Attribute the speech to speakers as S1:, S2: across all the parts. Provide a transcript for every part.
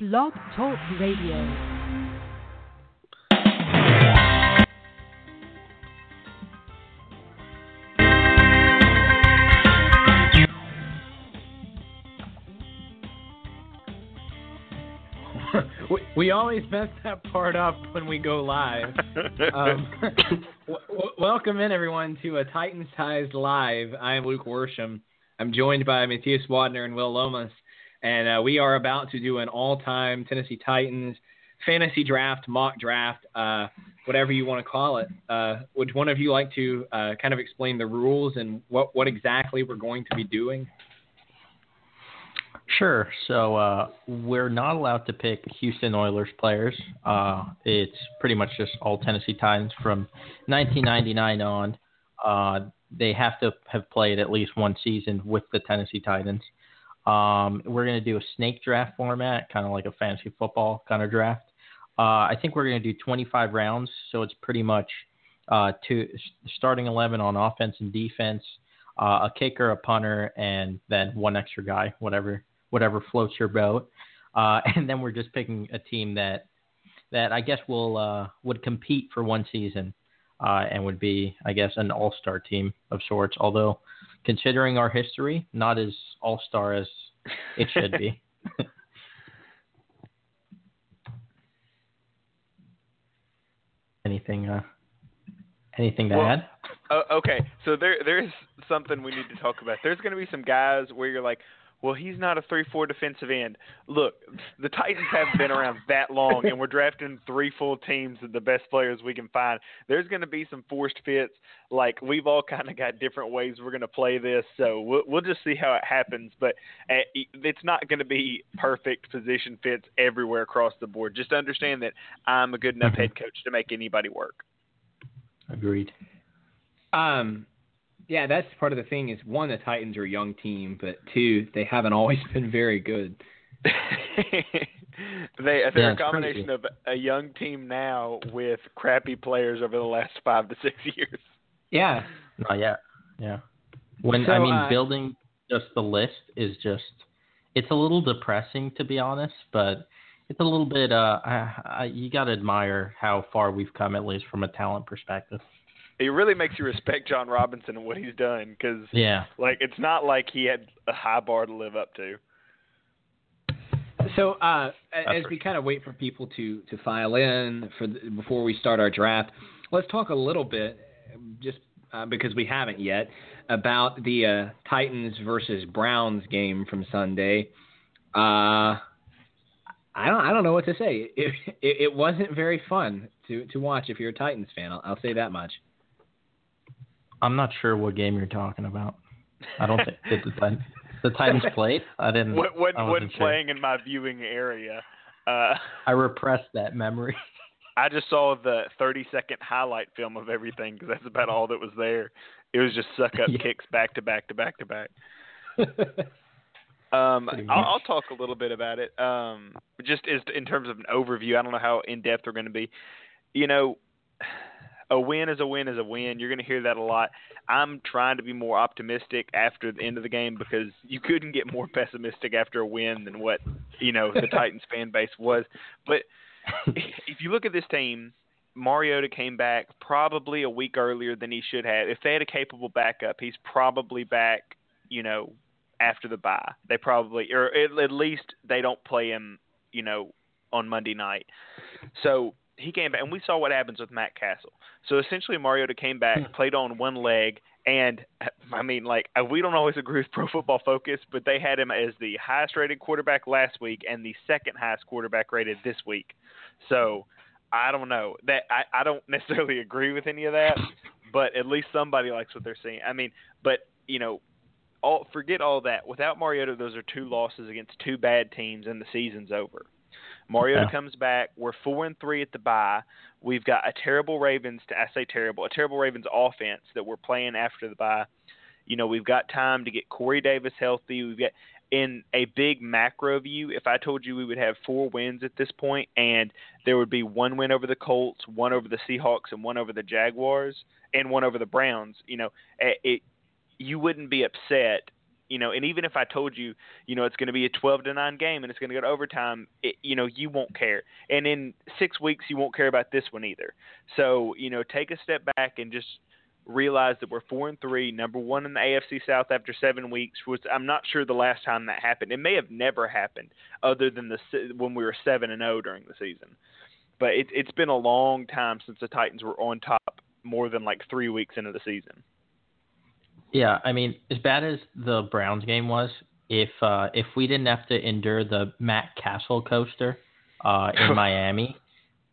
S1: Blog Talk Radio.
S2: we always mess that part up when we go live. Um, w- w- welcome in everyone to a Titan Sized Live. I'm Luke Worsham. I'm joined by Matthias Wadner and Will Lomas. And uh, we are about to do an all time Tennessee Titans fantasy draft, mock draft, uh, whatever you want to call it. Uh, would one of you like to uh, kind of explain the rules and what, what exactly we're going to be doing?
S3: Sure. So uh, we're not allowed to pick Houston Oilers players. Uh, it's pretty much just all Tennessee Titans from 1999 on. they have to have played at least one season with the Tennessee Titans. Um, we're going to do a snake draft format, kind of like a fantasy football kind of draft. Uh, I think we're going to do 25 rounds, so it's pretty much uh, two starting 11 on offense and defense, uh, a kicker, a punter, and then one extra guy, whatever whatever floats your boat. Uh, and then we're just picking a team that that I guess will uh, would compete for one season uh, and would be, I guess, an all-star team of sorts. Although considering our history, not as all star as it should be. anything uh, anything to well, add?
S2: Uh, okay, so there there's something we need to talk about. There's going to be some guys where you're like, well, he's not a 3 4 defensive end. Look, the Titans haven't been around that long, and we're drafting three full teams of the best players we can find. There's going to be some forced fits. Like, we've all kind of got different ways we're going to play this, so we'll, we'll just see how it happens. But uh, it's not going to be perfect position fits everywhere across the board. Just understand that I'm a good enough mm-hmm. head coach to make anybody work.
S3: Agreed. Um, yeah, that's part of the thing is one, the Titans are a young team, but two, they haven't always been very good.
S2: they are yeah, a combination of a young team now with crappy players over the last five to six years.
S3: Yeah.
S4: not yet. Yeah. When so, I mean uh, building just the list is just it's a little depressing to be honest, but it's a little bit uh I, I, you got to admire how far we've come at least from a talent perspective
S2: it really makes you respect Jon Robinson and what he's done because yeah, like it's not like he had a high bar to live up to.
S3: So uh, as we kind of wait for people to to file in for the, before we start our draft, let's talk a little bit just uh, because we haven't yet about the uh, Titans versus Browns game from Sunday. Uh, I don't I don't know what to say. It, it, it wasn't very fun to to watch if you're a Titans fan. I'll, I'll say that much.
S4: I'm not sure what game you're talking about. I don't think the, the Titans played. I didn't.
S2: When, when, I when playing sure. in my viewing area,
S4: uh, I repressed that memory.
S2: I just saw the 30 second highlight film of everything because that's about all that was there. It was just suck up yeah. kicks back to back to back to back. um, I'll, I'll, talk a little bit about it. Um, just as in terms of an overview, I don't know how in depth we're going to be. You know, a win is a win is a win. You're going to hear that a lot. I'm trying to be more optimistic after the end of the game because you couldn't get more pessimistic after a win than what you know the Titans fan base was. But if you look at this team, Mariota came back probably a week earlier than he should have. If they had a capable backup, he's probably back. You know, after the bye, they probably or at, at least they don't play him. You know, on Monday night. So he came back, and we saw what happens with Matt Cassel. So essentially, Mariota came back, hmm. played on one leg, and I mean, like uh, we don't always agree with Pro Football Focus, but they had him as the highest rated quarterback last week and the second highest quarterback rated this week. So I don't know that I, I don't necessarily agree with any of that, but at least somebody likes what they're seeing. I mean, but you know, all forget all that. Without Mariota, those are two losses against two bad teams, and the season's over. Mariota yeah. comes back. We're four and three at the bye. We've got a terrible Ravens. To, I say terrible, a terrible Ravens offense that we're playing after the bye. You know, we've got time to get Corey Davis healthy. We've got in a big macro view, if I told you we would have four wins at this point and there would be one win over the Colts, one over the Seahawks, and one over the Jaguars, and one over the Browns, you know, it, you wouldn't be upset you know, and even if I told you, you know, it's going to be a 12 to 9 game and it's going to go to overtime, it, you know, you won't care. And in six weeks, you won't care about this one either. So, you know, take a step back and just realize that we're four and three, number one in the AFC South after seven weeks. Was I'm not sure the last time that happened. It may have never happened, other than the when we were seven and zero oh during the season. But it, it's been a long time since the Titans were on top more than like three weeks into the season.
S4: Yeah, I mean, as bad as the Browns game was, if uh, if we didn't have to endure the Matt Cassel coaster uh, in Miami,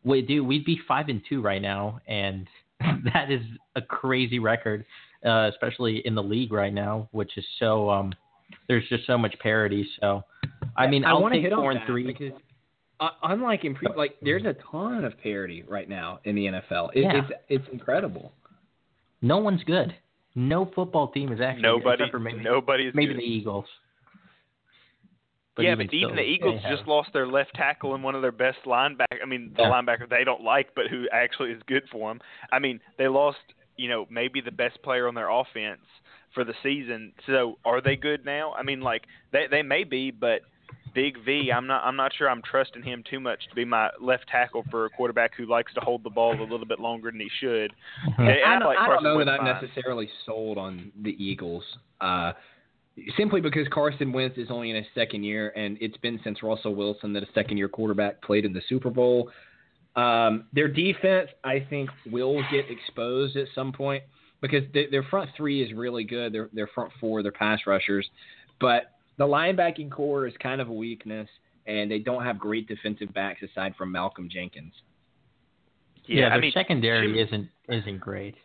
S4: we do we'd be five and two right now, and that is a crazy record, uh, especially in the league right now, which is so um, there's just so much parity. So, I mean, I i to take hit four and three because
S3: uh, unlike in pre, like there's a ton of parity right now in the NFL. It, yeah. It's it's incredible.
S4: No one's good. No football team is actually
S2: nobody. for maybe, nobody's
S4: maybe
S2: good. the
S4: Eagles.
S2: But yeah, even but even the Eagles just lost their left tackle and one of their best linebacker. I mean, the yeah. linebacker they don't like, but who actually is good for them. I mean, they lost you know maybe the best player on their offense for the season. So are they good now? I mean, like they they may be, but Big V, I'm not I'm not sure I'm trusting him too much to be my left tackle for a quarterback who likes to hold the ball a little bit longer than he should.
S3: Mm-hmm. I, I, don't, I don't know that I'm necessarily sold on the Eagles. Uh, simply because Carson Wentz is only in his second year, and it's been since Russell Wilson that a second year quarterback played in the Super Bowl. Um, their defense, I think, will get exposed at some point because they, their front three is really good. Their, their front four, their pass rushers, but the linebacking core is kind of a weakness, and they don't have great defensive backs aside from Malcolm Jenkins.
S4: Yeah, yeah their I mean, secondary Jim, isn't isn't great.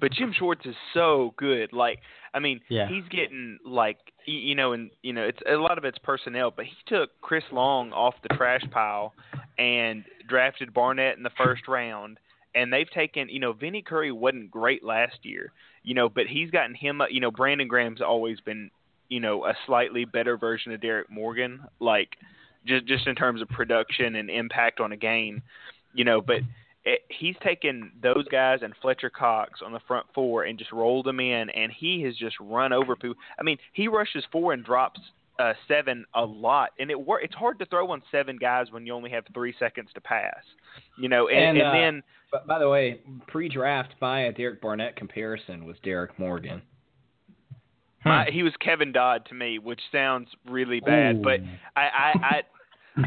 S2: But Jim Schwartz is so good. Like, I mean, yeah. he's getting like you know, and you know, it's a lot of it's personnel. But he took Chris Long off the trash pile and drafted Barnett in the first round. And they've taken, you know, Vinny Curry wasn't great last year, you know, but he's gotten him. You know, Brandon Graham's always been you know, a slightly better version of Derrick Morgan, like just just in terms of production and impact on a game, you know, but it, he's taken those guys and Fletcher Cox on the front four and just rolled them in and he has just run over people. I mean, he rushes four and drops uh, seven a lot, and it wor- it's hard to throw on seven guys when you only have three seconds to pass, you know. And, and, and uh, then,
S3: by the way, pre-draft a Derek Barnett comparison was Derrick Morgan.
S2: Hmm. My, he was Kevin Dodd to me, which sounds really bad, Ooh. but I, I, I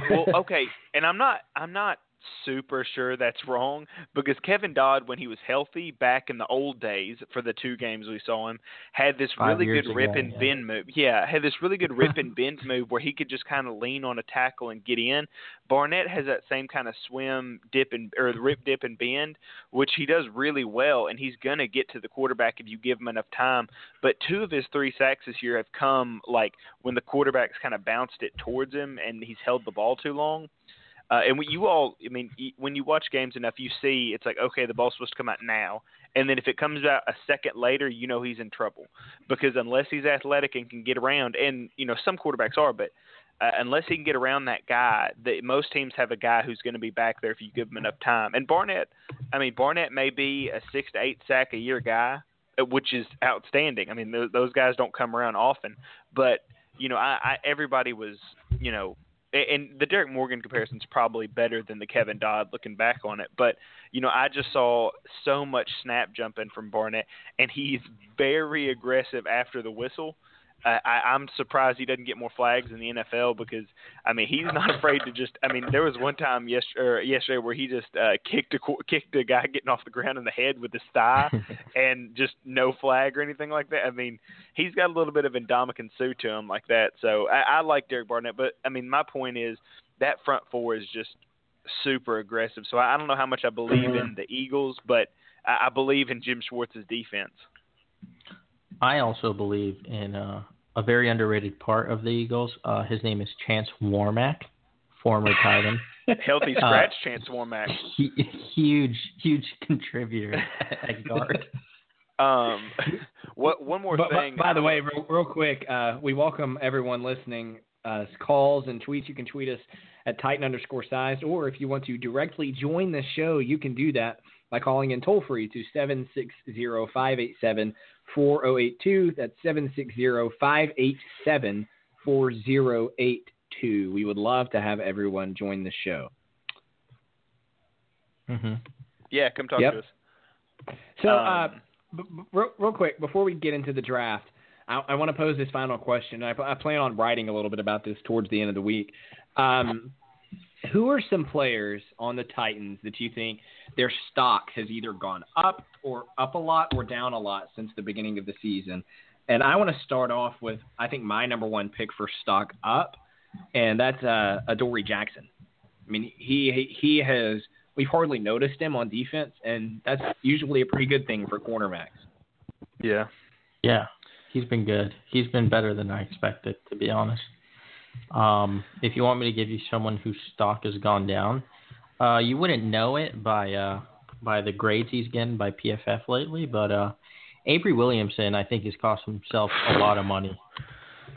S2: well, okay, and I'm not, I'm not super sure that's wrong because Kevin Dodd, when he was healthy back in the old days for the two games we saw him, had this Five really good ago, rip and yeah. bend move. Yeah, had this really good rip and bend move where he could just kind of lean on a tackle and get in. Barnett has that same kind of swim, dip, and or rip, dip, and bend, which he does really well, and he's going to get to the quarterback if you give him enough time. But two of his three sacks this year have come like when the quarterback's kind of bounced it towards him and he's held the ball too long. Uh, and you all, I mean, when you watch games enough, you see it's like, okay, the ball's supposed to come out now. And then if it comes out a second later, you know he's in trouble because unless he's athletic and can get around, and, you know, some quarterbacks are, but uh, unless he can get around that guy, that most teams have a guy who's going to be back there if you give him enough time. And Barnett, I mean, Barnett may be a six to eight sack a year guy, uh, which is outstanding. I mean, those, those guys don't come around often, but you know, I, I everybody was, you know, and the Derrick Morgan comparison is probably better than the Kevin Dodd looking back on it. But you know, I just saw so much snap jumping from Barnett, and he's very aggressive after the whistle. I, I, I'm surprised he doesn't get more flags in the NFL because I mean he's not afraid to just. I mean there was one time yesterday, yesterday where he just uh, kicked a kicked a guy getting off the ground in the head with his thigh and just no flag or anything like that. I mean he's got a little bit of Ndamukong Suh to him like that. So I, I like Derek Barnett, but I mean my point is that front four is just super aggressive. So I, I don't know how much I believe in mm-hmm. the Eagles, but I, I believe in Jim Schwartz's defense.
S3: I also believe in uh, a very underrated part of the Eagles. Uh, his name is Chance Warmack, former Titan.
S2: Healthy uh, scratch, uh, Chance Warmack.
S4: huge, huge contributor at guard.
S2: Um, what one more but, thing?
S3: By, by the way, real, real quick, uh, we welcome everyone listening. Uh, calls and tweets. You can tweet us at Titan underscore size, or if you want to directly join the show, you can do that by calling in toll free to seven six zero five eight seven. 4082. That's 760 587 4082. We would love to have everyone join the show.
S2: Mm-hmm. Yeah, come talk yep. to us.
S3: So, uh, um, uh, b- b- real, real, quick, before we get into the draft, I, I want to pose this final question. I, plan on writing a little bit about this towards the end of the week. Um, who are some players on the Titans that you think their stock has either gone up or up a lot or down a lot since the beginning of the season? And I want to start off with I think my number one pick for stock up, and that's uh, Dory Jackson. I mean, he he has we've hardly noticed him on defense, and that's usually a pretty good thing for cornerbacks.
S2: Yeah,
S4: yeah, he's been good. He's been better than I expected, to be honest. Um, if you want me to give you someone whose stock has gone down, uh, you wouldn't know it by uh, by the grades he's getting by PFF lately, but uh, Avery Williamson, I think, has cost himself a lot of money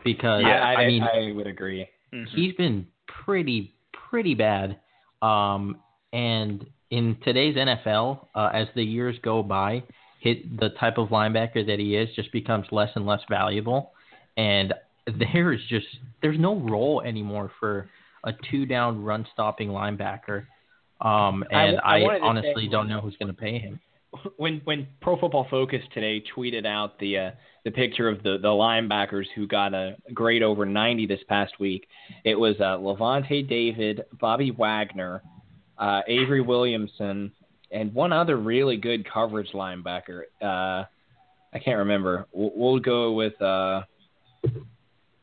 S4: because yeah, I,
S3: I,
S4: mean,
S3: I would agree.
S4: Mm-hmm. He's been pretty pretty bad, um, and in today's NFL, uh, as the years go by, hit the type of linebacker that he is just becomes less and less valuable. And there is just there's no role anymore for a two down run stopping linebacker. Um, and I, I, I honestly say, don't know who's going to pay him.
S3: When when Pro Football Focus today tweeted out the uh, the picture of the the linebackers who got a grade over 90 this past week, it was uh, Lavonte David, Bobby Wagner, uh, Avery Williamson, and one other really good coverage linebacker. Uh, I can't remember. We'll, we'll go with uh,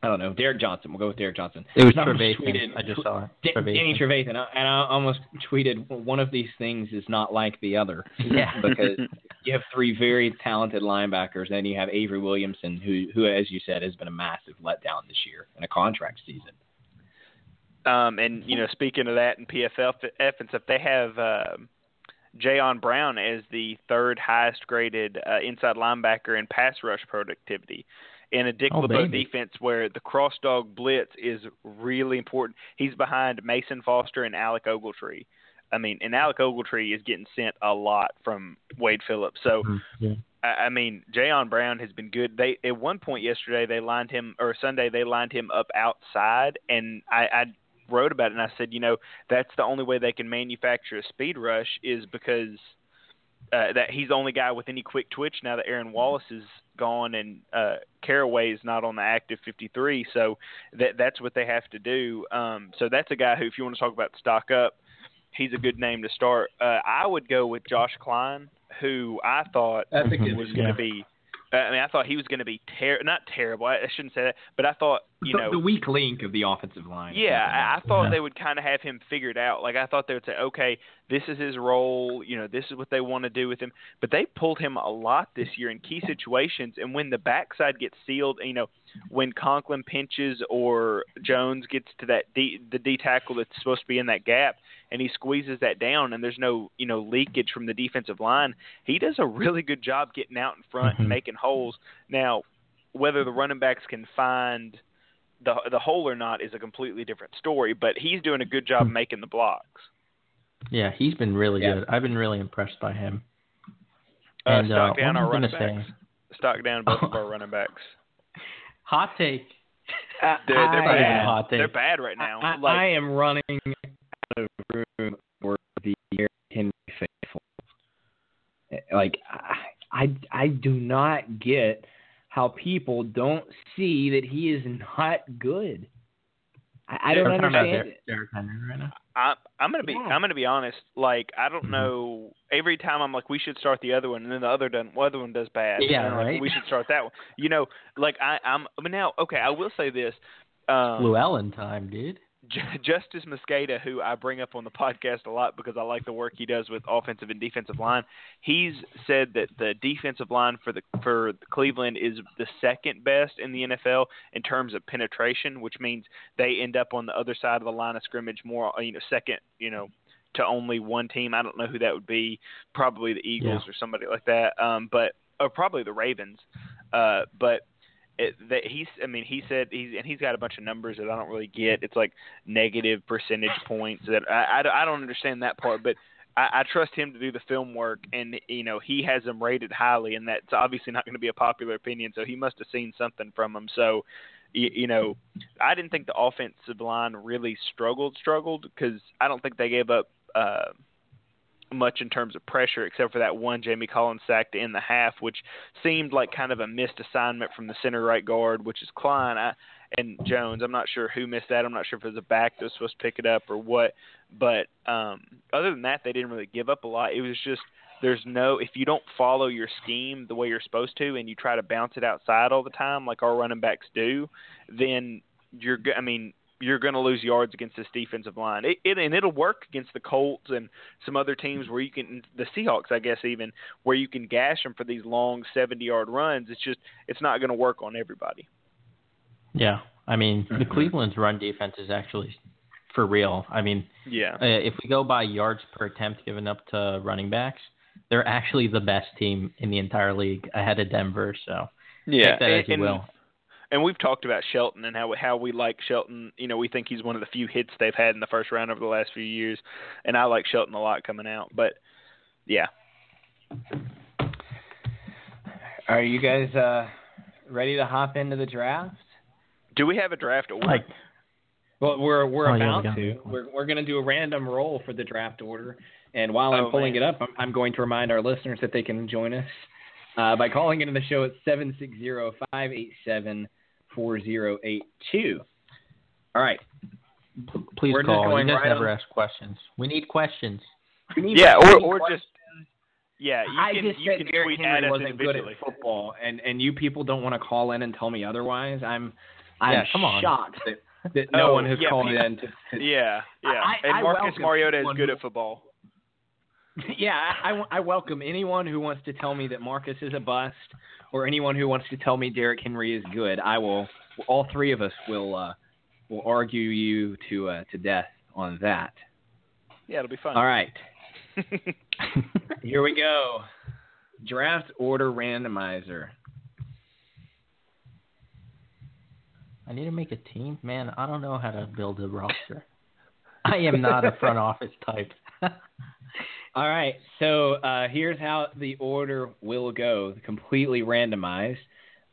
S3: I don't know. Derrick Johnson. We'll go with Derrick Johnson.
S4: It was Trevathan. Tweeted, I just saw it. D-
S3: Danny Trevathan. And I, almost tweeted one of these things is not like the other. Yeah. because you have three very talented linebackers, and you have Avery Williamson, who, who as you said, has been a massive letdown this year in a contract season.
S2: Um, and you know, speaking of that, in PFF and stuff, they have uh, Jayon Brown as the third highest graded uh, inside linebacker in pass rush productivity in a Dick oh, LeBeau baby. defense where the cross dog blitz is really important. He's behind Mason Foster and Alec Ogletree. I mean, and Alec Ogletree is getting sent a lot from Wade Phillips. So, mm-hmm. yeah. I, I mean, Jayon Brown has been good. They at one point yesterday they lined him, or Sunday they lined him up outside, and I, I wrote about it and I said, you know, that's the only way they can manufacture a speed rush is because – uh, that he's the only guy with any quick twitch now that Aaron Wallace is gone and uh, Carraway is not on the active 53. So that that's what they have to do. Um, so that's a guy who, if you want to talk about stock up, he's a good name to start. Uh, I would go with Josh Kline, who I thought I was going to be. Uh, I mean, I thought he was going to be ter- not terrible. I, I shouldn't say that, but I thought you the, know
S3: the weak link of the offensive line.
S2: Yeah, I, I thought yeah. they would kind of have him figured out. Like I thought they would say, okay, this is his role. You know, this is what they want to do with him. But they pulled him a lot this year in key situations, and when the backside gets sealed, you know, when Conklin pinches or Jones gets to that D, the D tackle that's supposed to be in that gap, and he squeezes that down, and there's no you know leakage from the defensive line. He does a really good job getting out in front and mm-hmm. making holes. Now, whether the running backs can find the the hole or not is a completely different story. But he's doing a good job hmm. making the blocks.
S4: Yeah, he's been really yeah. good. I've been really impressed by him.
S2: Uh, and, stock uh, down our running backs. Say? Stock down both of our running backs.
S4: Hot take.
S2: Uh, they're, I bad. Hot take. They're bad right now.
S4: I, I, like, I am running out of room for the year Henry Faithful. Eh, like I, I, I do not get – how people don't see that he is not good. I, I don't understand it. Derrick Henry
S2: right now. I, I'm gonna be yeah. I'm gonna be honest. Like I don't mm-hmm. know. Every time I'm like, we should start the other one, and then the other doesn't. other one does bad. Yeah, and right. Like, we should start that one. You know, like I I'm but now okay. I will say this.
S4: Um, Llewellyn time, dude.
S2: Justis Mosqueda, who I bring up on the podcast a lot because I like the work he does with offensive and defensive line, he's said that the defensive line for the for Cleveland is the second best in the NFL in terms of penetration, which means they end up on the other side of the line of scrimmage more, uh, you know, second, you know, to only one team. I don't know who that would be, probably the Eagles yeah. or somebody like that, um, but or probably the Ravens, uh, but it, that he's I mean he said he's and he's got a bunch of numbers that I don't really get. It's like negative percentage points that I, I, I don't understand that part, but I, I trust him to do the film work, and you know he has them rated highly, and that's obviously not going to be a popular opinion. So he must have seen something from them. So you, you know I didn't think the offensive line really struggled struggled because I don't think they gave up. Uh, much in terms of pressure, except for that one Jamie Collins sack to end the half, which seemed like kind of a missed assignment from the center right guard, which is Kline I, and Jones. I'm not sure who missed that. I'm not sure if it was a back that was supposed to pick it up or what. But um, other than that, they didn't really give up a lot. It was just there's no if you don't follow your scheme the way you're supposed to and you try to bounce it outside all the time like our running backs do, then you're I mean you're going to lose yards against this defensive line. It, it, and it'll work against the Colts and some other teams where you can the Seahawks, I guess even where you can gash them for these long 70-yard runs. It's just it's not going to work on everybody.
S4: Yeah. I mean, the mm-hmm. Cleveland's run defense is actually for real. I mean, yeah. Uh, if we go by yards per attempt given up to running backs, they're actually the best team in the entire league ahead of Denver, so yeah, and, and
S2: and we've talked about Shelton and how how we like Shelton. You know, we think he's one of the few hits they've had in the first round over the last few years, and I like Shelton a lot coming out. But yeah.
S3: Are you guys uh, ready to hop into the draft?
S2: Do we have a draft order? Like,
S3: well, we're we're oh, about yeah, we to. We're we're going to do a random roll for the draft order. And while I'm oh, pulling man. it up, I'm, I'm, going to remind our listeners that they can join us uh, by calling into the show at 760 587 4082. All right.
S4: Please We're call. You guys right never on. ask questions. We need questions. We
S2: need yeah, or, or questions. just yeah, you I just you said Derrick Henry wasn't good at
S3: football, and and you people don't want to call in and tell me otherwise. I'm I'm yeah, come on. shocked that, that no oh, one has yeah, called in. To, to,
S2: yeah, yeah, I, and I Marcus Mariota is good at football.
S3: yeah, I, I, welcome anyone who wants to tell me that Marcus is a bust or anyone who wants to tell me Derrick Henry is good, I will. All three of us will uh, will argue you to uh, to death on that.
S2: Yeah, it'll be fun.
S3: All right. Here we go. Draft order randomizer.
S4: I need to make a team, man. I don't know how to build a roster. I am not a front office type.
S3: All right. So uh, here's how the order will go completely randomized.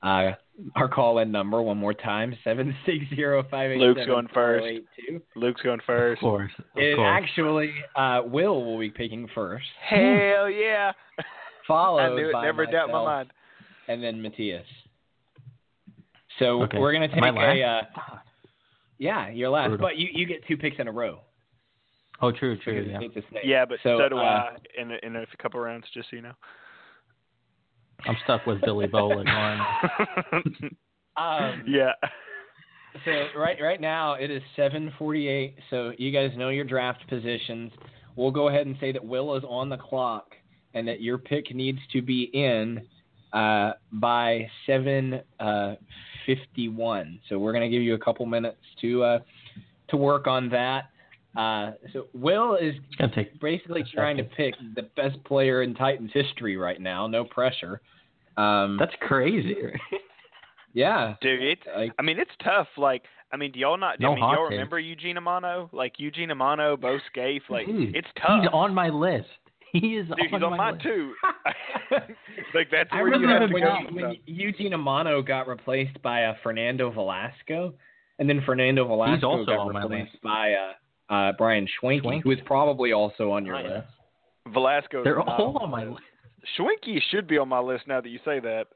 S3: Uh, our call in number, one more time, 760
S2: Luke's going oh first. Luke's going first. Of
S3: course. Of course. Actually, uh, Will will be picking first.
S2: Hell yeah.
S3: Followed it, by never doubt my mind. And then Matthias. So okay. we're going to take a. Uh, yeah, you're last. Brutal. But you, you get two picks in a row.
S4: Oh, true, true. Yeah.
S2: yeah, but so, so do uh, I in, in a couple rounds, just so you know.
S4: I'm stuck with Billy Boland
S3: um, yeah. So right right now it is 7:48. So you guys know your draft positions. We'll go ahead and say that Will is on the clock, and that your pick needs to be in uh, by 7:51. Uh, so we're going to give you a couple minutes to uh, to work on that. Uh, so Will is basically trying second. to pick the best player in Titans history right now. No pressure.
S4: Um, That's crazy.
S3: yeah,
S2: dude. like, I mean, it's tough. Like, I mean, do y'all not? No I mean, y'all remember Eugene Amano? Like Eugene Amano, Bo Scaife. Like, dude, it's tough.
S4: He's on my list. He is Dude,
S2: on he's on
S4: my
S2: too. like that's where I you have to when, go. When
S3: Eugene Amano got replaced by uh, Fernando Velasco, and then Fernando Velasco got replaced by uh, uh, Brian Schwenke, Schwenke, who is probably also on your list.
S2: Velasco. They're all on my list. Schwenke should be on my list now that you say that.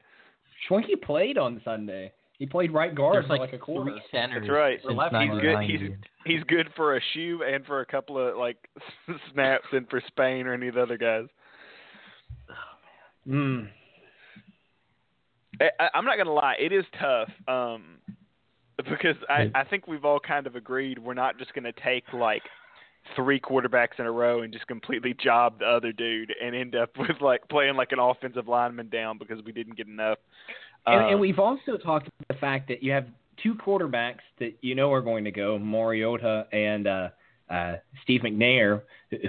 S3: Schwenke played on Sunday. He played right guard for like,
S4: like a
S3: quarter. Three
S4: centers. That's right.
S2: He's
S4: good. He's
S2: he's good for a shoe and for a couple of like snaps and for Spain or any of the other guys. Oh man. Mm. I, am not gonna lie. It is tough. Um, because I, I think we've all kind of agreed we're not just going to take like three quarterbacks in a row and just completely job the other dude and end up with like playing like an offensive lineman down because we didn't get enough.
S3: Um, and, and, uh, we've also talked about the fact that you have two quarterbacks that you know are going to go Mariota and uh, uh, Steve McNair.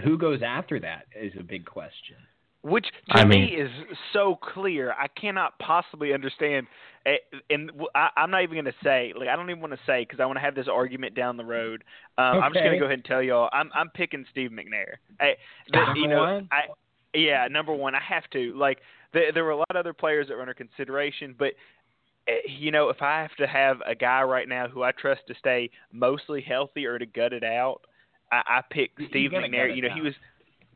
S3: Who goes after that is a big question
S2: which to I mean, me is so clear. I cannot possibly understand, eh, and I, am not even going to say. Like, I don't even want to say because I want to have this argument down the road. Um, okay. I'm just going to go ahead and tell y'all. I'm I'm picking Steve McNair. I, eh, the, you know, one? I yeah, number one. I have to. Like, the, there were a lot of other players that were under consideration, but eh, you know, if I have to have a guy right now who I trust to stay mostly healthy or to gut it out, I, I pick Steve McNair. You know, he was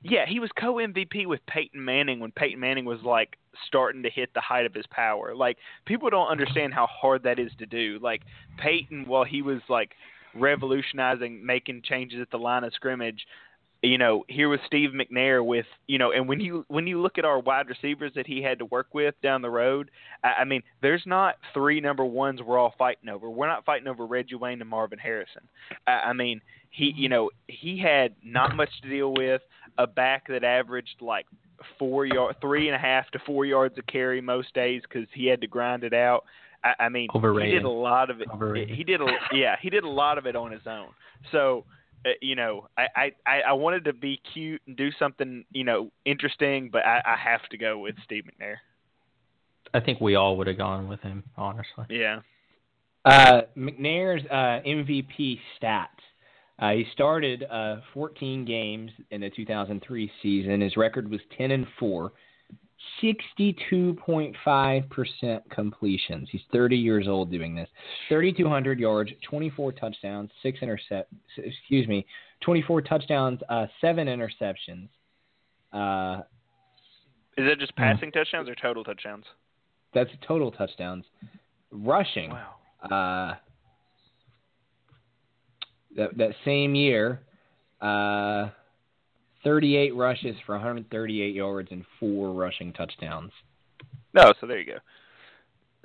S2: yeah, he was co MVP with Peyton Manning when Peyton Manning was like starting to hit the height of his power. Like people don't understand how hard that is to do. Like Peyton, while he was like revolutionizing, making changes at the line of scrimmage, you know, here was Steve McNair with you know, and when you when you look at our wide receivers that he had to work with down the road, I, I mean, there's not three number ones we're all fighting over. We're not fighting over Reggie Wayne and Marvin Harrison. I, I mean, he you know he had not much to deal with a back that averaged like four yard, three and a half to four yards of carry most days because he had to grind it out. I, I mean, Overrated. he did a lot of it. Overrated. He did a yeah, he did a lot of it on his own. So uh, you know, I, I I wanted to be cute and do something you know interesting, but I, I have to go with Steve McNair.
S4: I think we all would have gone with him, honestly.
S2: Yeah.
S3: Uh, McNair's uh, MVP stats uh, he started uh, 14 games in the 2003 season. His record was 10 and 4, 62.5% completions. He's 30 years old doing this. 3,200 yards, 24 touchdowns, six intercept. Excuse me, 24 touchdowns, uh, seven interceptions.
S2: Uh, Is that just passing hmm. touchdowns or total touchdowns?
S3: That's total touchdowns. Rushing. Wow. Uh, that that same year, uh, 38 rushes for 138 yards and four rushing touchdowns.
S2: No, oh, so there you go.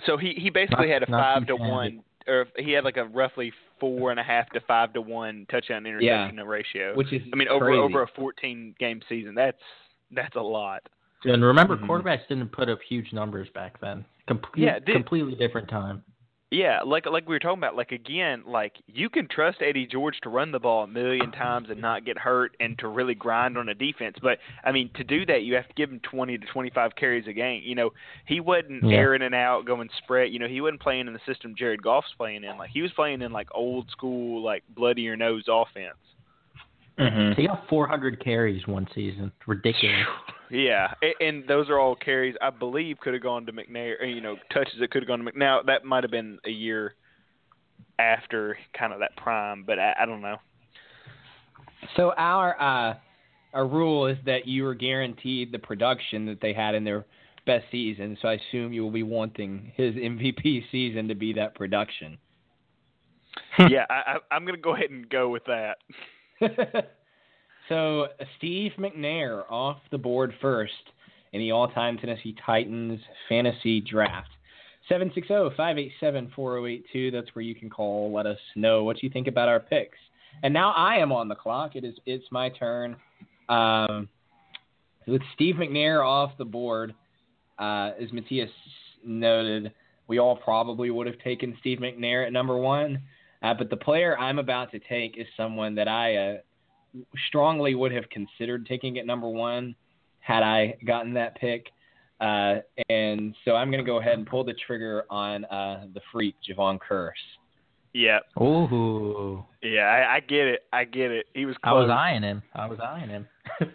S2: So he he basically not, had a five to one, or he had like a roughly four and a half to five to one touchdown interception yeah, ratio, which is I mean over crazy. over a 14 game season. That's that's a lot.
S4: And remember, mm-hmm. quarterbacks didn't put up huge numbers back then. yeah, completely different time.
S2: Yeah, like like we were talking about, like again, like you can trust Eddie George to run the ball a million times and not get hurt and to really grind on a defense. But I mean, to do that, you have to give him twenty to twenty five carries a game. You know, he wasn't yeah. airing it out, going spread. You know, he wasn't playing in the system Jared Goff's playing in. Like he was playing in like old school, like bloody your nose offense.
S4: Mm-hmm. He got 400 carries one season. Ridiculous.
S2: Yeah, and those are all carries I believe could have gone to McNair. Uh, you know, touches that could have gone to McNair. That might have been a year after kind of that prime, but I, I don't know.
S3: So our uh, our rule is that you are guaranteed the production that they had in their best season. So I assume you will be wanting his MVP season to be that production.
S2: yeah, I, I, I'm going to go ahead and go with that.
S3: so Steve McNair off the board first in the all-time Tennessee Titans fantasy draft. 760-587-4082. That's where you can call. Let us know what you think about our picks. And now I am on the clock. It is it's my turn. Um, with Steve McNair off the board, uh, as Matthias noted, we all probably would have taken Steve McNair at number one. Uh, but the player I'm about to take is someone that I uh, strongly would have considered taking at number one had I gotten that pick. Uh, and so I'm going to go ahead and pull the trigger on uh, the freak, Jevon Kearse.
S2: Yeah. Ooh. Yeah, I, I, get it. I get it. He was. Close. I
S4: was eyeing him. I was eyeing him.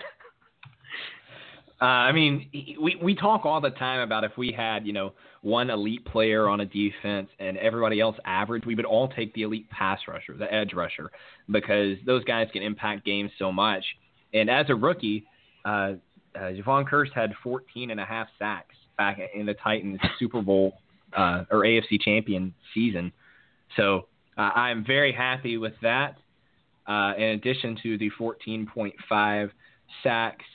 S3: Uh, I mean, we we talk all the time about if we had you know one elite player on a defense and everybody else average, we would all take the elite pass rusher, the edge rusher, because those guys can impact games so much. And as a rookie, uh, uh, Jevon Kearse had 14 and a half sacks back in the Titans Super Bowl uh, or AFC champion season. So uh, I'm very happy with that. Uh, in addition to the 14.5 sacks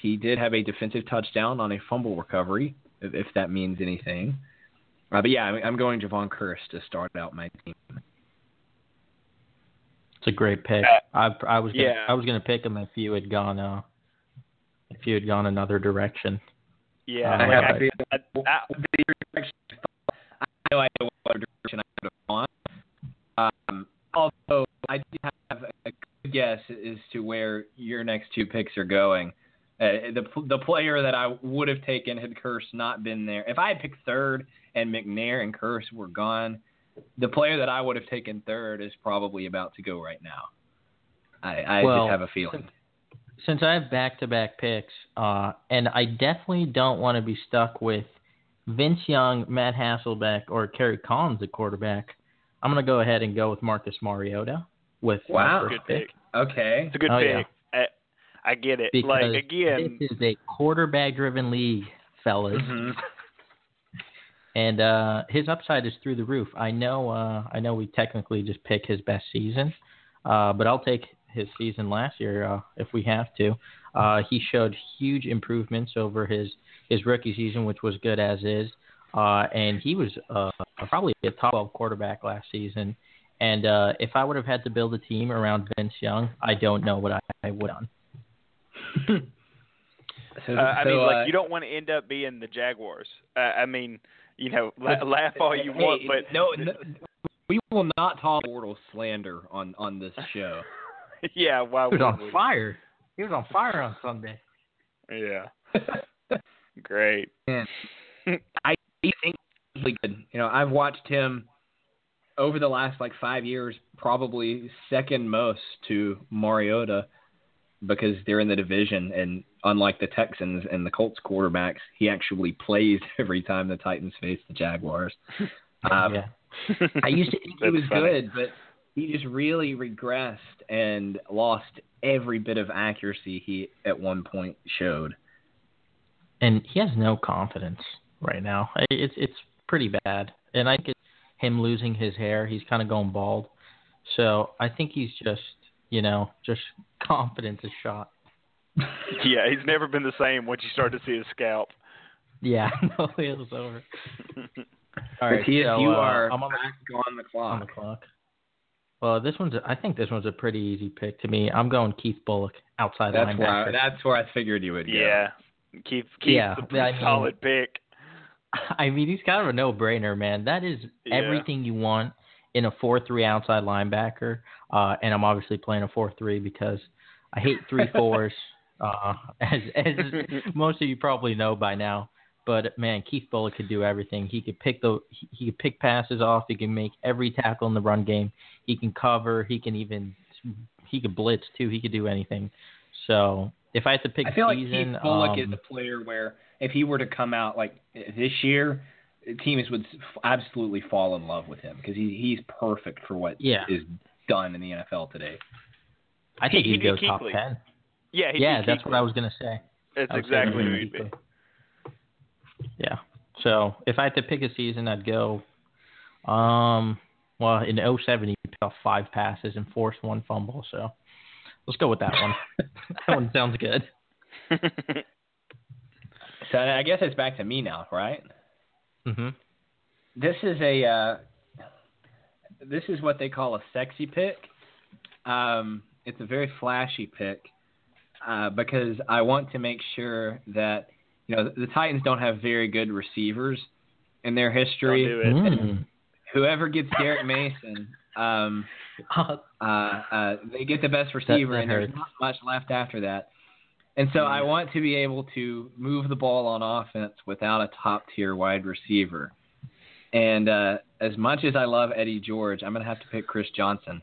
S3: he did have a defensive touchdown on a fumble recovery, if, if that means anything. Uh, but yeah, I'm, going Jevon Kearse to start out my team.
S4: It's a great pick. I, I was gonna, yeah. I was going to pick him if you had gone uh, if you had gone another direction.
S3: Yeah, um, like I, I, I, the direction I no idea what direction I would have gone. Um, although I do have a good guess as to where your next two picks are going. Uh, the the player that I would have taken had Kearse not been there. If I had picked third and McNair and Kearse were gone, the player that I would have taken third is probably about to go right now. I, I well, just have a feeling.
S4: Since, I have back to back picks, uh, and I definitely don't want to be stuck with Vince Young, Matt Hasselbeck, or Kerry Collins at quarterback, I'm going to go ahead and go with Marcus Mariota with wow. good pick. pick.
S3: Okay, it's
S2: a good oh, pick. Yeah. I get it. Because like again,
S4: this is a quarterback-driven league, fellas. Mm-hmm. and uh, his upside is through the roof. I know. Uh, I know we technically just pick his best season, uh, but I'll take his season last year uh, if we have to. Uh, he showed huge improvements over his his rookie season, which was good as is. Uh, and he was probably a top 12 quarterback last season. And if I would have had to build a team around Vince Young, I don't know what I, I would have done.
S2: so, uh, I so, mean, like uh, you don't want to end up being the Jaguars. Uh, I mean, you know, la- laugh all you hey, want, but
S3: no, no, we will not talk Bortles slander on on this show.
S2: yeah,
S4: why he was on we? fire. He was on fire on Sunday.
S2: Yeah. Great. Man,
S3: I think he's really good. You know, I've watched him over the last like five years, probably second most to Mariota because they're in the division, and unlike the Texans and the Colts quarterbacks, he actually plays every time the Titans face the Jaguars. Um, I used to think he was funny. good, but he just really regressed and lost every bit of accuracy he at one point showed.
S4: And he has no confidence right now. It's it's pretty bad, and I get him losing his hair. He's kind of going bald, so I think he's just you know, just confidence is shot.
S2: yeah, he's never been the same once you start to see his scalp.
S4: Yeah, no, it was over.
S3: All right, he, so, you uh, are I'm on the, on the clock. On the clock.
S4: Well, this one's. I think this one's a pretty easy pick to me. I'm going Keith Bulluck outside
S3: that's
S4: linebacker. Where
S3: I, that's where I figured you would go.
S2: Yeah, Keith. Keith's yeah, a I mean, solid pick.
S4: I mean, he's kind of a no-brainer, man. That is yeah. everything you want in a four-three outside linebacker, uh, and I'm obviously playing a four-three because I hate three fours, uh, as as most of you probably know by now. But man, Keith Bulluck could do everything. He could pick the he, could pick passes off. He can make every tackle in the run game. He can cover. He can even he could blitz too. He could do anything. So if I had to pick,
S3: I feel
S4: season, like Keith
S3: Bulluck um, is a player where if he were to come out like this year, teams would absolutely fall in love with him because he, he's perfect for what yeah. is done in the NFL today.
S4: I think he'd, he'd go top ten. Yeah, yeah, that's what I was gonna say.
S2: That's exactly who he'd be.
S4: Yeah. So if I had to pick a season, I'd go. Um, well, in 07, he picked off five passes and forced one fumble. So let's go with that one. that one sounds good.
S3: so I guess it's back to me now, right? Mm-hmm. This is a uh, this is what they call a sexy pick. Um, it's a very flashy pick uh, because I want to make sure that you know the, the Titans don't have very good receivers in their history. Do mm. whoever gets Derrick Mason, um, uh, uh, they get the best receiver, and there's not much left after that. And so I want to be able to move the ball on offense without a top tier wide receiver. And uh, as much as I love Eddie George, I'm going to have to pick Chris Johnson.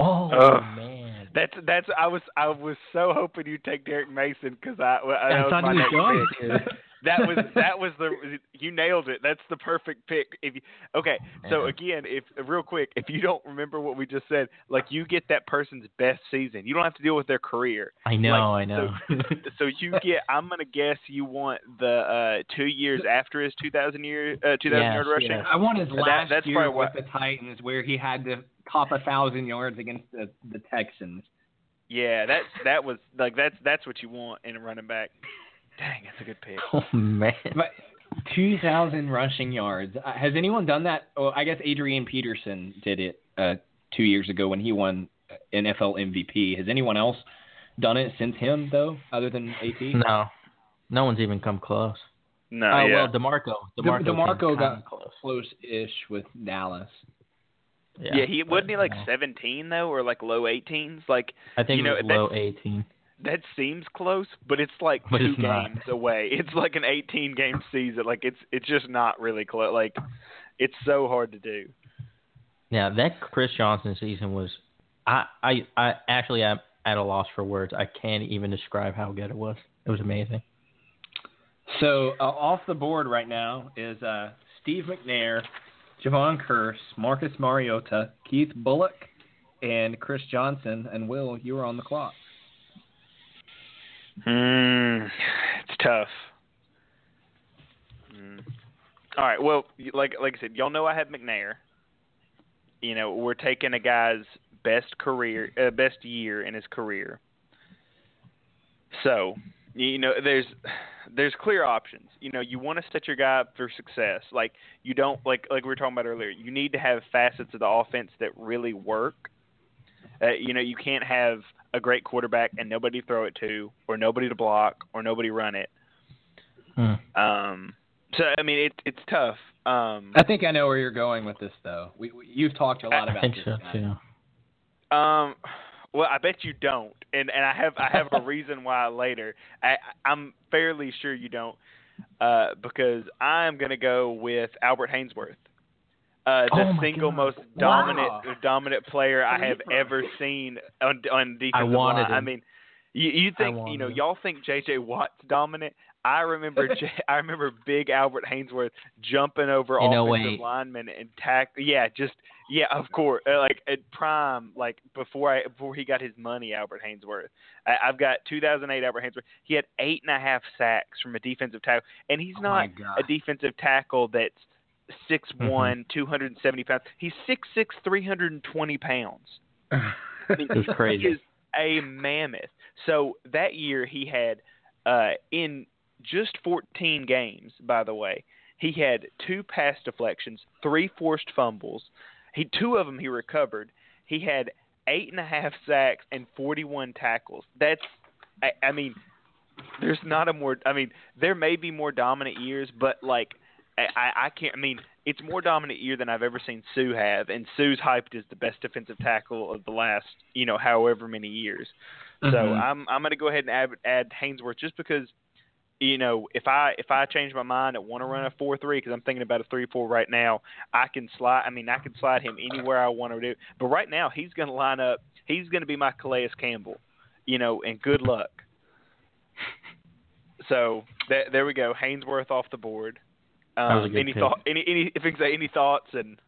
S4: Oh uh, man,
S2: that's that's I was I was so hoping you take Derrick Mason because I, I, I thought he was going to that was that was the you nailed it. That's the perfect pick. If you, okay, so again, if real quick, if you don't remember what we just said, like you get that person's best season. You don't have to deal with their career.
S4: I know, like, I know. So,
S2: so, you get. I'm gonna guess you want the uh, two years after his 2000 year uh, 2000 yes, yard rushing. Yes.
S3: I want his last that, year with the Titans, where he had to top a thousand yards against the, the Texans.
S2: Yeah, that's that was like that's that's what you want in a running back. Dang, that's a good pick. Oh man.
S3: 2,000 rushing yards. Uh, has anyone done that? Well, I guess Adrian Peterson did it uh, two years ago when he won uh, NFL MVP. Has anyone else done it since him, though, other than AP?
S4: No. No one's even come close.
S2: No. Oh, yeah. well,
S4: DeMarco. DeMarco, DeMarco got close
S3: ish with Dallas.
S2: Yeah, yeah he would wasn't he like no. 17, though, or like low 18s? Like,
S3: I think
S2: you know,
S3: low 18
S2: that seems close, but it's like but two it's games away. It's like an 18 game season. Like it's it's just not really close. Like it's so hard to do.
S3: Now that Chris Johnson season was, I I, I actually I'm at a loss for words. I can't even describe how good it was. It was amazing. So uh, off the board right now is uh, Steve McNair, Jevon Kearse, Marcus Mariota, Keith Bulluck, and Chris Johnson. And Will, you are on the clock.
S2: Mm, it's tough. Mm. All right. Well, like like I said, y'all know I have McNair. You know, we're taking a guy's best career, uh, best year in his career. So, you know, there's there's clear options. You know, you want to set your guy up for success. Like you don't like like we were talking about earlier. You need to have facets of the offense that really work. Uh, you know, you can't have a great quarterback and nobody throw it to, or nobody to block, or nobody run it.
S3: Hmm. Um,
S2: so I mean, it, it's tough. Um,
S3: I think I know where you're going with this, though. We, we you've talked a lot I, about I think this. So,
S2: too. Um, well, I bet you don't, and and I have I have a reason why later. I I'm fairly sure you don't, uh, because I'm gonna go with Albert Haynesworth uh, the oh single God. most dominant wow. dominant player I have ever seen on on defensive
S3: I wanted line. Him. I mean,
S2: you, you think you know him. y'all think J.J. Watt's dominant? I remember J- I remember Big Albert Haynesworth jumping over In offensive linemen and tack. Yeah, just yeah, of course. Uh, like at prime, like before I before he got his money, Albert Haynesworth. I, I've got 2008 Albert Haynesworth. He had eight and a half sacks from a defensive tackle, and he's oh not a defensive tackle that's Mm-hmm. six one, two hundred and seventy pounds. He's six six, three hundred and twenty pounds.
S3: That's crazy. Is
S2: a mammoth. So that year he had uh, in just fourteen games. By the way, he had two pass deflections, three forced fumbles. He two of them he recovered. He had eight and a half sacks and forty one tackles. That's I, I mean, there's not a more. I mean, there may be more dominant years, but like I, I can't. I mean, it's more dominant year than I've ever seen Suh have, and Suh's hyped as the best defensive tackle of the last, you know, however many years. Mm-hmm. So I'm I'm going to go ahead and add, add Haynesworth just because, you know, if I if I change my mind and want to run a four three because I'm thinking about a three four right now, I can slide. I mean, I can slide him anywhere I want to do. But right now, he's going to line up. He's going to be my Calais Campbell, you know, and good luck. So th- there we go. Haynesworth off the board. Um, any thoughts? thought? Any any things? Any thoughts? And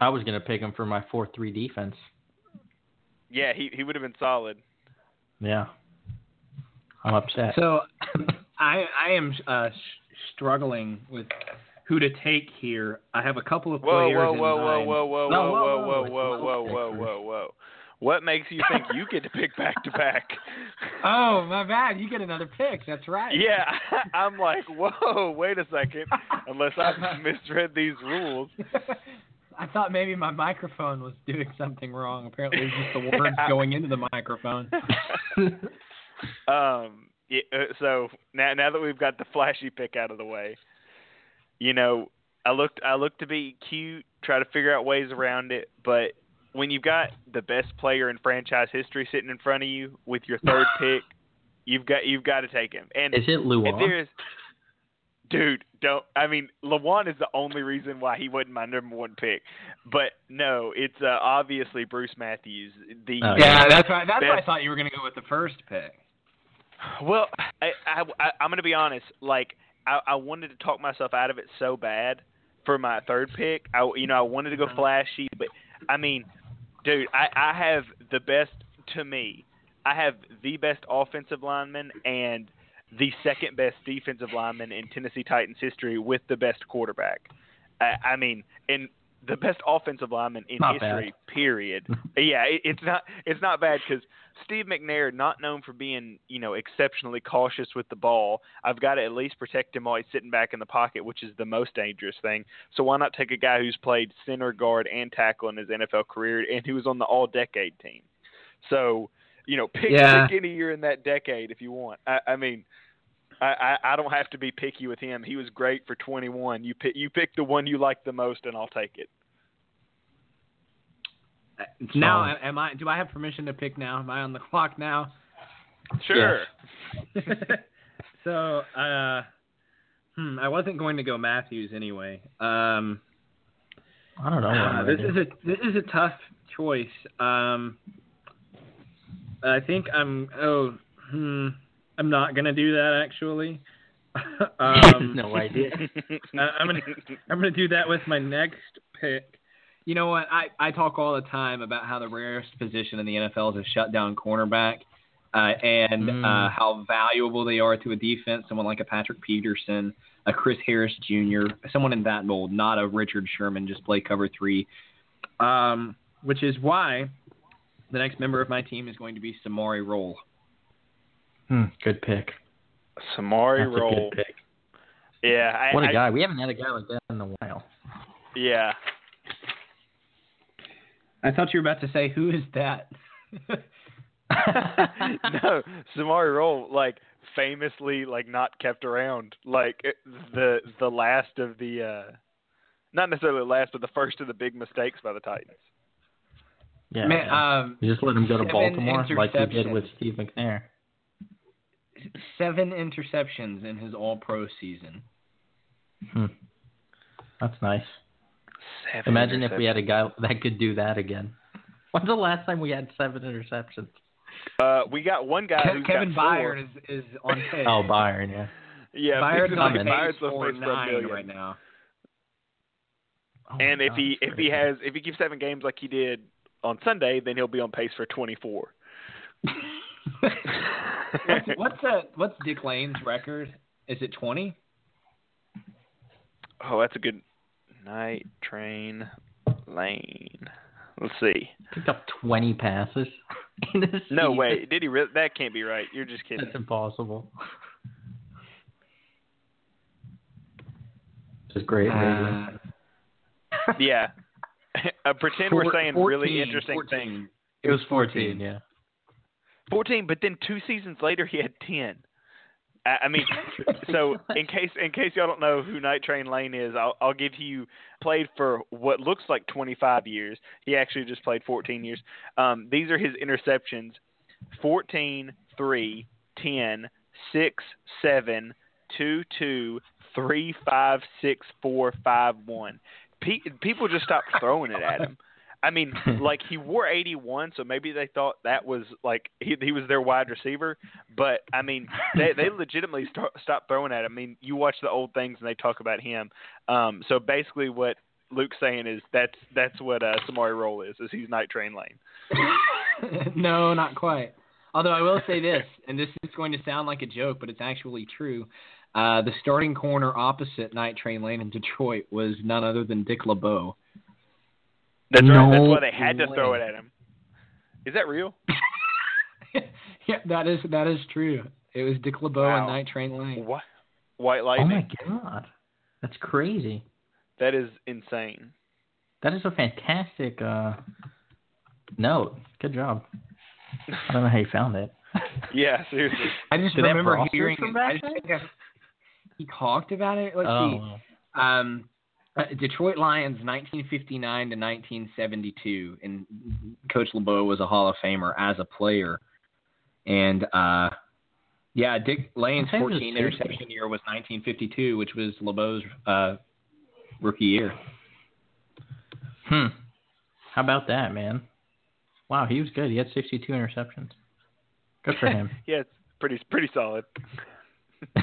S3: I was gonna pick him for my four three defense.
S2: Yeah, he he would have been solid.
S3: Yeah, I'm upset. So I I am uh, struggling with who to take here. I have a couple of players.
S2: Whoa whoa whoa
S3: whoa whoa
S2: whoa whoa whoa whoa whoa whoa whoa whoa whoa whoa. What makes you think you get to pick back to back?
S3: Oh, my bad. You get another pick. That's right.
S2: Yeah. I'm like, whoa, wait a second. Unless I misread these rules.
S3: I thought maybe my microphone was doing something wrong. Apparently, it's just the words going into the microphone.
S2: um. Yeah, uh, so now, now that we've got the flashy pick out of the way, you know, I looked I looked to be cute, try to figure out ways around it, but when you've got the best player in franchise history sitting in front of you with your third pick, you've got you've got to take him. And
S3: is it Lewan?
S2: Dude, don't. I mean, Lewan is the only reason why he wasn't my number one pick. But no, it's uh, obviously Bruce Matthews. The
S3: oh, yeah, that's why. That's best. why I thought you were going to go with the first pick.
S2: Well, I, I, I, am going to be honest. Like, I, I wanted to talk myself out of it so bad for my third pick. I, you know, I wanted to go mm-hmm. flashy, but I mean, dude, I, I have the best to me. I have the best offensive lineman and the second best defensive lineman in Tennessee Titans history with the best quarterback. I, I mean, and the best offensive lineman in
S3: not
S2: history. Bad. Period. yeah, it, it's not it's not bad because Steve McNair, not known for being you know exceptionally cautious with the ball, I've got to at least protect him while he's sitting back in the pocket, which is the most dangerous thing. So why not take a guy who's played center guard and tackle in his NFL career and who was on the All Decade team? So you know, pick, yeah. pick any year in that decade if you want. I, I mean. I, I, I don't have to be picky with him. He was great for 21. You pick you pick the one you like the most, and I'll take it.
S3: Uh, now, am I? Do I have permission to pick now? Am I on the clock now?
S2: Sure.
S3: so, uh, hmm, I wasn't going to go Matthews anyway. Um, I don't know. Uh, this is a this is a tough choice. Um, I think I'm. Oh, hmm. I'm not gonna do that actually. um, no idea. I'm gonna I'm gonna do that with my next pick. You know what? I I talk all the time about how the rarest position in the NFL is a shutdown cornerback, uh, and uh, mm. uh, how valuable they are to a defense. Someone like a Patrick Peterson, a Chris Harris Jr., someone in that mold, not a Richard Sherman, just play cover three. Um, which is why the next member of my team is going to be Samari Rolle. Hmm, good pick.
S2: Samari That's Rolle. pick. Yeah. I,
S3: what
S2: a
S3: I, guy. We haven't had a guy like that in a while.
S2: Yeah. I
S3: thought you were about to say, who is that?
S2: no, Samari Rolle, like, famously, like, not kept around. Like, the the last of the, uh, not necessarily the last, but the first of the big mistakes by the Titans.
S3: Yeah. Man, um, you just let him go to Baltimore like you did with Steve McNair seven interceptions in his All Pro season. Hmm. That's nice. Seven Imagine if we had a guy that could do that again. When's the last time we had seven interceptions?
S2: Uh, we got one guy. Ke-
S3: Kevin
S2: Byard
S3: is, is on pace. oh, Byron, yeah.
S2: Yeah, Byard's
S3: on pace Byard's for nine right now.
S2: Oh and if he if he has if he keeps having games like he did on Sunday, then he'll be on pace for twenty four.
S3: what's uh, what's Dick Lane's record? Is it twenty?
S2: Oh, that's a good night train lane. Let's see.
S3: Picked up twenty passes.
S2: no way! Did he? Re- that can't be right. You're just kidding.
S3: That's impossible. It's great. Uh,
S2: yeah. uh, pretend we we're saying 14, really interesting 14. things.
S3: It was 14, yeah.
S2: 14, but then two seasons later he had 10. I mean, so in case in case y'all don't know who Night Train Lane is, I'll, I'll give you played for what looks like 25 years. He actually just played 14 years. Um, these are his interceptions: 14, 3, 10, 6, 7, 2, 2, 3, 5, 6, 4, 5, 1. Pe- people just stopped throwing it at him. I mean, like he wore 81, so maybe they thought that was like he he was their wide receiver. But I mean, they they legitimately start, stopped throwing at him. I mean, you watch the old things and they talk about him. Um, so basically, what Luke's saying is that's that's what uh, Samari Rolle is. Is he's Night Train Lane?
S3: no, not quite. Although I will say this, and this is going to sound like a joke, but it's actually true. Uh, the starting corner opposite Night Train Lane in Detroit was none other than Dick LeBeau.
S2: That's no right. That's why they had way. to throw it at him. Is that real?
S3: yeah, that is that is true. It was Dick LeBeau
S2: wow.
S3: and Night Train Lane.
S2: What? White Lightning.
S3: Oh my god, that's crazy.
S2: That is insane.
S3: That is a fantastic uh, note. Good job. I don't know how you found it.
S2: yeah, seriously. I
S3: just Did remember hearing. From it. I just I, he talked about it. Let's oh. see. Um, uh, Detroit Lions, 1959 to 1972, and Coach LeBeau was a Hall of Famer as a player. And uh, yeah, Dick Lane's 14 interception year was 1952, which was LeBeau's uh, rookie year. Hmm. How about that, man? Wow, he was good. He had 62 interceptions. Good for him.
S2: yeah, it's pretty pretty solid.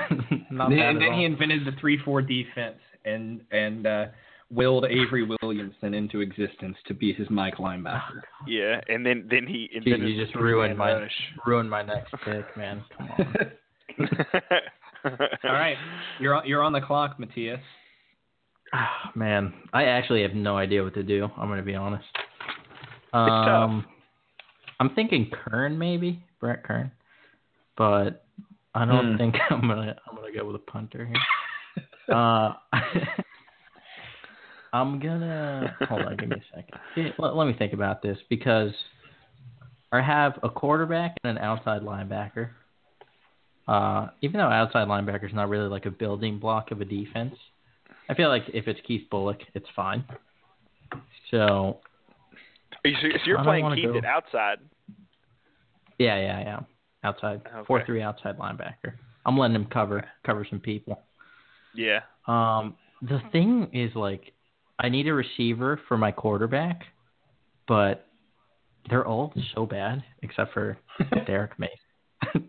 S3: Not and then, then he invented the three-four defense and and uh, willed Avery Williamson into existence to be his Mike linebacker.
S2: Yeah, and then then he Jeez,
S3: you just ruined my rush. ruined my next pick, man. Come on. All right, you're on, you're on the clock, Matthias. Oh, man, I actually have no idea what to do. I'm going to be honest. Um, I'm thinking Kern maybe Brett Kern, but I don't hmm. think I'm gonna I'm gonna go with a punter here uh, I'm gonna hold on. Give me a second. Let, let, me think about this because I have a quarterback and an outside linebacker. Uh, even though outside linebacker is not really like a building block of a defense, I feel like if it's Keith Bulluck, it's fine. So,
S2: so you're playing Keith at outside.
S3: Yeah, yeah, yeah. Outside okay. four three outside linebacker. I'm letting him cover cover some people.
S2: Yeah. Um,
S3: the hmm. thing is, like, I need a receiver for my quarterback, but they're all so bad except for Derrick Mason. so,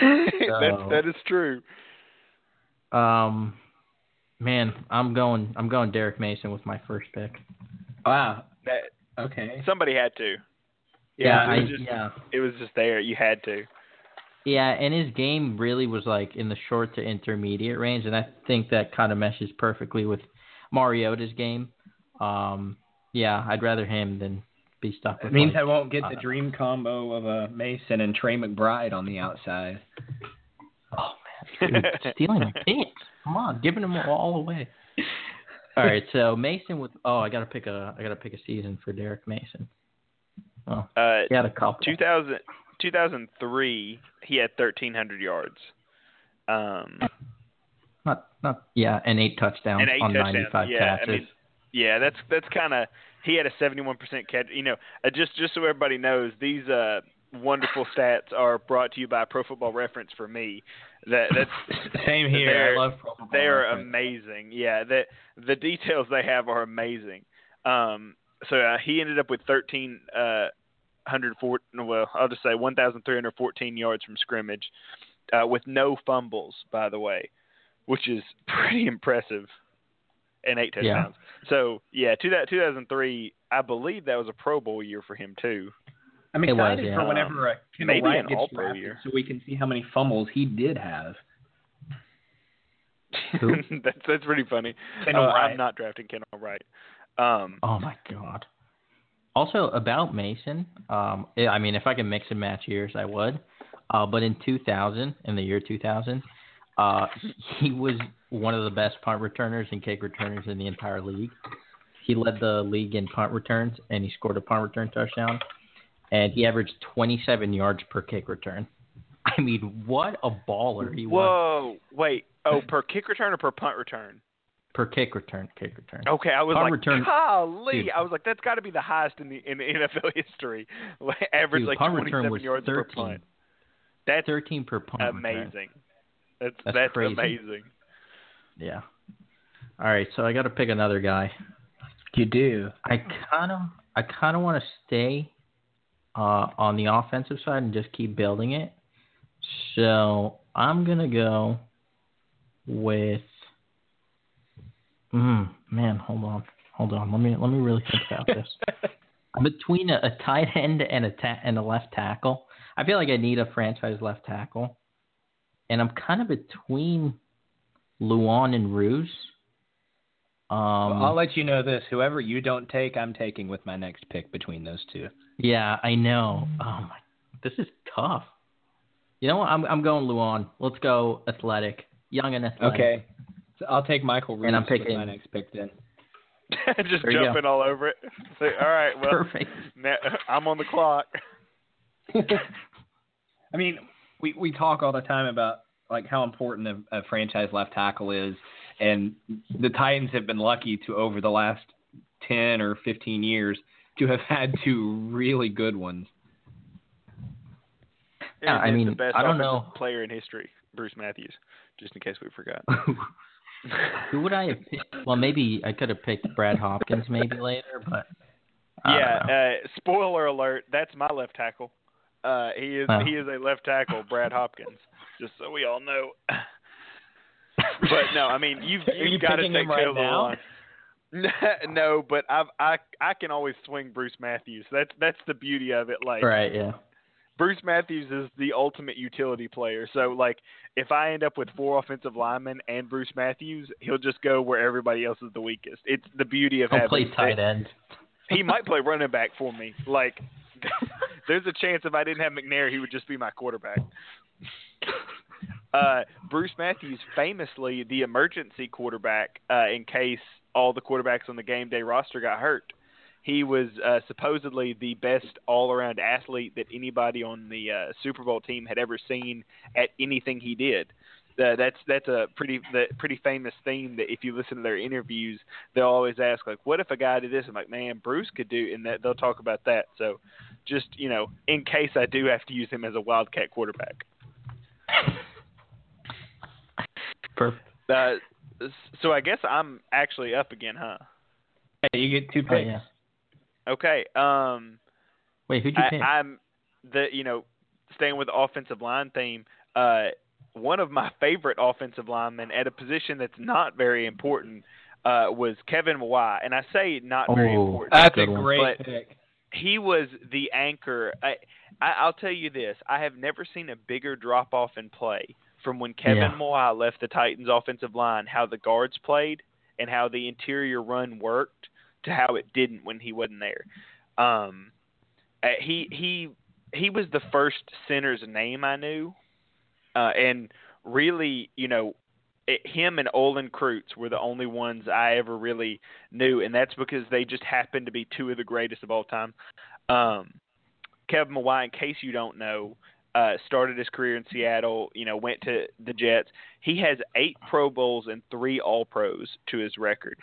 S2: that, that is true.
S3: Um, man, I'm going. I'm going Derrick Mason with my first pick.
S2: Wow. That okay. Somebody had to. Yeah.
S3: Yeah it, was
S2: I, just,
S3: yeah.
S2: it was just there. You had to.
S3: Yeah, and his game really was like in the short to intermediate range, and I think that kind of meshes perfectly with Mariota's game. Um, yeah, I'd rather him than be stuck. It means like, I won't get I the dream know. combo of a uh, Mason and Trey McBride on the outside. Oh man, Dude, stealing my kids! Come on, giving them all away. All right, so Mason with oh, I gotta pick a I gotta pick a season for Derrick Mason. Oh, uh, got a couple.
S2: 2000, 2003, he had 1,300 yards. Um,
S3: not, not, yeah,
S2: and eight touchdowns
S3: and eight on touchdowns. 95 yeah,
S2: catches. I mean, yeah, that's that's kind of he had a 71% catch. You know, uh, just just so everybody knows, these uh, wonderful stats are brought to you by Pro Football Reference for me. That
S3: that's same here. I love Pro Football. They are
S2: amazing. Yeah, that the details they have are amazing. Um, so uh, he ended up with 13 uh, 104. Well, I'll just say 1,314 yards from scrimmage, uh, with no fumbles, by the way, which is pretty impressive, and eight touchdowns. Yeah. So yeah, that 2003, I believe that was a Pro Bowl year for him too.
S3: I'm excited was, yeah. for whenever uh, Maybe Wright gets drafted, year. so we can see how many fumbles he did have.
S2: that's that's pretty funny. Uh, I'm not drafting Ken
S3: Wright. Um, oh my god. Also about Mason, um, I mean, if I could mix and match years, I would. Uh, but in 2000, in the year 2000, uh, he was one of the best punt returners and kick returners in the entire league. He led the league in punt returns, and he scored a punt return touchdown. And he averaged 27 yards per kick return. I mean, what a baller he Whoa,
S2: was! Whoa, wait, oh, per kick return or per punt return?
S3: per kick return. Kick return.
S2: Okay, I was Punt like, return, golly, dude. I was like, that's got to be the highest in the in the NFL history. Average
S3: dude,
S2: like twenty seven yards 13. per punt. That's
S3: thirteen per punt.
S2: Amazing. That's
S3: that's,
S2: amazing.
S3: Yeah. All right, so I got to pick another guy. You do. I kind of I kind of want to stay uh, on the offensive side and just keep building it. So I'm gonna go with Mm, man, hold on, hold on. Let me let me really think about this. Between a, a, tight end and a ta- and a left tackle, I feel like I need a franchise left tackle, and I'm kind of between Lewan and Roos. Um, well, I'll let you know this: whoever you don't take, I'm taking with my next pick between those two. Yeah, I know. Oh my, this is tough. You know what? I'm I'm going Lewan. Let's go athletic, young and athletic. Okay. I'll take Michael Reeves and I'm picking my next pick then.
S2: Just there jumping all over it. all right, well, Perfect. Now, I'm on the clock.
S3: I mean, we we talk all the time about like how important a, a franchise left tackle is, and the Titans have been lucky to over the last ten or fifteen years to have had two really good ones.
S2: Yeah, I mean, the best I don't know player in history, Bruce Matthews. Just in case we forgot.
S3: Who would I have picked? Well, maybe I could have picked Brad Hopkins maybe later, but.
S2: Yeah, uh, spoiler alert, that's my left tackle. Uh, he is oh. he is a left tackle, Brad Hopkins. Just so we all know. but no, I mean you've you've you got to take
S3: right over now?
S2: no, but I've I I can always swing Bruce Matthews. That's that's the beauty of it. Like
S3: right, yeah.
S2: Bruce Matthews is the ultimate utility player. So like if I end up with four offensive linemen and Bruce Matthews, he'll just go where everybody else is the weakest. It's the beauty of I'll having play
S3: tight end.
S2: he might play running back for me. Like there's a chance if I didn't have McNair, he would just be my quarterback. Uh, Bruce Matthews, famously the emergency quarterback uh, in case all the quarterbacks on the game day roster got hurt. He was uh, supposedly the best all-around athlete that anybody on the uh, Super Bowl team had ever seen at anything he did. Uh, that's that's a pretty pretty famous theme that if you listen to their interviews, they'll always ask like, "What if a guy did this?" I'm like, "Man, Bruce could do," and that they'll talk about that. So, just you know, in case I do have to use him as a wildcat quarterback.
S3: Perfect.
S2: Uh, so I guess I'm actually up again, huh?
S3: Hey, you get two picks. Oh, yeah.
S2: Okay. Um, Wait, who'd you I, pick? I'm the you know staying with the offensive line theme. Uh, one of my favorite offensive linemen at a position that's not very important uh, was Kevin Mawae, and I say not oh, very important. That's
S3: a great pick.
S2: He was the anchor. I, I, will tell you this: I have never seen a bigger drop off in play from when Kevin yeah. left the Titans' offensive line, how the guards played, and how the interior run worked to how it didn't when he wasn't there. Um, uh, he he he was the first center's name I knew, uh, and really, you know, it, him and Olin Kreutz were the only ones I ever really knew, and that's because they just happened to be two of the greatest of all time. Um, Kevin Mawae, in case you don't know, uh, started his career in Seattle. You know, went to the Jets. He has eight Pro Bowls and three All Pros to his record.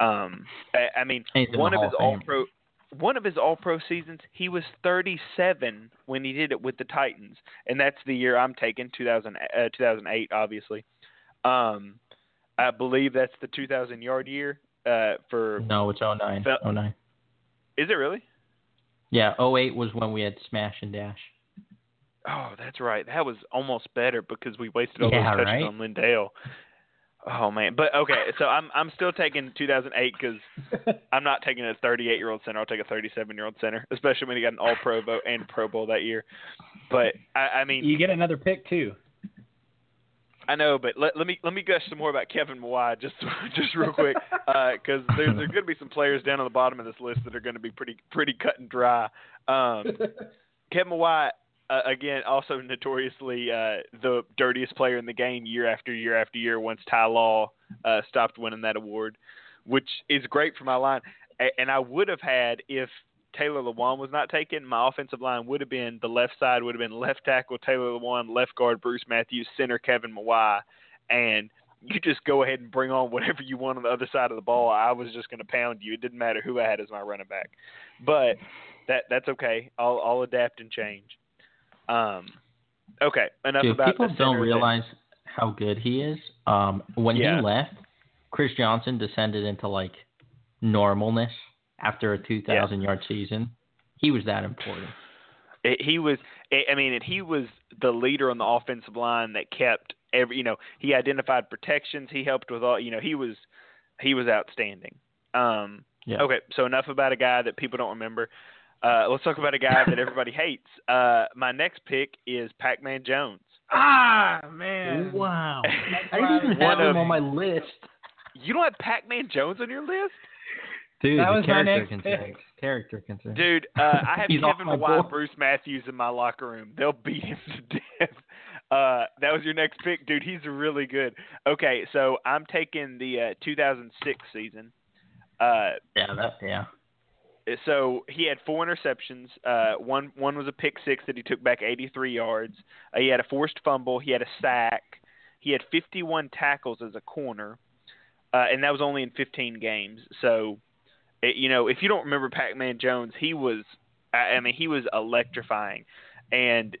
S2: Um, I, I mean, one of his all pro one of his all pro seasons, he was 37 when he did it with the Titans, and that's the year I'm taking 2000 uh, 2008, obviously. Um, I believe that's the 2000 yard year uh, for
S3: no, it's 09. Fel- 09.
S2: Is it really?
S3: Yeah, 08 was when we had Smash and Dash.
S2: Oh, that's right. That was almost better because we wasted all yeah, those touches right? on LenDale. Oh man, but okay, so I'm I'm still taking 2008 because I'm not taking a 38 year old center. I'll take a 37 year old center, especially when he got an All Pro vote and Pro Bowl that year. But I, I mean,
S3: you get another pick too.
S2: I know, but let, let me let me gush some more about Kevin Mawae just just real quick because uh, there's there's going to be some players down on the bottom of this list that are going to be pretty pretty cut and dry. Um, Kevin Mawae uh, again, also notoriously uh, the dirtiest player in the game year after year after year once Ty Law uh, stopped winning that award, which is great for my line. A- and I would have had if Taylor Lewan was not taken, my offensive line would have been the left side would have been left tackle Taylor Lewan, left guard Bruce Matthews, center Kevin Mawae, and you just go ahead and bring on whatever you want on the other side of the ball. I was just going to pound you. It didn't matter who I had as my running back, but that that's okay. I'll I'll adapt and change. Um, okay, enough
S3: Dude,
S2: about
S3: people don't realize thing. how good he is. Um, when yeah. he left, Chris Johnson descended into like normalness after a 2,000 yeah. yard season. He was that important.
S2: It, he was. It, I mean, it, he was the leader on the offensive line that kept every. You know, he identified protections. He helped with all. You know, he was he was outstanding. Um, yeah. Okay, so enough about a guy that people don't remember. Uh, let's talk about a guy that everybody hates. Uh, my next pick is Pac-Man Jones.
S3: Ah, man! Wow, I didn't even have One him of- on my list.
S2: You don't have Pac-Man Jones on your list,
S3: Dude, That was my character next concerns. Character concern.
S2: dude. Uh, I have off Kevin my White, Bruce Matthews in my locker room. They'll beat him to death. Uh, that was your next pick, dude. He's really good. Okay, so I'm taking the uh, 2006 season. Uh,
S3: Yeah, that, yeah
S2: so he had four interceptions. Uh, one one was a pick six that he took back 83 yards. Uh, he had a forced fumble. He had a sack. He had 51 tackles as a corner, uh, and that was only in 15 games. So, it, eh, you know, if you don't remember Pac-Man Jones, he was, I, I mean, he was electrifying, and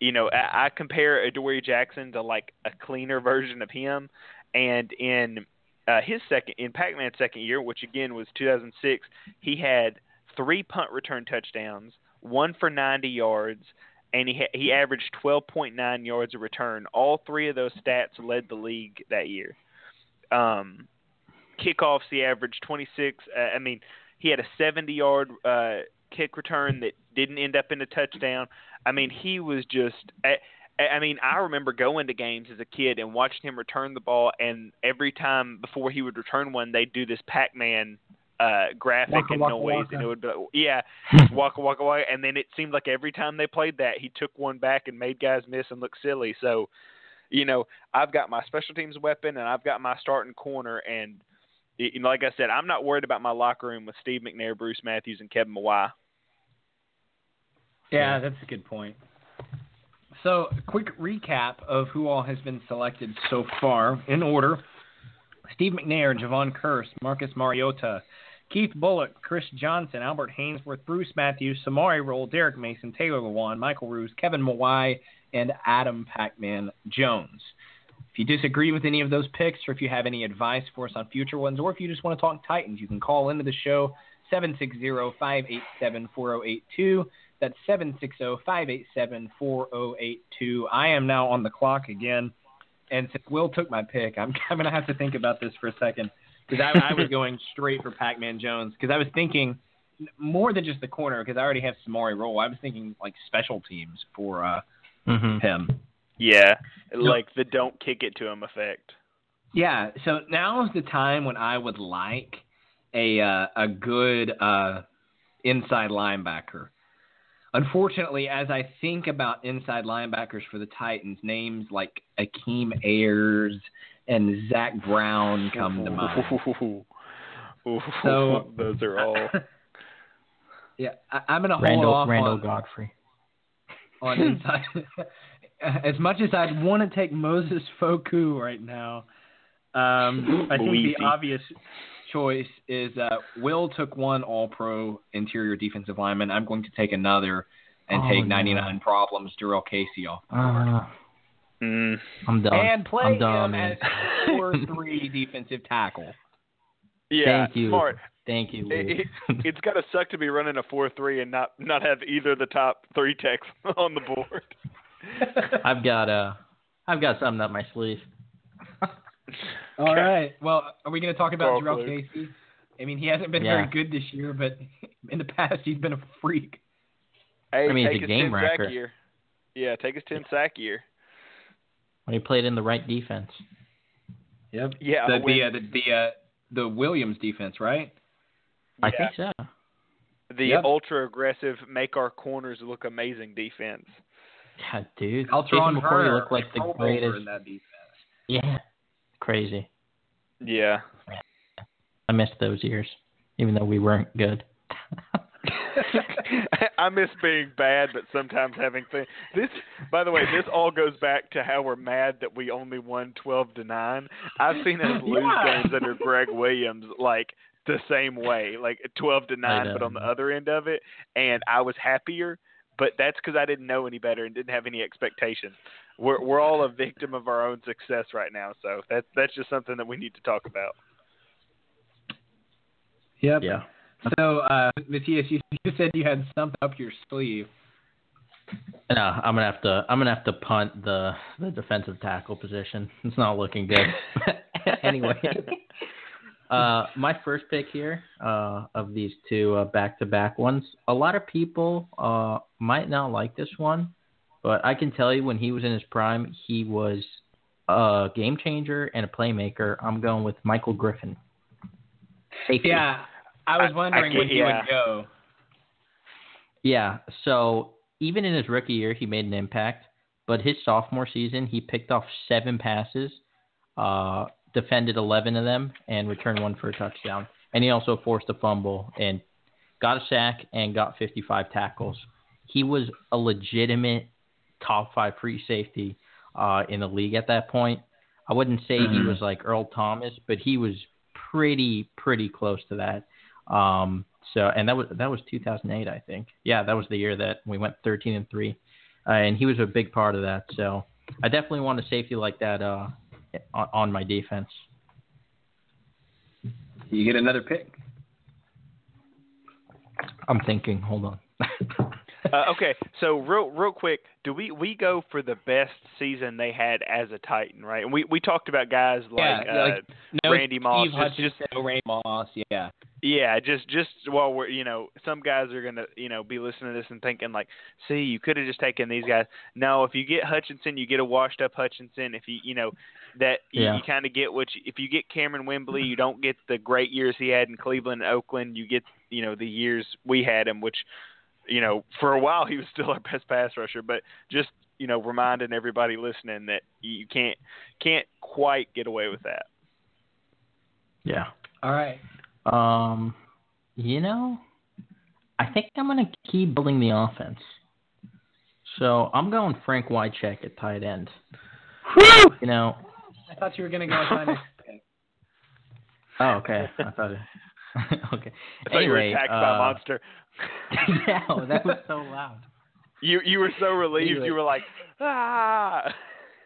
S2: you know, I, I compare Adoree Jackson to like a cleaner version of him, and in uh, his second in Pac-Man's second year, which again was 2006, he had three punt return touchdowns, one for 90 yards, and he he averaged 12.9 yards a return. All three of those stats led the league that year. Um, kickoffs he averaged 26. Uh, I mean, he had a 70 yard uh, kick return that didn't end up in a touchdown. I mean, he was just. I mean, I remember going to games as a kid and watching him return the ball, and every time before he would return one, they'd do this Pac-Man uh, graphic waka, and waka, noise, waka. and it would be like, yeah, waka waka waka. And then it seemed like every time they played that, he took one back and made guys miss and look silly. So, you know, I've got my special teams weapon and I've got my starting corner, and you know, like I said, I'm not worried about my locker room with Steve McNair, Bruce Matthews, and Kevin Mawae.
S3: Yeah, that's a good point. So, quick recap of who all has been selected so far in order: Steve McNair, Jevon Kearse, Marcus Mariota, Keith Bulluck, Chris Johnson, Albert Haynesworth, Bruce Matthews, Samari Rolle, Derrick Mason, Taylor Lewan, Michael Roos, Kevin Mawae,
S5: and Adam Pacman Jones. If you disagree with any of those picks, or if you have any advice for us on future ones, or if you just want to talk Titans, you can call into the show 760 587 4082. That's 760 587 4082. I am now on the clock again. And since Will took my pick, I'm, I'm going to have to think about this for a second because I, I, was going straight for Pac-Man Jones because I was thinking more than just the corner because I already have Samari Rolle. I was thinking like special teams for uh, mm-hmm. him.
S2: Yeah, like the don't kick it to him effect.
S5: Yeah, so now is the time when I would like a uh, a good uh, inside linebacker. Unfortunately, as I think about inside linebackers for the Titans, names like Akeem Ayers and Zach Brown come to mind.
S2: so those are all.
S5: yeah, I, am gonna hold Randall, off Randall on,
S3: Godfrey.
S5: On inside, as much as I'd want to take Moses Foku right now, um, I think the obvious choice is uh, Will took one All Pro interior defensive lineman. I'm going to take another and oh, take 99 problems Jurrell Casey off
S3: the uh, board. Uh, Mm. I'm done. And play I'm done, him man. as
S5: four three defensive tackle.
S2: Yeah, Thank you. smart.
S3: Thank you. It, it,
S2: it's got to suck to be running a four three and not not have either the top three techs on the board.
S3: I've got uh, I've got something up my sleeve.
S5: All okay. right. Well, are we going to talk about Jurrell Casey? I mean, he hasn't been yeah. very good this year, but in the past he's been a freak.
S2: Hey, I mean, take he's a game wrecker. Year. Yeah, take his ten sack year
S3: when he played in the right defense.
S5: Yep.
S2: Yeah.
S5: The the uh, the, the, uh, the, Williams defense, right?
S3: I yeah. think so.
S2: The yep. ultra aggressive, make our corners look amazing defense.
S3: Yeah, dude. on Before look like the greatest. Yeah. Crazy.
S2: Yeah. I
S3: missed those years, even though we weren't good.
S2: I miss being bad, but sometimes having things. This, by the way, this all goes back to how we're mad that we only won twelve to nine. I've seen us lose yeah. games under Gregg Williams like the same way, like twelve to nine, but on the other end of it. And I was happier, but that's because I didn't know any better and didn't have any expectations. We're we're all a victim of our own success right now, so that's that's just something that we need to talk about.
S5: Yep. Yeah. So, uh, Matthias, you, you said you had something up your sleeve.
S3: No, I'm gonna have to. I'm gonna have to punt the the defensive tackle position. It's not looking good. anyway, uh, my first pick here uh, of these two back to back ones. A lot of people uh, might not like this one, but I can tell you when he was in his prime, he was a game changer and a playmaker. I'm going with Michael Griffin.
S5: Safety. Yeah, I was wondering I, I, when he yeah. would go.
S3: Yeah. So even in his rookie year, he made an impact. But his sophomore season, he picked off seven passes, uh, defended 11 of them, and returned one for a touchdown. And he also forced a fumble and got a sack and got 55 tackles. He was a legitimate top five free safety uh, in the league at that point. I wouldn't say mm-hmm. he was like Earl Thomas, but he was pretty, pretty close to that. Um, so and that was that was 2008, I think. Yeah, that was the year that we went 13 and three, uh, and he was a big part of that. So I definitely want a safety like that uh, on, on my defense.
S5: You get another pick.
S3: I'm thinking. Hold on.
S2: uh, okay, so real real quick, do we we go for the best season they had as a Titan, right? And we we talked about guys like, yeah, like uh, no Randy Moss, Steve just, just no Randy
S3: Moss, yeah.
S2: Yeah, just just while we're you know some guys are gonna you know be listening to this and thinking like, see, you could have just taken these guys. No, if you get Hutchinson, you get a washed up Hutchinson. If you you know that yeah. you, you kind of get what you, if you get Kamerion Wimbley, you don't get the great years he had in Cleveland, and Oakland. You get you know the years we had him, which you know for a while he was still our best pass rusher. But just you know reminding everybody listening that you can't can't quite get away with that.
S3: Yeah.
S5: All right.
S3: Um, you know, I think I'm going to keep building the offense. So I'm going Frank Wycheck at tight end. You know,
S5: I thought you were going to go tight end. oh,
S3: okay. I thought. okay. I thought anyway, you were attacked uh, by a monster.
S5: yeah, that was so loud.
S2: You you were so relieved. Anyway. You were like, ah.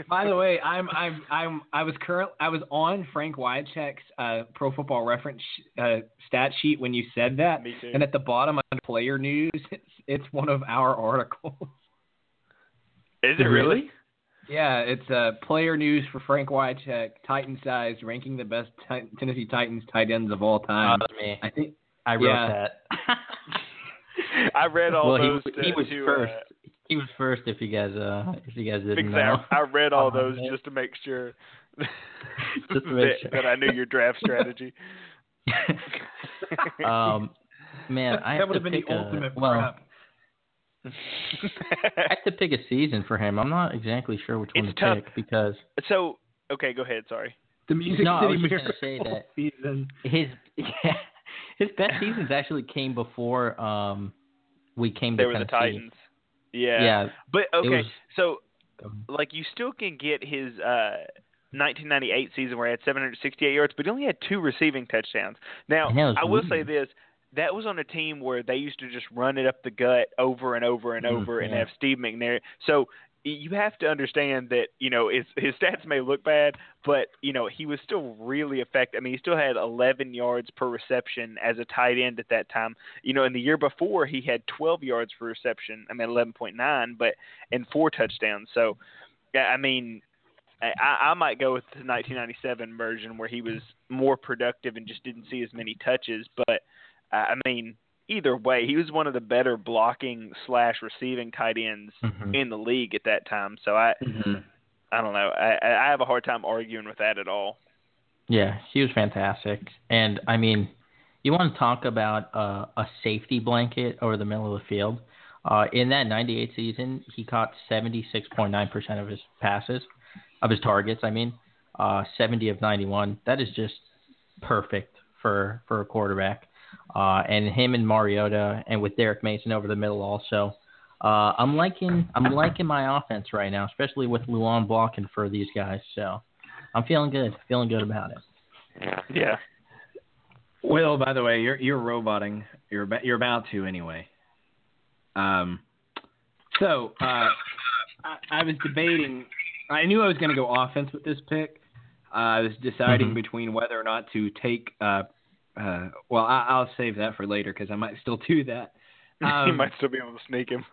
S5: By the way, I'm I'm I'm I was current I was on Frank Wycheck's uh, Pro Football Reference uh, stat sheet when you said that,
S2: Me too.
S5: and at the bottom on player news, it's it's one of our articles.
S2: Is it really?
S5: Yeah, it's uh, player news for Frank Wycheck, Titan sized, ranking the best t- Tennessee Titans tight ends of all time.
S3: me. I think I wrote yeah.
S2: that. I read all well, those. He, to, he was to, uh, first. Uh,
S3: he was first. If you guys, uh, if you guys didn't because know,
S2: I, I read all those uh-huh. just to make sure, just to make that, sure. that I knew your draft strategy.
S3: um, man, that, I that would have been the ultimate a, well, I have to pick a season for him. I'm not exactly sure which one to tough. pick because.
S2: So okay, go ahead. Sorry.
S3: The Music no, City I was Miracle say that season. His yeah, his best seasons actually came before um we came they to Tennessee.
S2: The Titans. Yeah. Yeah. But okay, was... so like you still can get his uh 1998 season where he had 768 yards, but he only had two receiving touchdowns. Now, I, will say this. That was on a team where they used to just run it up the gut over and over and mm-hmm. over and have Steve McNair. So you have to understand that you know his his stats may look bad, but you know he was still really effective. I mean, he still had 11 yards per reception as a tight end at that time. You know, in the year before he had 12 yards per reception. I mean, 11.9, but and four touchdowns. So, I mean, I, I might go with the 1997 version where he was more productive and just didn't see as many touches. But I mean, either way, he was one of the better blocking slash receiving tight ends mm-hmm. in the league at that time. So I, mm-hmm. I don't know. I, I have a hard time arguing with that at all.
S3: Yeah, he was fantastic, and I mean, you want to talk about uh, a safety blanket over the middle of the field. Uh, in that '98 season, he caught 76.9 percent of his passes, of his targets. I mean, uh, 70 of 91. That is just perfect for for a quarterback uh, and him and Mariota, and with Derrick Mason over the middle also. Uh, I'm liking I'm liking my offense right now, especially with Lewan blocking for these guys. So I'm feeling good, feeling good about it.
S2: Yeah.
S5: Will, by the way, you're you're roboting. You're about, you're about to anyway. Um, so uh, I, I, was debating. I knew I was going to go offense with this pick. Uh, I was deciding mm-hmm. between whether or not to take uh, uh, well, I, will save that for later because I might still do that.
S2: Um, might still be able to sneak him.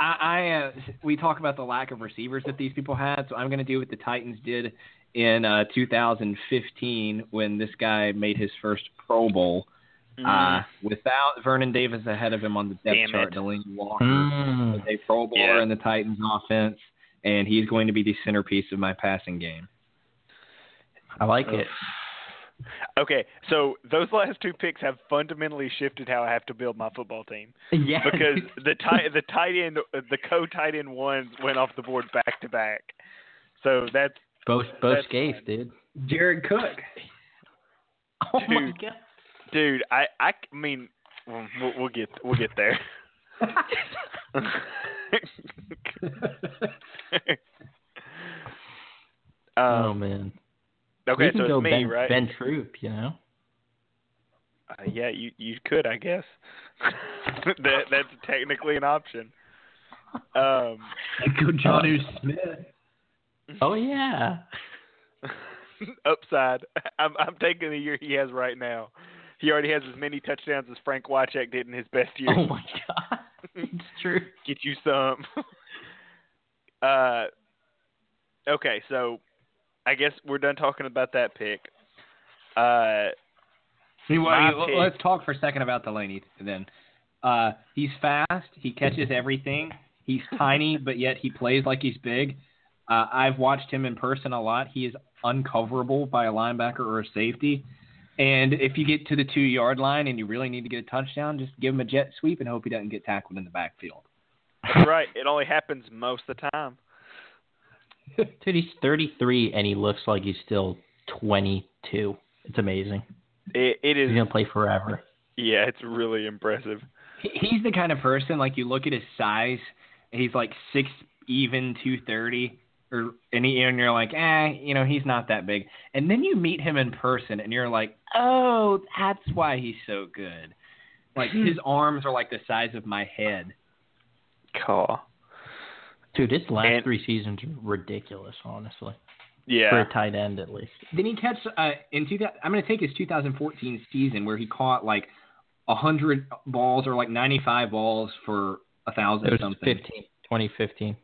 S5: I, I uh, we talk about the lack of receivers that these people had, so I'm going to do what the Titans did in uh, 2015 when this guy made his first Pro Bowl. Uh, mm. Uh, without Vernon Davis ahead of him on the depth Damn chart, Delanie Walker mm. a Pro Bowler yeah. in the Titans offense, and he's going to be the centerpiece of my passing game.
S3: I like Oof. it.
S2: Okay, so those last two picks have fundamentally shifted how I have to build my football team.
S3: Yeah.
S2: Because the tight the tight end the co tight end ones went off the board back to back. So that's
S3: both both Scaife, dude.
S5: Jared Cook.
S2: Oh dude,
S3: my god.
S2: Dude, I I mean we'll, we'll get we'll get there.
S3: um, oh man.
S2: Okay, we can so go it's me, ben, right?
S3: Ben Troupe, you know.
S2: Uh, yeah, you you could, I guess. that that's technically an option. Um,
S3: go John uh, Smith. Oh yeah.
S2: upside. I'm I'm taking the year he has right now. He already has as many touchdowns as Frank Wycheck did in his best year.
S3: Oh my god, it's true.
S2: Get you some. uh, okay, so I guess we're done talking about that pick. Uh,
S5: See, well, pick, let's talk for a second about Delanie then. Uh, he's fast. He catches everything. He's tiny, but yet he plays like he's big. Uh, I've watched him in person a lot. He is uncoverable by a linebacker or a safety. And if you get to the two yard line and you really need to get a touchdown, just give him a jet sweep and hope he doesn't get tackled in the backfield.
S2: That's right. It only happens most of the time.
S3: Dude, he's 33 and he looks like he's still 22. It's amazing.
S2: it, it
S3: is. He's gonna play forever.
S2: Yeah, it's really impressive.
S5: He's the kind of person like you look at his size, he's like six even 230, or any, and you're like, eh, you know, he's not that big. And then you meet him in person, and you're like, oh, that's why he's so good. Like his arms are like the size of my head.
S2: Cool.
S3: Dude, his last and, three seasons are ridiculous, honestly.
S2: Yeah.
S3: For a tight end, at least.
S5: Then he catch uh, in two? I'm going to take his 2014 season where he caught like 100 balls or like 95 balls for a thousand. It was something.
S3: 15, 2015.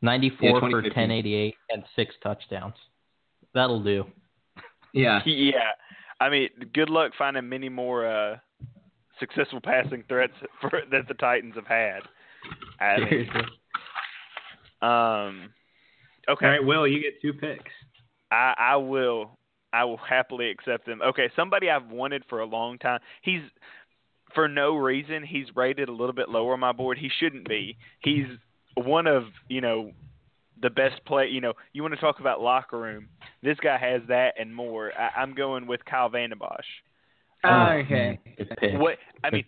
S3: 94 yeah, for 1088 and six touchdowns. That'll do.
S2: Yeah. yeah. I mean, good luck finding many more uh, successful passing threats for, that the Titans have had. I mean, um, okay.
S5: All right, Will, you get two picks.
S2: I, I will. I will happily accept them. Okay, somebody I've wanted for a long time. He's for no reason. He's rated a little bit lower on my board. He shouldn't be. He's one of you know the best play. You know, you want to talk about locker room. This guy has that and more. I, am going with Kyle Vanden Bosch.
S3: Oh, okay.
S2: What I mean,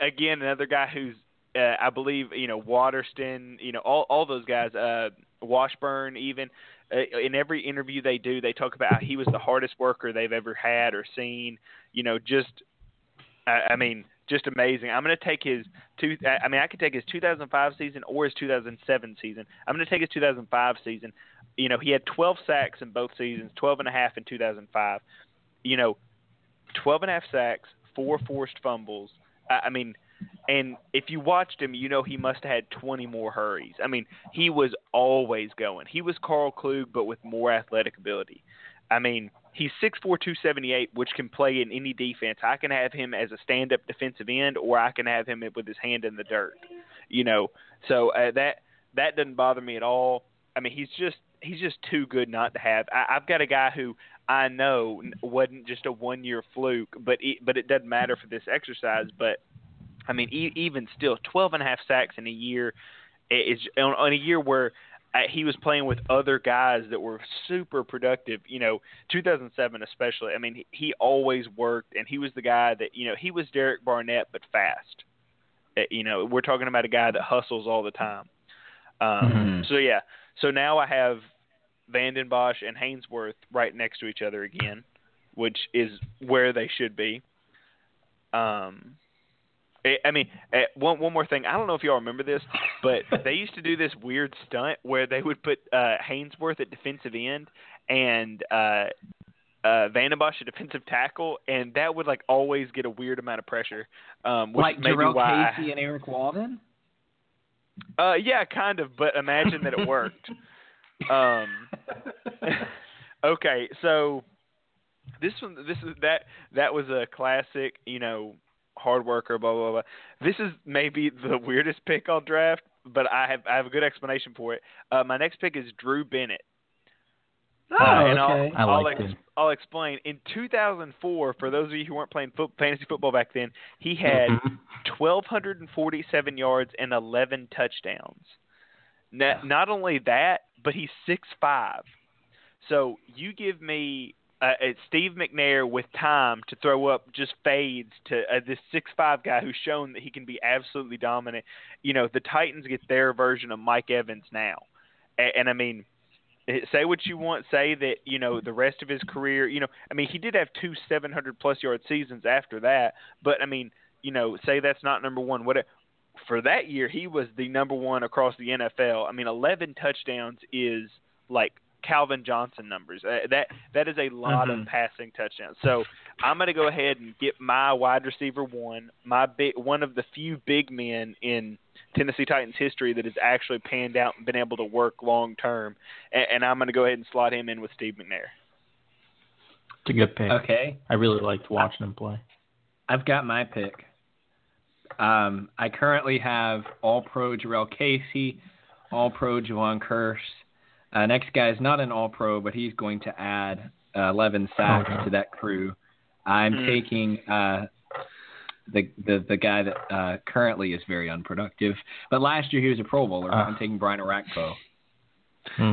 S2: again, another guy who's uh, I believe you know Waterston, you know all all those guys, uh, Washburn, even uh, in every interview they do, they talk about he was the hardest worker they've ever had or seen. You know, just I, I mean, just amazing. I'm going to take his two. I mean, I could take his 2005 season or his 2007 season. I'm going to take his 2005 season. You know, he had 12 sacks in both seasons, 12 and a half in 2005. You know, 12 and a half sacks, four forced fumbles. I, I mean and if you watched him, you know he must have had 20 more hurries. I mean, he was always going. He was Carl Klug, but with more athletic ability. I mean, he's 6'4, 278, which can play in any defense. I can have him as a stand up defensive end, or I can have him with his hand in the dirt. You know, so uh, that that doesn't bother me at all. I mean, he's just he's just too good not to have. I, I've got a guy who I know wasn't just a one year fluke, but it, but it doesn't matter for this exercise. But I mean, e- even still, 12 and a half sacks in a year is on, on a year where uh, he was playing with other guys that were super productive. You know, 2007 especially. I mean, he, he always worked, and he was the guy that you know he was Derek Barnett but fast. Uh, you know, we're talking about a guy that hustles all the time. Um, mm-hmm. So yeah, so now I have Vanden Bosch and Haynesworth right next to each other again, which is where they should be. Um, Eh, I mean, eh, one one more thing. I don't know if y'all remember this, but they used to do this weird stunt where they would put uh, Haynesworth at defensive end and uh, uh, Vanden Bosch at defensive tackle, and that would like always get a weird amount of pressure. Um, which like Jurrell
S5: why... Casey and Erik Walden.
S2: Uh, yeah, kind of, but imagine that it worked. um, okay, so this one, this is that that was a classic, you know, hard worker, blah blah blah. This is maybe the weirdest pick I'll draft, but I have I have a good explanation for it. Uh, my next pick is Drew Bennett.
S3: Oh, uh, and okay.
S5: I'll,
S2: I'll,
S5: ex-
S2: I'll, explain. In 2004, for those of you who weren't playing fo- fantasy football back then, he had 1,247 mm-hmm. yards and 11 touchdowns. Now, not only that, but he's six five. So you give me uh, it's uh, Steve McNair with time to throw up just fades to uh, this six five guy who's shown that he can be absolutely dominant. You know, the Titans get their version of Mike Evans now, and, and I mean, eh, say what you want, say that you know the rest of his career. You know, I mean, he did have two seven hundred plus yard seasons after that, but I mean, you know, say that's not number one. What for that year he was the number one across the NFL. I mean, eleven touchdowns is like Calvin Johnson numbers. Uh, that that is a lot mm-hmm. of passing touchdowns. So I'm going to go ahead and get my wide receiver one, my big, one of the few big men in Tennessee Titans history that has actually panned out and been able to work long term. And, and, I'm going to go ahead and slot him in with Steve McNair.
S3: It's a good pick. Okay. I really liked watching him play.
S5: I've got my pick. Um, I currently have All Pro Jurrell Casey, All Pro Jevon Kearse uh, next guy is not an All Pro, but he's going to add uh, 11 sacks oh, to that crew. I'm mm. taking uh, the, the the guy that uh, currently is very unproductive, but last year he was a Pro Bowler. Ah. I'm taking Brian Orakpo. Hmm.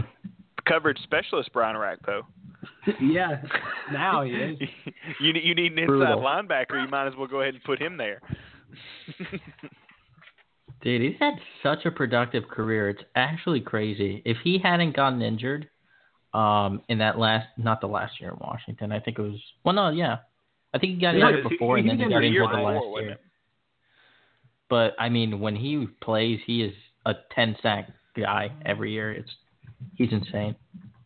S2: Coverage specialist Brian Orakpo.
S5: yeah, now he is.
S2: you you need an inside Brutal. linebacker. You might as well go ahead and put him there.
S3: Dude, he's had such a productive career. It's actually crazy. If he hadn't gotten injured um, in that last, not the last year in Washington, I think it was, well, no, yeah. I think he got yeah, injured before he, and he then he got injured the last year. But, I mean, when he plays, he is a 10 sack guy every year. It's He's insane.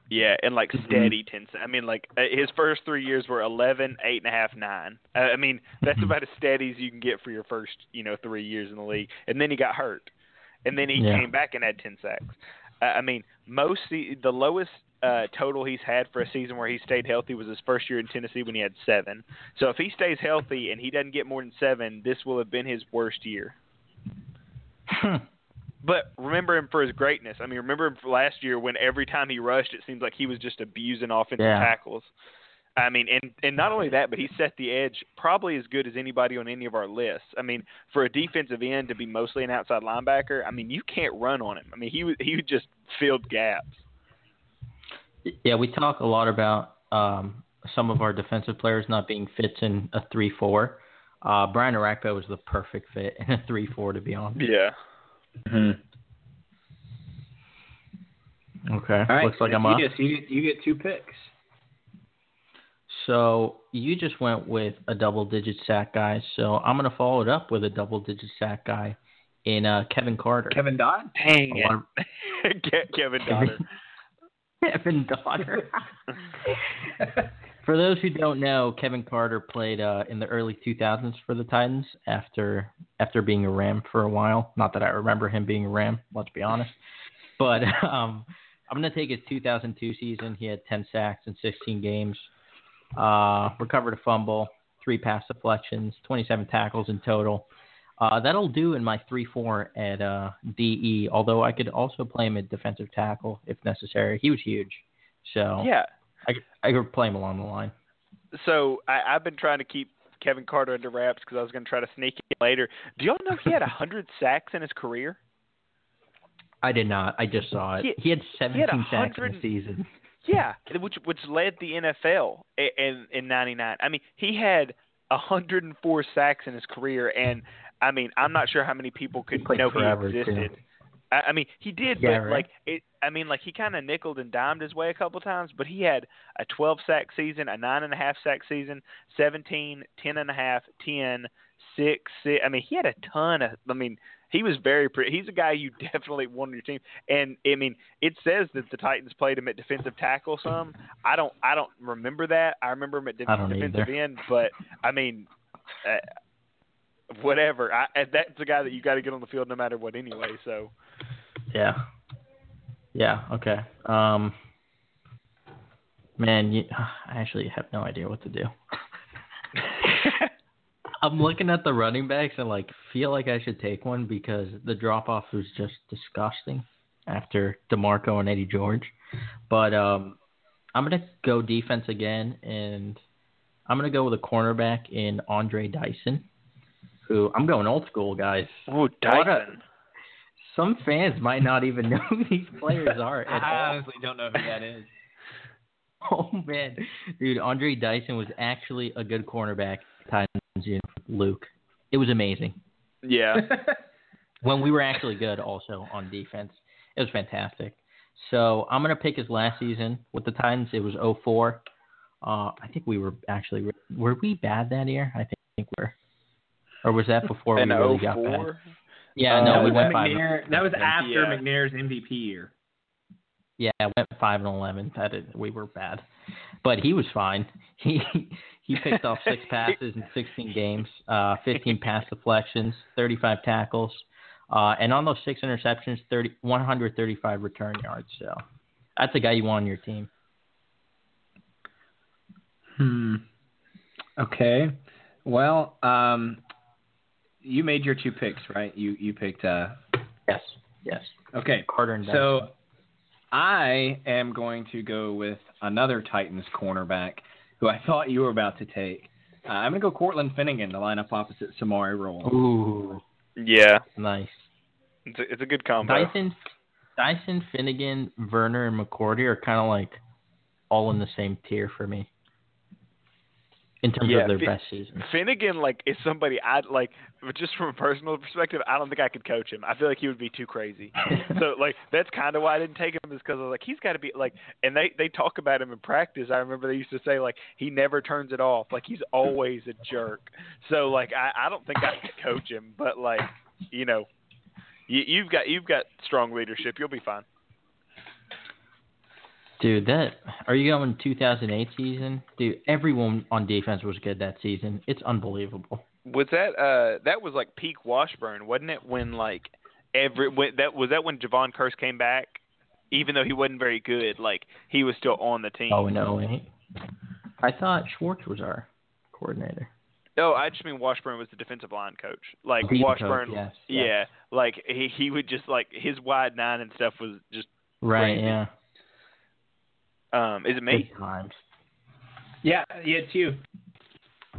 S2: Yeah, and like mm-hmm. steady ten. I mean, like uh, his first three years were eleven, eight and a half, nine. Uh, I mean, that's mm-hmm. about as steady as you can get for your first, you know, three years in the league. And then he got hurt, and then he yeah. came back and had ten sacks. Uh, I mean, most the, the lowest uh, total he's had for a season where he stayed healthy was his first year in Tennessee when he had seven. So if he stays healthy and he doesn't get more than seven, this will have been his worst year. Huh. But remember him for his greatness. I mean, remember him last year when every time he rushed, it seems like he was just abusing offensive yeah. tackles. I mean, and and not only that, but he set the edge probably as good as anybody on any of our lists. I mean, for a defensive end to be mostly an outside linebacker, I mean, you can't run on him. I mean, he he just filled gaps.
S3: Yeah, we talk a lot about um, some of our defensive players not being fits in a three-four. Uh, Brian Orakpo was the perfect fit in a three-four, to be honest.
S2: Yeah.
S3: Mm-hmm. Okay. All right. Looks like I'm
S5: you
S3: up. Just,
S5: you, get, you get two picks.
S3: So you just went with a double digit sack guy. So I'm going to follow it up with a double digit sack guy in uh, Kevin Carter.
S5: Kevin Dodd?
S3: Dang
S2: it. Kevin Dodd.
S3: Kevin Dodd. For those who don't know, Kevin Carter played uh, in the early 2000s for the Titans after after being a Ram for a while. Not that I remember him being a Ram, let's be honest. But um, I'm going to take his 2002 season. He had 10 sacks in 16 games, uh, recovered a fumble, three pass deflections, 27 tackles in total. Uh, that'll do in my 3 4 at uh, DE, although I could also play him at defensive tackle if necessary. He was huge. So,
S2: yeah.
S3: I could, play him along the line.
S2: So I, I've been trying to keep Kevin Carter under wraps because I was going to try to sneak it later. Do y'all know he had 100 sacks in his career?
S3: I did not. I just saw it. He, he had 17 he had sacks in the season.
S2: Yeah, which which led the NFL in in '99. I mean, he had 104 sacks in his career, and I mean, I'm not sure how many people could know he existed. Too. I, I mean, he did, yeah, but right. like it. I mean, like he kind of nickled and dimed his way a couple times, but he had a 12 sack season, a nine and a half sack season, 17, 10 and a half, 10, six, six. I mean, he had a ton of. I mean, he was very pretty. He's a guy you definitely want on your team. And I mean, it says that the Titans played him at defensive tackle some. I don't. I don't remember that. I remember him at defensive either. end, but I mean. Uh, whatever. I, that's a guy that you got to get on the field no matter what anyway. So.
S3: Yeah. Yeah. Okay. Um. Man, you, I actually have no idea what to do. I'm looking at the running backs and like feel like I should take one because the drop off was just disgusting after DeMarco and Eddie George. But um I'm gonna go defense again and I'm gonna go with a cornerback in Andre Dyson who I'm going old school, guys.
S2: Oh, Dyson.
S3: some fans might not even know who these players are. I honestly
S5: don't know who that is.
S3: oh man, dude, Andre Dyson was actually a good cornerback. Times you know, Luke, it was amazing.
S2: Yeah.
S3: when we were actually good, also on defense, it was fantastic. So I'm gonna pick his last season with the Titans. It was 04. Uh, I think we were actually were we bad that year? I think, I think we're or was that before we really 04? got bad? Oh yeah, uh, no, we went five. McNair,
S5: that was after yeah. McNair's MVP year.
S3: Yeah, went five and eleven. That is, we were bad, but he was fine. He he picked off six passes in sixteen games, uh, fifteen pass deflections, thirty-five tackles, uh, and on those six interceptions, 30, 135 return yards. So that's a guy you want on your team.
S5: Hmm. Okay. Well, um, you made your two picks, right? You you picked. Uh...
S3: Yes. Yes.
S5: Okay. Carter and so I am going to go with another Titans cornerback who I thought you were about to take. Uh, I'm going to go Cortland Finnegan to line up opposite Samari Rolle.
S3: Ooh.
S2: Yeah.
S3: Nice.
S2: It's a, it's a good combo.
S3: Dyson, Dyson Finnegan, Verner, and McCourty are kind of like all in the same tier for me in terms yeah, of their fin- best season.
S2: Finnegan, like, is somebody I like. Just from a personal perspective, I don't think I could coach him. I feel like he would be too crazy. so, like, that's kind of why I didn't take him is because I was like, he's got to be like. And they they talk about him in practice. I remember they used to say like he never turns it off. Like he's always a jerk. So like I I don't think I could coach him, but like you know, you, you've got you've got strong leadership. You'll be fine.
S3: Dude, that are you going 2008 season? Dude, everyone on defense was good that season. It's unbelievable.
S2: Was that uh that was like peak Washburn, wasn't it? When like every when, that was that when Jevon Kearse came back, even though he wasn't very good, like he was still on the team.
S3: Oh no, I thought Schwartz was our coordinator. No,
S2: I just mean Washburn was the defensive line coach. Like Washburn, coach, yes, yeah, yes. like he he would just like his wide nine and stuff was just
S3: right. Crazy. Yeah.
S2: Um, is it me? Times.
S5: Yeah, yeah, it's you.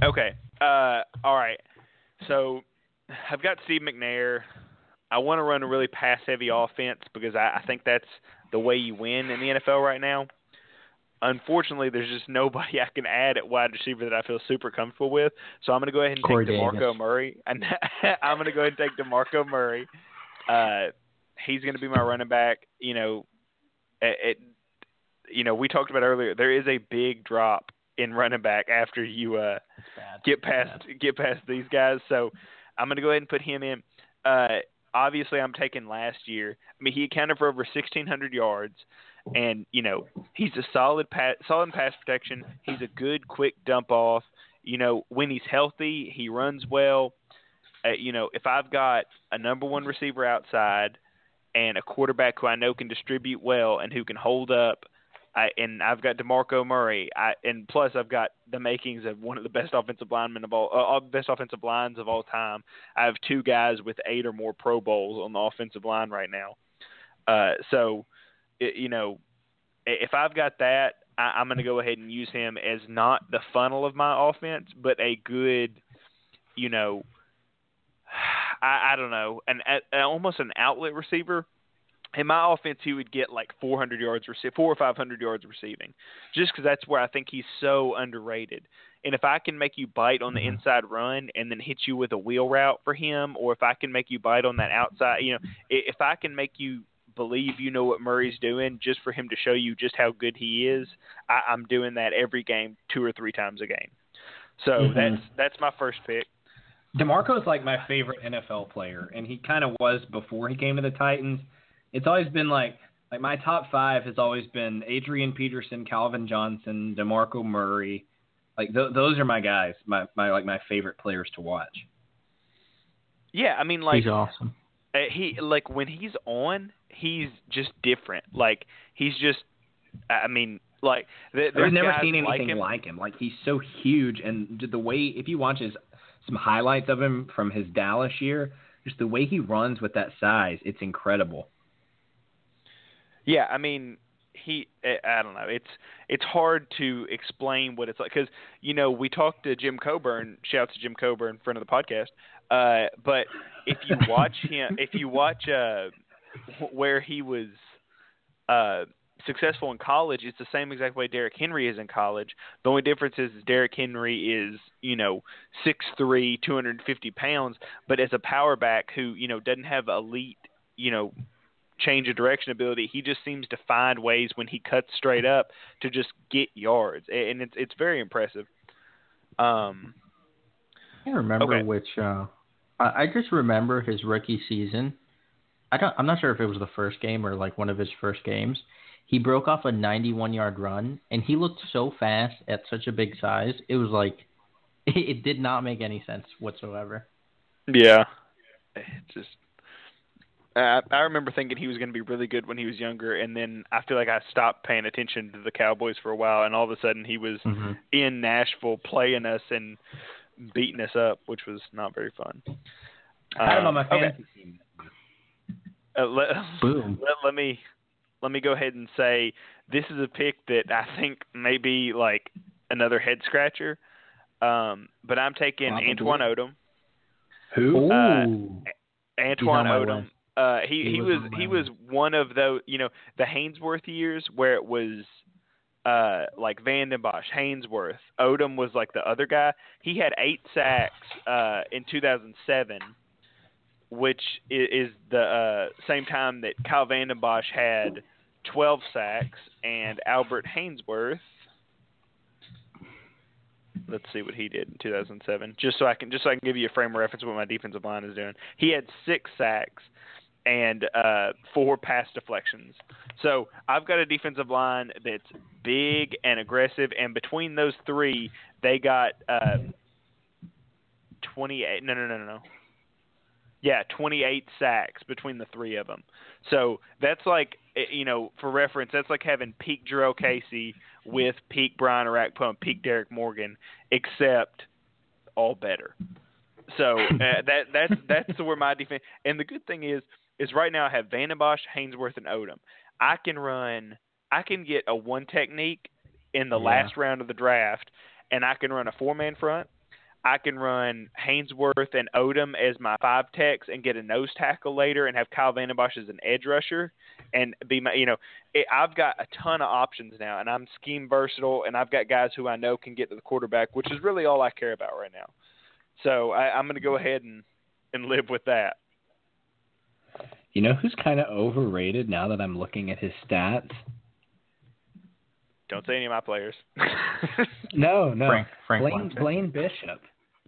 S2: Okay. Uh, all right. So I've got Steve McNair. I want to run a really pass heavy offense because I, I think that's the way you win in the NFL right now. Unfortunately, there's just nobody I can add at wide receiver that I feel super comfortable with. So I'm going to go ahead and Corey take Davis. DeMarco Murray. And I'm going to go ahead and take DeMarco Murray. Uh, he's going to be my running back. You know, at, at you know, we talked about earlier, there is a big drop in running back after you uh, get past get past these guys. So I'm going to go ahead and put him in. Uh, obviously, I'm taking last year. I mean, he accounted for over 1,600 yards, and you know he's a solid pass, solid pass protection. He's a good quick dump off. You know, when he's healthy, he runs well. Uh, you know, if I've got a number one receiver outside and a quarterback who I know can distribute well and who can hold up I, and I've got Demarco Murray. I, and plus, I've got the makings of one of the best offensive linemen of all, uh, best offensive lines of all time. I have two guys with eight or more Pro Bowls on the offensive line right now. Uh, so, it, you know, if I've got that, I, I'm going to go ahead and use him as not the funnel of my offense, but a good, you know, I, I don't know, an a, almost an outlet receiver in my offense, he would get like 400 yards, four or 500 yards receiving, just because that's where I think he's so underrated. And if I can make you bite on the mm-hmm. inside run and then hit you with a wheel route for him, or if I can make you bite on that outside, you know, if I can make you believe you know what Murray's doing just for him to show you just how good he is, I, I'm doing that every game, two or three times a game. So mm-hmm. that's that's my first pick.
S5: DeMarco's like my favorite NFL player, and he kind of was before he came to the Titans it's always been like like my top five has always been Adrian Peterson, Calvin Johnson, Demarco Murray. Like th- those are my guys, my my like my favorite players to watch.
S2: Yeah, I mean like he's
S3: awesome.
S2: Uh, he like when he's on, he's just different. Like he's just, I mean, like th- I've never seen anything like him. like him.
S5: Like he's so huge, and the way if you watch his some highlights of him from his Dallas year, just the way he runs with that size, it's incredible.
S2: Yeah, I mean, he eh, I don't know. It's it's hard to explain what it's like because you know we talked to Jim Coburn. Shouts to Jim Coburn, friend of the podcast. Uh, but if you watch him, if you watch uh, where he was uh, successful in college, it's the same exact way Derrick Henry is in college. The only difference is Derrick Henry is you know six three, two hundred and fifty pounds, but as a power back who you know doesn't have elite you know change of direction ability. He just seems to find ways when he cuts straight up to just get yards, and it's it's very impressive. Um,
S3: I can't remember okay. which. Uh, I, I just remember his rookie season. I don't. I'm not sure if it was the first game or like one of his first games. He broke off a 91 yard run, and he looked so fast at such a big size. It was like it, it did not make any sense whatsoever.
S2: Yeah, it just uh, I remember thinking he was going to be really good when he was younger, and then I feel like I stopped paying attention to the Cowboys for a while, and all of a sudden he was mm-hmm. in Nashville playing us and beating us up, which was not very fun.
S5: I had him on my uh, fantasy okay. team.
S2: Uh, let, Boom. Let, let me let me go ahead and say this is a pick that I think may be like another head scratcher. Um, but I'm taking Probably. Antwan Odom. Who? Uh, Antwan Odom uh, he he, was, he was one of those you know the Haynesworth years where it was uh, like Vanden Bosch, Haynesworth, Odom was like the other guy. He had eight sacks uh, in 2007, which is, the uh, same time that Kyle Vanden Bosch had 12 sacks and Albert Haynesworth. Let's see what he did in 2007. Just so I can just so I can give you a frame of reference what my defensive line is doing. He had six sacks and uh, four pass deflections. So I've got a defensive line that's big and aggressive, and between those three, they got uh, 28. No, no, no, no, no. Yeah, 28 sacks between the three of them. So that's like, eh, you know, for reference, that's like having peak Jurrell Casey with peak Brian Orakpo and peak Derrick Morgan, except all better. So uh, that that's that's where my defense. And the good thing is, is right now I have Vanden Bosch, Haynesworth, and Odom. I can run, I can get a one technique in the yeah. last round of the draft, and I can run a four man front. I can run Haynesworth and Odom as my five techs and get a nose tackle later and have Kyle Vanden Bosch as an edge rusher and be my, you know, it, I've got a ton of options now and I'm scheme versatile and I've got guys who I know can get to the quarterback, which is really all I care about right now. So I, I'm going to go ahead and, and live with that.
S5: You know who's kind of overrated now that I'm looking at his stats?
S2: Don't say any of my players.
S5: no, no.
S3: Frank, Frank
S5: Blaine, Blaine Bishop.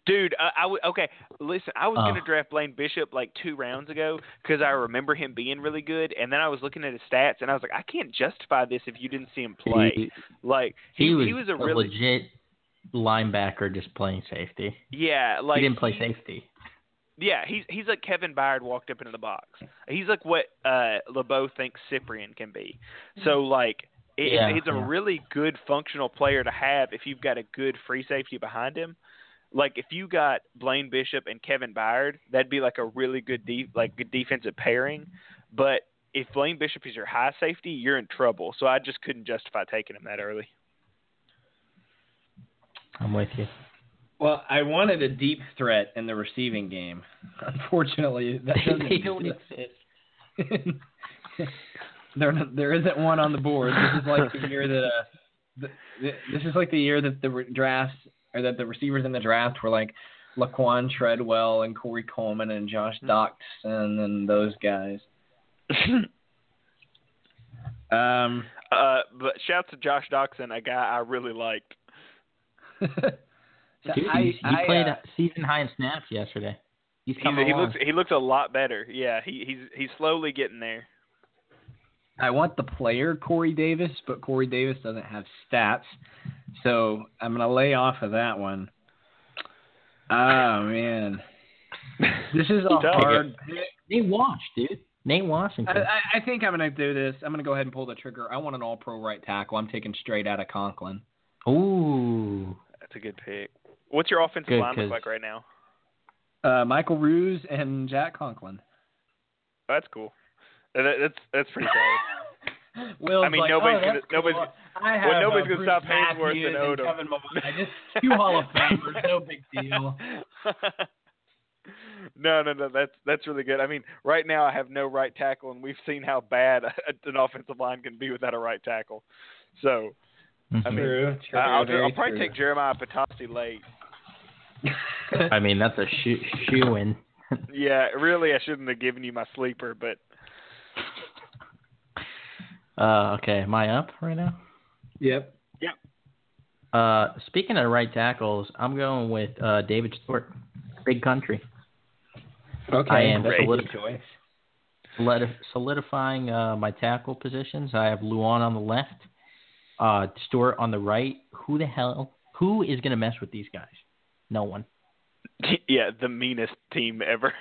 S2: Dude, uh, I w- okay. Listen, I was uh, gonna draft Blaine Bishop like two rounds ago because I remember him being really good, and then I was looking at his stats and I was like, I can't justify this if you didn't see him play. He, like he, he, was, he was a, a really
S3: legit linebacker just playing safety.
S2: Yeah, like he
S3: didn't play safety.
S2: Yeah, he's he's like Kevin Byard walked up into the box. He's like what uh LeBeau thinks Cyprien can be. So mm-hmm. like it, yeah, he's a yeah. really good functional player to have if you've got a good free safety behind him. Like if you got Blaine Bishop and Kevin Byard, that'd be like a really good deep like good defensive pairing. But if Blaine Bishop is your high safety, you're in trouble. So I just couldn't justify taking him that early.
S3: I'm with you.
S5: Well, I wanted a deep threat in the receiving game. Unfortunately, that doesn't they don't exist. there, there isn't one on the board. This is like the year that uh, the, this is like the year that the drafts or that the receivers in the draft were like Laquan Treadwell and Corey Coleman and Josh hmm. Doctson and those guys.
S2: um, uh, but shout to Josh Doctson, a guy I really liked.
S3: Dude, I, he, he I, played uh, season high in snaps yesterday. He's
S2: coming. He,
S3: he looks.
S2: He looks a lot better. Yeah. He, he's he's slowly getting there.
S5: I want the player Corey Davis, but Corey Davis doesn't have stats, so I'm gonna lay off of that one. Oh man, this is a hard.
S3: They watched, dude. Nate Washington.
S5: I, I, think I'm gonna do this. I'm gonna go ahead and pull the trigger. I want an All-Pro right tackle. I'm taking straight out of Conklin.
S3: Ooh,
S2: that's a good pick. What's your offensive Good, line look like right now?
S5: Uh, Michael Roos and Jack Conklin.
S2: that's cool. That, that's that's pretty solid. Will's
S5: I mean, like, nobody's oh, gonna, nobody's cool. well,
S2: nobody's uh, gonna
S5: stop
S2: Haynesworth and, and Odom. Kevin
S5: Just two Hall of Famers, no big deal.
S2: No, no, no. That's that's really good. I mean, right now I have no right tackle, and we've seen how bad an offensive line can be without a right tackle. So,
S5: mm-hmm. I mean, true, true, I'll, I'll, I'll, probably
S2: true. take Jeremiah Poutasi late.
S3: I mean, that's a shoe in.
S2: yeah, really, I shouldn't have given you my sleeper, but.
S3: Uh, okay, am I up right
S5: now?
S2: Yep. Yep.
S3: Uh, speaking of right tackles, I'm going with uh, David Stewart, Big Country.
S5: Okay, I am great solidify-
S3: choice. solidifying uh, my tackle positions. I have Lewan on the left, uh, Stewart on the right. Who the hell? Who is going to mess with these guys? No one.
S2: Yeah, the meanest team ever.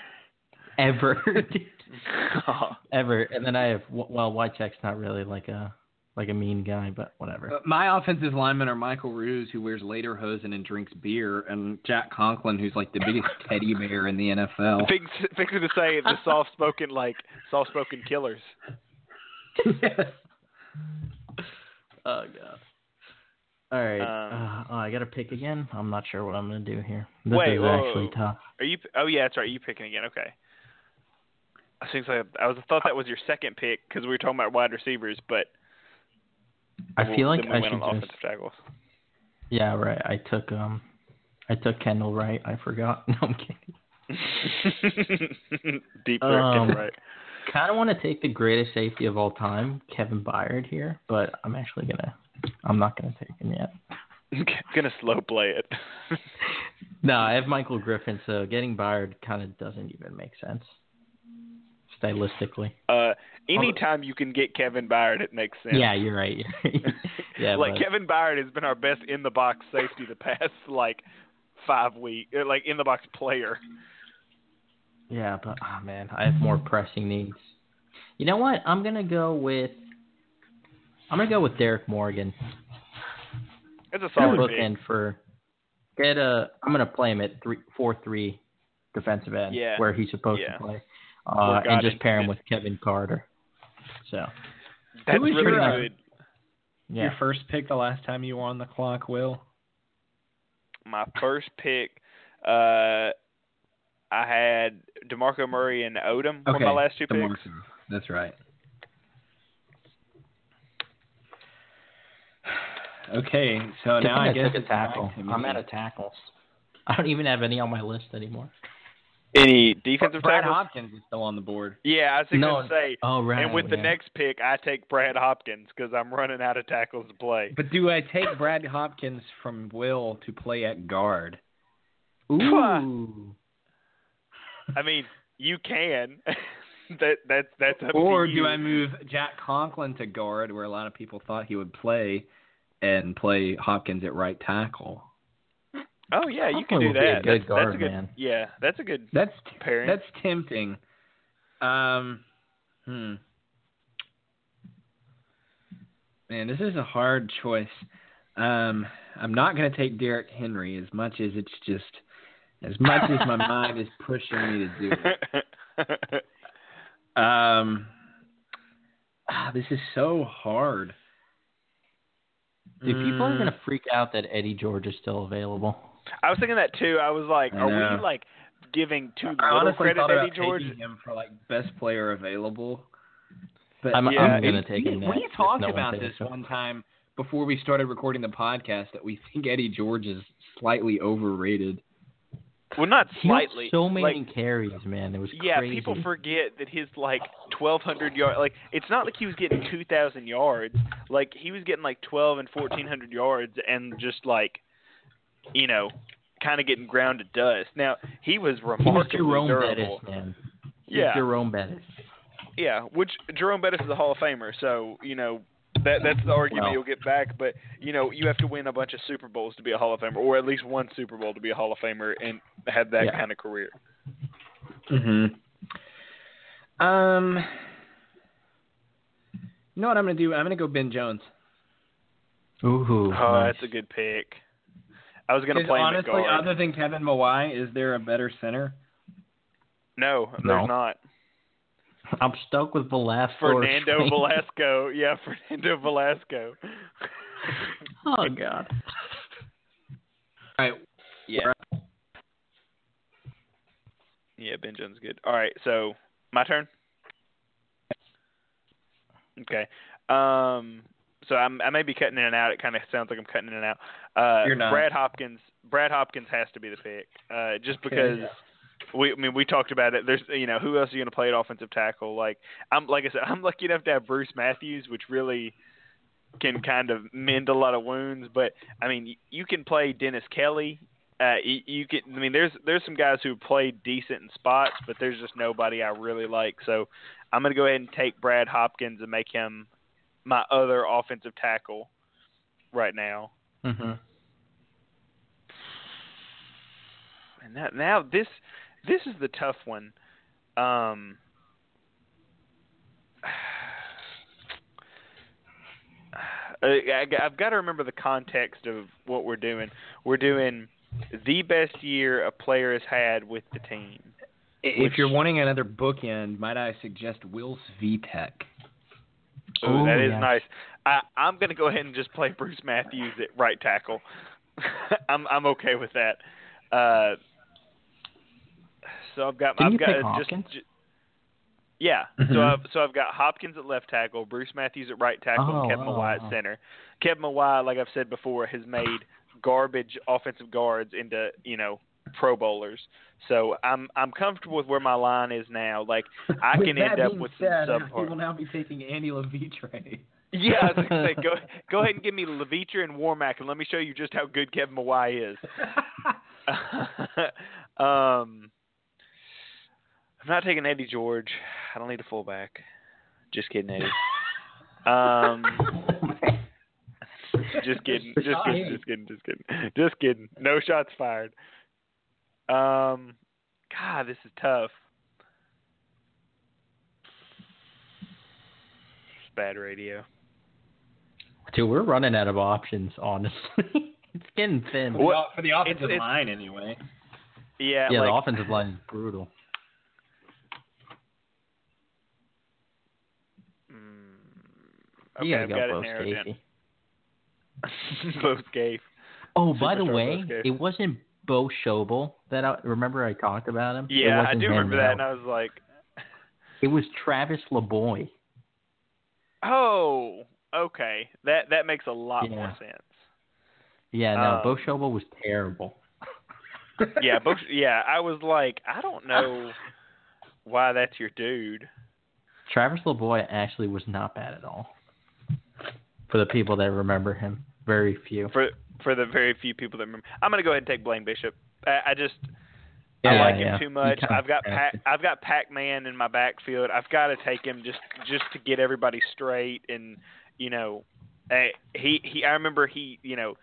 S3: Ever. ever. And then I have well, Wycheck's not really like a like a mean guy, but whatever. Uh,
S5: my offensive linemen are Michael Roos, who wears hosen and drinks beer, and Jack Conklin, who's like the biggest teddy bear in the NFL. Things,
S2: things to say the soft-spoken, like soft-spoken killers. yes.
S3: Oh god. All right. Um, uh, oh, I got to pick again. I'm not sure what I'm going to do here. This wait, is whoa, actually whoa. tough.
S2: Are you? Oh yeah, that's right. You picking again? Okay. I think I was I thought that was your second pick because we were talking about wide receivers, but
S3: I feel like we I should just, offensive tackles. Yeah, right. I took um, I took Kendall Wright. I forgot. No, I'm kidding.
S2: Deep um, Kendall Wright.
S3: Kind of want to take the greatest safety of all time, Kevin Byard here, but I'm actually gonna I'm not going to take him yet.
S2: I'm gonna slow play it.
S3: no, I have Michael Griffin, so getting Byard kind of doesn't even make sense stylistically. Uh,
S2: anytime you can get Kevin Byard, it makes sense.
S3: Yeah, you're right. yeah,
S2: like but... Kevin Byard has been our best in the box safety the past like five weeks, er, like in the box player.
S3: Yeah, but oh man, I have more pressing needs. You know what? I'm gonna go with I'm gonna go with Derrick Morgan.
S2: It's a solid
S3: for get a. I'm gonna play him at three four three defensive end yeah. where he's supposed yeah. to play, uh, and just pair him with Kevin Carter. So
S5: that's was
S3: really
S5: your, uh, good. Yeah. Your first pick the last time you were on the clock, Will.
S2: My first pick, uh, I had Demarco Murray and Odom okay. for my last two DeMarco. picks.
S5: That's right. Okay, so now I, I guess
S3: took a tackle. I'm out of tackles. I don't even have any on my list anymore.
S2: Any defensive Brad tackles?
S5: Hopkins is still on the board.
S2: Yeah, I was no, going to say. Oh, right, and with yeah. the next pick, I take Brad Hopkins because I'm running out of tackles to play.
S5: But do I take Brad Hopkins from Will to play at guard?
S3: Ooh.
S2: I mean, you can. that that's that's.
S5: or do I move Jack Conklin to guard, where a lot of people thought he would play, and play Hopkins at right tackle.
S2: Oh yeah, you can do that. A good that's, guard, that's a good, man. Yeah, that's a good. That's pairing.
S5: That's tempting. Um, hmm. Man, this is a hard choice. Um, I'm not going to take Derrick Henry as much as it's just as much as my mind is pushing me to do it. Um, ah, this is so hard.
S3: Dude, people are gonna mm. freak out that Eddie George is still available.
S2: I was thinking that too. I was like, I are know. we like giving too I little credit to about Eddie George?
S5: him for like best player available. But
S3: I'm, yeah, I'm gonna take it. him.
S5: we talked no about this one time before we started recording the podcast that we think Eddie George is slightly overrated.
S2: Well, not slightly. He so many
S3: like, carries, man. It was yeah. Crazy.
S2: People forget that his like 1,200 yard. Like it's not like he was getting 2,000 yards. Like he was getting like 12 and 1,400 yards, and just like, you know, kind of getting ground to dust. Now he was remarkably he was Jerome durable. Bettis, man. He yeah,
S3: Jerome Bettis.
S2: Yeah, which Jerome Bettis is a Hall of Famer, so you know that that's the argument well, you'll get back, but you know you have to win a bunch of Super Bowls to be a Hall of Famer, or at least one Super Bowl to be a Hall of Famer and have that yeah. kind of career.
S5: Mm-hmm. Um, you know what I'm gonna do? I'm gonna go Ben Jones.
S3: Ooh,
S2: oh, nice. that's a good pick. I was gonna play honestly,
S5: other than Kevin Mawae, is there a better center?
S2: No, no. there's not.
S3: I'm stuck with Velasco.
S2: Fernando Velasco. Yeah, Fernando Velasco.
S3: oh God.
S2: All right. Yeah. Yeah, Ben Jones is good. All right, so my turn. Okay. Um. So I'm, i may be cutting in and out. It kind of sounds like I'm cutting in and out. Uh, You're not. Brad Hopkins. Brad Hopkins has to be the pick, uh, just because. yeah we I mean we talked about it. There's you know who else are you going to play at offensive tackle? Like I'm like I said, I'm lucky enough to have Bruce Matthews, which really can kind of mend a lot of wounds. But I mean, you can play Dennis Kelly. Uh, you, can. I mean, there's there's some guys who played decent in spots, but there's just nobody I really like. So I'm going to go ahead and take Brad Hopkins and make him my other offensive tackle right now.
S3: Mm-hmm.
S2: And that, now this this is the tough one. Um, I, have got to remember the context of what we're doing. We're doing the best year a player has had with the team.
S5: If you're wanting another bookend, might I suggest Will Svitek?
S2: Oh, that is yeah. nice. I, am going to go ahead and just play Bruce Matthews at right tackle. I'm I'm okay with that. Uh, so I've got Didn't I've you got pick uh, Hopkins? Just, yeah. Mm-hmm. So I've so I've got Hopkins at left tackle, Bruce Matthews at right tackle, oh, and Kevin oh, Mawae at center. Kevin Mawae, like I've said before, has made garbage offensive guards into, you know, pro bowlers. So I'm I'm comfortable with where my line is now. Like I can end up with said, some
S5: subpar. will now be taking Andy Levitre.
S2: yeah, say, go go ahead and give me Levitre and Warmack, and let me show you just how good Kevin Mawae is. um, I'm not taking Eddie George. I don't need a fullback. Just kidding, Eddie. Um, just kidding. Just kidding. Just kidding. Just kidding. Just kidding. No shots fired. Um, God, this is tough. It's bad radio.
S3: Dude, we're running out of options. Honestly, it's getting thin.
S5: Well, for the offensive it's, it's, line, anyway.
S2: Yeah.
S3: Yeah,
S2: like,
S3: the offensive line is brutal.
S2: Okay, you gotta I've go got Bo it narrowed Bo
S3: Oh, Superstar by the way, it wasn't Bo Schobel that I remember. I talked about him.
S2: Yeah, I
S3: do
S2: remember that, and I was like,
S3: it was Travis LaBoy.
S2: Oh, okay. That that makes a lot yeah. more sense.
S3: Yeah, no, um, Bo Schobel was terrible.
S2: yeah, Bo, yeah, I was like, I don't know why that's your dude.
S3: Travis LaBoy actually was not bad at all for the people that remember him. Very few. For
S2: for the very few people that remember, I'm gonna go ahead and take Blaine Bishop. I, I just yeah, I like yeah. him too much. I've got Pac, I've got Pac-Man in my backfield. I've got to take him just just to get everybody straight. And you know, I, eh, he he. I remember he. You know,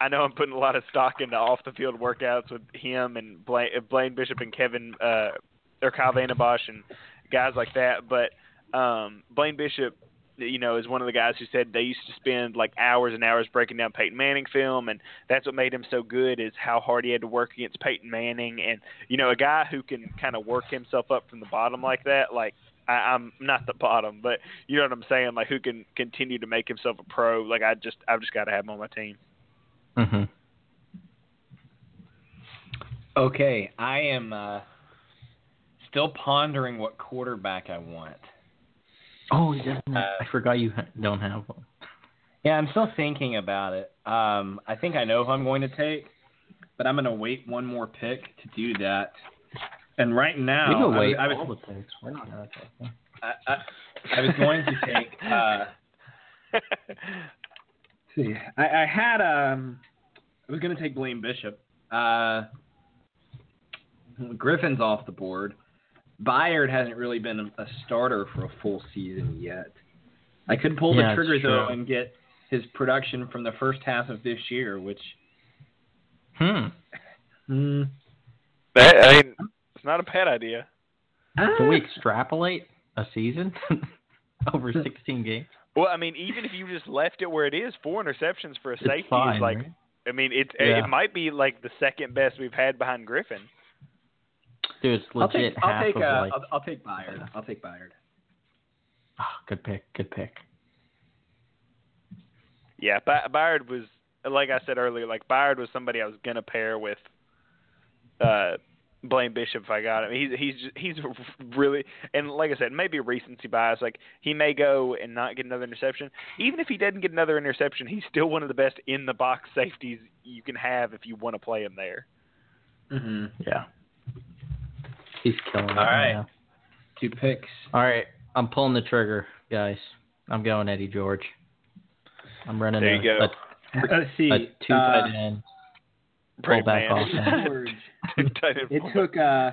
S2: I know I'm putting a lot of stock into off the field workouts with him and Blaine, Blaine Bishop and Kevin uh, or Kyle Vanden Bosch and guys like that. But um, Blaine Bishop you know, is one of the guys who said they used to spend like hours and hours breaking down Peyton Manning film, and that's what made him so good is how hard he had to work against Peyton Manning, and you know, a guy who can kind of work himself up from the bottom like that, like I, I'm not the bottom, but you know what I'm saying, like who can continue to make himself a pro. Like I just, I've just got to have him on my team.
S3: Mhm.
S5: Okay, I am uh, still pondering what quarterback I want.
S3: Oh, he doesn't. Uh, I forgot you don't have one.
S5: Yeah, I'm still thinking about it. Um, I think I know who I'm going to take, but I'm going to wait one more pick to do that. And right now, we can wait I, was, all the picks. We're not going to take them. I, I, I was going to take. Uh, see, I, I had um, I was going to take Blaine Bishop. Uh, Griffin's off the board. Byard hasn't really been a, starter for a full season yet. I could pull yeah, the trigger though and get his production from the first half of this year, which.
S3: Hmm. Hmm.
S2: That, I mean, it's not a bad idea.
S3: Can we ah. extrapolate a season over 16 games?
S2: Well, I mean, even if you just left it where it is, four interceptions for a safety fine, is like, right? I mean, it yeah. it might be like the second best we've had behind Griffin.
S3: Dude, it's legit I'll take, half I'll take, of uh, like, I'll, I'll, take
S5: Byard. Uh, I'll take
S3: Byard. Oh, good pick.
S5: Good
S3: pick.
S5: Yeah,
S2: ba- Byard
S3: was
S2: like I said earlier. Like Byard was somebody I was gonna pair with. Uh, Blaine Bishop if I got him. He's he's just, he's really and like I said, maybe recency bias. Like he may go and not get another interception. Even if he doesn't get another interception, he's still one of the best in the box safeties you can have if you want to play him there.
S3: Mm-hmm. Yeah. He's killing All it. All right. Now. Two
S5: picks.
S3: All right. I'm pulling the trigger, guys. I'm going Eddie George. I'm running there you a, go. A, uh, Let's see. A two uh, tight end.
S2: Pull back off. it
S5: took uh,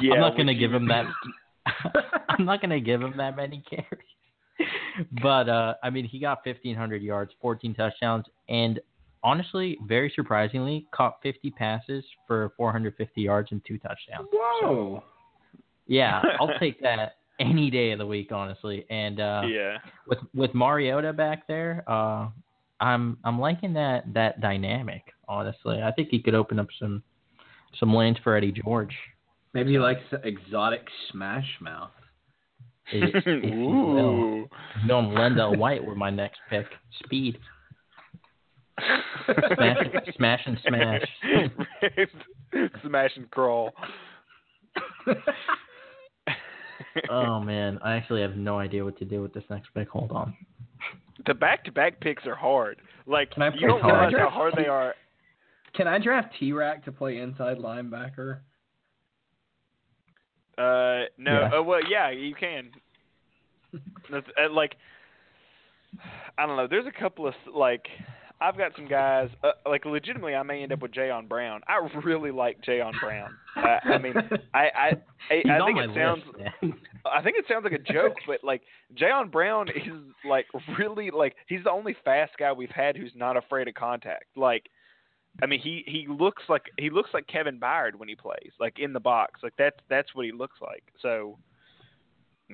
S3: Yeah, I'm not gonna give him that. I'm not gonna give him that many carries. But uh, I mean, he got 1,500 yards, 14 touchdowns, and honestly, very surprisingly, caught 50 passes for 450 yards and two touchdowns.
S2: Whoa! So,
S3: yeah, I'll take that any day of the week, honestly. And uh, yeah, with with Mariota back there, uh, I'm I'm liking that that dynamic. Honestly, I think he could open up some some lanes for Eddie George.
S5: Maybe he likes exotic Smash Mouth.
S2: If, if Ooh.
S3: LenDale White were my next pick. Speed. smash, smash and smash.
S2: smash and crawl.
S3: oh man, I actually have no idea what to do with this next pick. Hold on.
S2: The back-to-back picks are hard. Like
S5: you
S2: don't
S5: realize
S2: how hard they are.
S5: Can I draft T Rack to play inside linebacker?
S2: Uh, no. Yeah. Oh, well, yeah, you can. That's, uh, like, I don't know. There's a couple of like, I've got some guys. Uh, like, legitimately, I may end up with Jayon Brown. I really like Jayon Brown. Uh, I mean, I I I, I think it sounds. List, I think it sounds like a joke, but like Jayon Brown is like really like he's the only fast guy we've had who's not afraid of contact. Like I mean, he he looks like he looks like Kevin Byard when he plays, like in the box. Like that's that's what he looks like. So,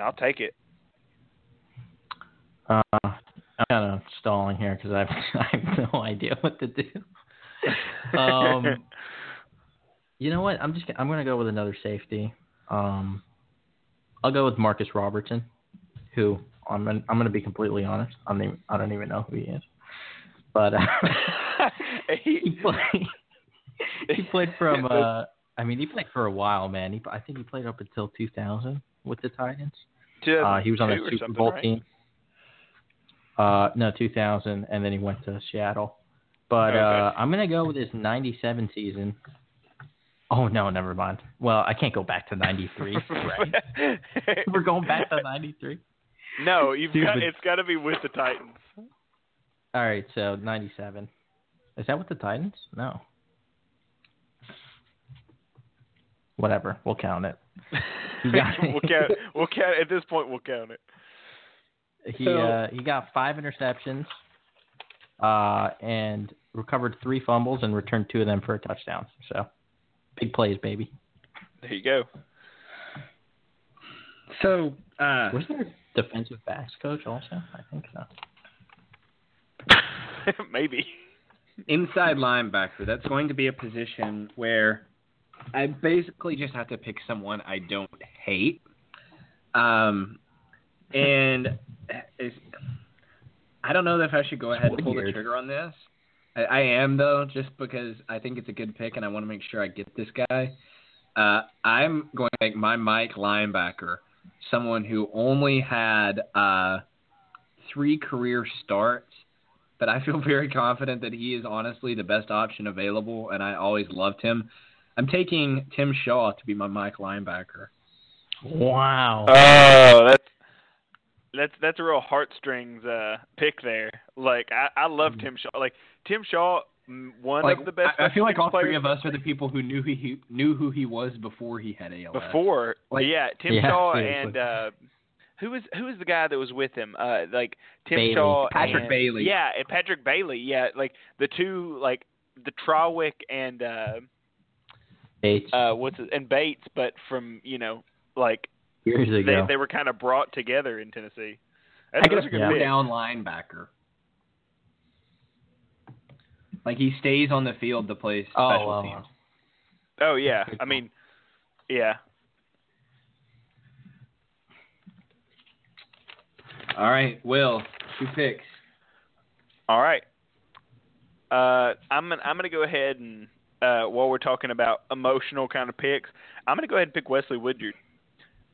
S2: I'll take it.
S3: Uh, I'm kind of stalling here because I have no idea what to do. Um, you know what? I'm just I'm gonna go with another safety. Um, I'll go with Marcus Robertson, who I'm I'm gonna be completely honest. I'm I don't even know who he is. But uh, he, played, he played from. Uh, I mean, he played for a while, man. He, I think he played up until 2000 with the Titans. Uh, he was on the Super Bowl right? team. Uh, no, 2000, and then he went to Seattle. But okay. uh, I'm gonna go with his '97 season. Oh no, never mind. Well, I can't go back to '93. Right? We're going back to
S2: '93. No, you've Dude, got, but, it's got to be with the Titans.
S3: All right, so 97. Is that with the Titans? No. Whatever. We'll count it.
S2: we'll count. We'll count. At this point, we'll count it.
S3: He so, uh, he got five interceptions, uh, and recovered three fumbles and returned two of them for a touchdown. So, big plays, baby.
S2: There you go.
S5: So, uh,
S3: was there defensive backs coach also? I think so.
S2: Maybe.
S5: Inside linebacker. That's going to be a position where I basically just have to pick someone I don't hate. Um, and uh, I don't know if I should go ahead and pull the trigger on this. I, I, am though, just because I think it's a good pick, and I want to make sure I get this guy. Uh, I'm going to make my Mike linebacker someone who only had uh, three career starts but I feel very confident that he is honestly the best option available, and I always loved him. I'm taking Tim Shaw to be my Mike linebacker.
S3: Wow.
S2: Oh, that's that's that's a real heartstrings uh, pick there. Like I, I love Tim Shaw. Like Tim Shaw, one
S5: like, of
S2: the best.
S5: I,
S2: I
S5: feel like all players. three of us are the people who knew he, he knew who he was before he had ALS.
S2: Before, like, yeah, Tim yeah, Shaw seriously. and uh, who was the guy that was with him? Uh, like Tim
S3: Bailey.
S2: Shaw,
S5: Patrick
S2: and,
S5: Bailey.
S2: Yeah, and Patrick Bailey. Yeah, like the two, like the Trawick and uh, Bates. Uh, what's and Bates, but from you know, like years ago, they, they were kind of brought together in Tennessee. That's
S5: I
S2: guess a yeah. down
S5: linebacker. Like he stays on the field to play special oh, um,
S3: teams.
S2: Oh yeah, I mean, yeah, All right, Will, two picks. All right.
S5: Uh,
S2: I'm gonna, I'm gonna go ahead and uh, while we're talking about emotional kind of picks, I'm gonna go ahead and pick Wesley Woodyard.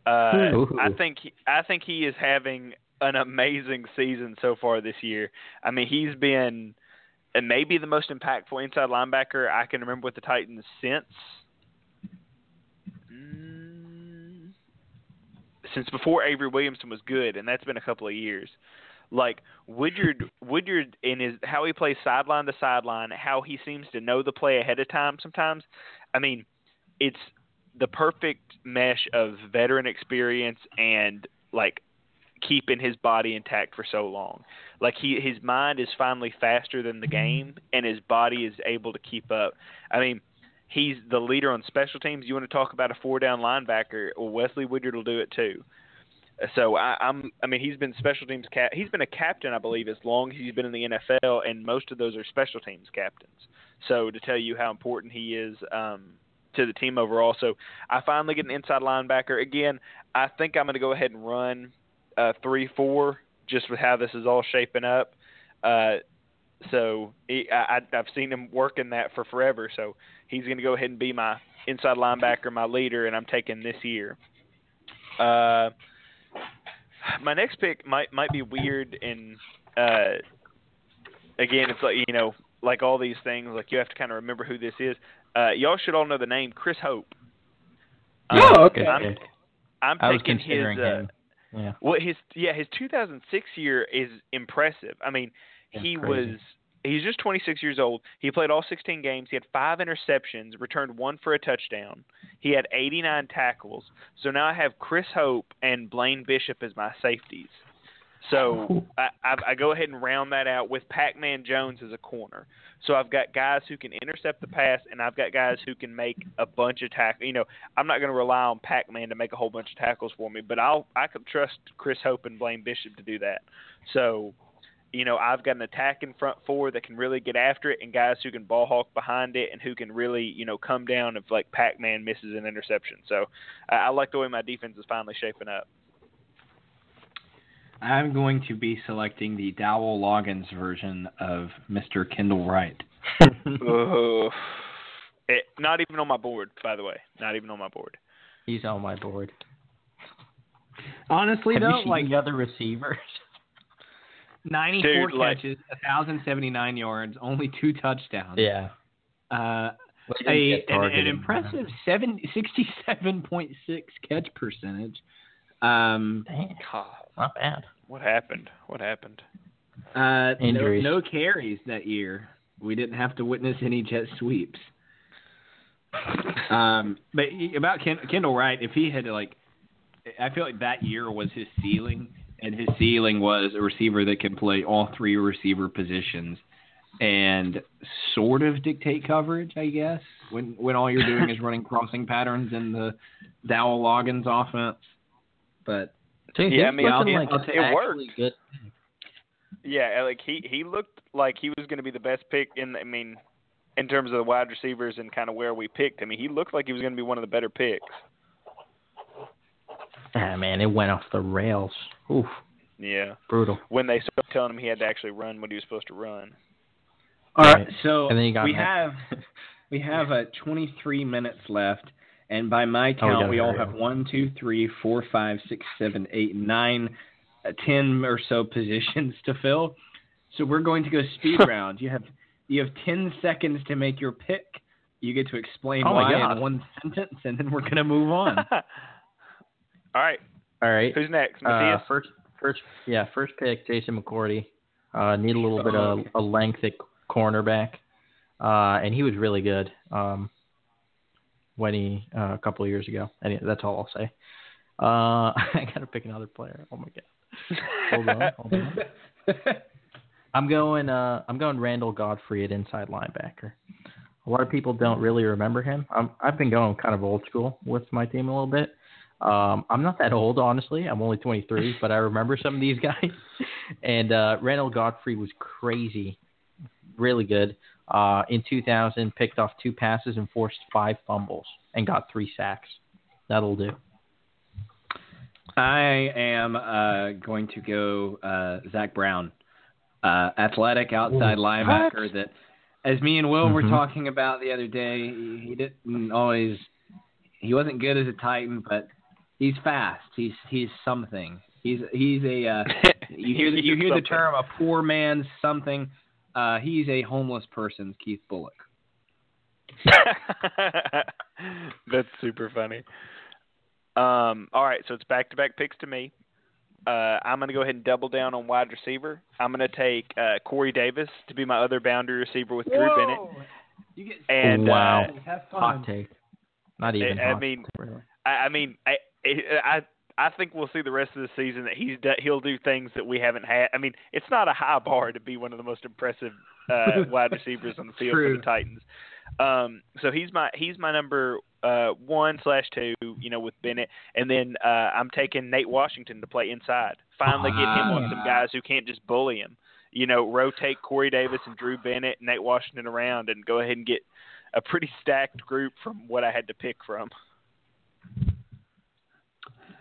S2: Uh, I think he, I think he is having an amazing season so far this year. I mean, he's been uh, maybe the most impactful inside linebacker I can remember with the Titans since since before Avery Williamson was good, and that's been a couple of years. Like Woodyard, Woodyard in his how he plays sideline to sideline, how he seems to know the play ahead of time. Sometimes, I mean, it's the perfect mesh of veteran experience and like keeping his body intact for so long. Like he his mind is finally faster than the mm-hmm. game and his body is able to keep up. I mean, He's the leader on special teams. You want to talk about a four down linebacker? Well, Wesley Woodyard will do it too. So I, I'm, I mean, he's been special teams cap. He's been a captain, I believe, as long as he's been in the NFL, and most of those are special teams captains. So to tell you how important he is um, to the team overall. So I finally get an inside linebacker again. I think I'm going to go ahead and run uh, three four just with how this is all shaping up. Uh, so he, I, I've seen him working that for forever. So he's going to go ahead and be my inside linebacker, my leader, and I'm taking this year. Uh, my next pick might might be weird, and uh, again, it's like you know, like all these things, like you have to kind of remember who this is. Uh, y'all should all know the name Chris Hope.
S5: Oh, um, oh, okay.
S2: I'm, I'm I taking his. Uh, yeah. What his yeah, his 2006 year is impressive. I mean,
S3: That's
S2: he crazy. was he's just 26 years old. He played all 16 games. He had five interceptions, returned one for a touchdown. He had 89 tackles. So now I have Chris Hope and Blaine Bishop as my safeties. So I, I, I go ahead and round that out with Pac-Man Jones as a corner. So I've got guys who can intercept the pass, and I've got guys who can make a bunch of tackles. You know, I'm not going to rely on Pac-Man to make a whole bunch of tackles for me, but I'll I can trust Chris Hope and Blaine Bishop to do that. So you know, I've got an attack in front four that can really get after it and guys who can ball hawk behind it and who can really, you know, come down if like Pac Man misses an interception. So I, I like the way my defense is finally shaping up.
S5: I'm going to be selecting the Dowell Loggins version of Mr. Kendall Wright.
S2: oh, eh, it, not even on my board, by the way. Not even on my board.
S3: He's on my board.
S5: Honestly,
S3: Have
S5: though, like
S3: the other receivers.
S5: 94 Dude, catches, like, 1,079 yards, only two touchdowns.
S3: Yeah.
S5: Uh, a, an, an, impressive 67.6 catch percentage.
S3: Um, Damn, not bad.
S2: What happened? What happened?
S5: Uh, Injuries. No, no, carries that year. We didn't have to witness any jet sweeps. um, but about Ken, Kendall Wright, if he had like, I feel like that year was his ceiling and his ceiling was a receiver that can play all three receiver positions and sort of dictate coverage, I guess. When when all you're doing is running crossing patterns in the Dowell Loggins offense, but
S2: Dude, yeah, I mean, it, like it, it worked. Good. Yeah, like he he looked like he was going to be the best pick in. I mean, in terms of the wide receivers and kind of where we picked. I mean, he looked like he was going to be one of the better picks.
S3: Ah man, it went off the rails. Oof.
S2: Yeah.
S3: Brutal.
S2: When they started telling him he had to actually run what he was supposed to run.
S5: All right. So we him. have we have uh, 23 minutes left, and by my count, oh, we, we all have one, two, three, four, five, six, seven, eight, nine, uh, ten or so positions to fill. So we're going to go speed round. You have you have 10 seconds to make your pick. You get to explain oh why in one sentence, and then we're going to move on. all
S2: right.
S3: All right.
S2: Who's next?
S3: Uh, Matthias? Uh, first, first, yeah, first pick, Jason McCourty. Uh, need a little bit of uh-huh. a length at cornerback, uh, and he was really good um, when he uh, a couple of years ago. And that's all I'll say. Uh, I gotta pick another player. Oh my god. hold on, hold on. I'm going. Uh, I'm going Randall Godfrey at inside linebacker. A lot of people don't really remember him. Um, i have been going kind of old school with my team a little bit. Um, I'm not that old, honestly. I'm only 23, but I remember some of these guys. And uh, Randall Godfrey was crazy, really good. Uh, in 2000, picked off two passes and forced five fumbles and got three sacks. That'll do.
S5: I am uh, going to go uh, Zach Brown, uh, athletic outside Ooh, linebacker what? that, as me and Will mm-hmm. were talking about the other day, he didn't always he wasn't good as a Titan, but He's fast. He's he's something. He's he's a uh, you hear the, you hear the term a poor man's something. Uh, he's a homeless person's Keith Bulluck.
S2: That's super funny. Um, all right, so it's back to back picks to me. Uh, I'm going to go ahead and double down on wide receiver. I'm going to take uh, Corey Davis to be my other boundary receiver with Drew Bennett. and
S3: wow, uh, hot take. Not even. I,
S2: I mean, really. I, I mean, I, I I think we'll see the rest of the season that he's he'll do things that we haven't had. I mean, it's not a high bar to be one of the most impressive uh, wide receivers on the field True. for the Titans. Um, so he's my he's my number uh, one slash two, you know, with Bennett, and then uh, I'm taking Nate Washington to play inside. Finally, get him on some ah. guys who can't just bully him. You know, rotate Corey Davis and Drew Bennett, and Nate Washington around, and go ahead and get a pretty stacked group from what I had to pick from.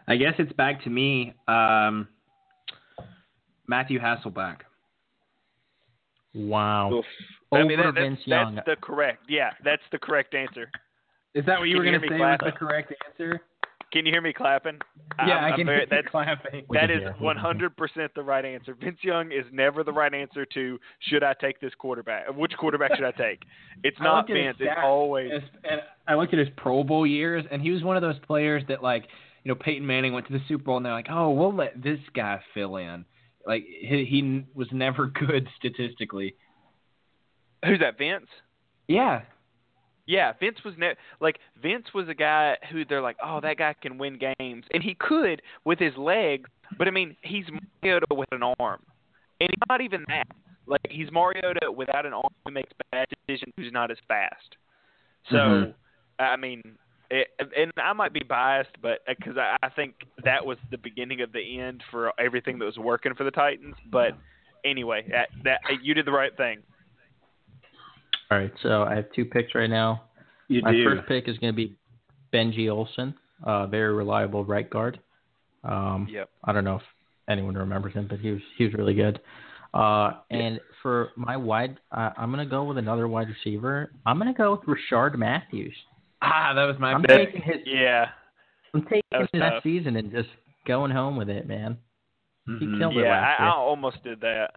S5: I guess it's back to me. Um, Matthew Hasselbeck.
S3: Wow.
S2: Oof. Over I mean, that, that's, that's, the correct. Yeah, that's the correct answer.
S5: Is that what you were going to say? Was the correct answer?
S2: Can you hear me clapping?
S5: Yeah, I'm, i can hear that's, clapping. That
S2: is 100% the right answer. Vince Young is never the right answer to should I take this quarterback? Which quarterback should I take? It's not Vince. it's always.
S5: and I look at his Pro Bowl years, and he was one of those players that like you know Peyton Manning went to the Super Bowl and they're like, oh, we'll let this guy fill in. Like he, he was never good statistically.
S2: Who's that, Vince?
S5: Yeah.
S2: Yeah, Vince was ne- like Vince was a guy who they're like, oh, that guy can win games, and he could with his legs. But I mean, he's Mariota with an arm, and he's not even that. Like he's Mariota without an arm who makes bad decisions, who's not as fast. So, mm-hmm. I mean, it, and I might be biased, but because uh, I, I think that was the beginning of the end for everything that was working for the Titans. But anyway, that, that you did the right thing.
S3: All right, so I have two picks right now.
S5: You
S3: My
S5: do.
S3: first pick is going to be Benji Olson, uh, very reliable right guard. Um, yep. I don't know if anyone remembers him, but he was he was really good. Uh, and for my wide, uh, I'm going to go with another wide receiver. I'm going to go with Rishard Matthews.
S5: Ah, that was my.
S2: I'm pick. taking his. Yeah.
S3: I'm taking that, that season and just going home with it, man. Mm-hmm. He killed yeah, it last I,
S2: year. I almost did that.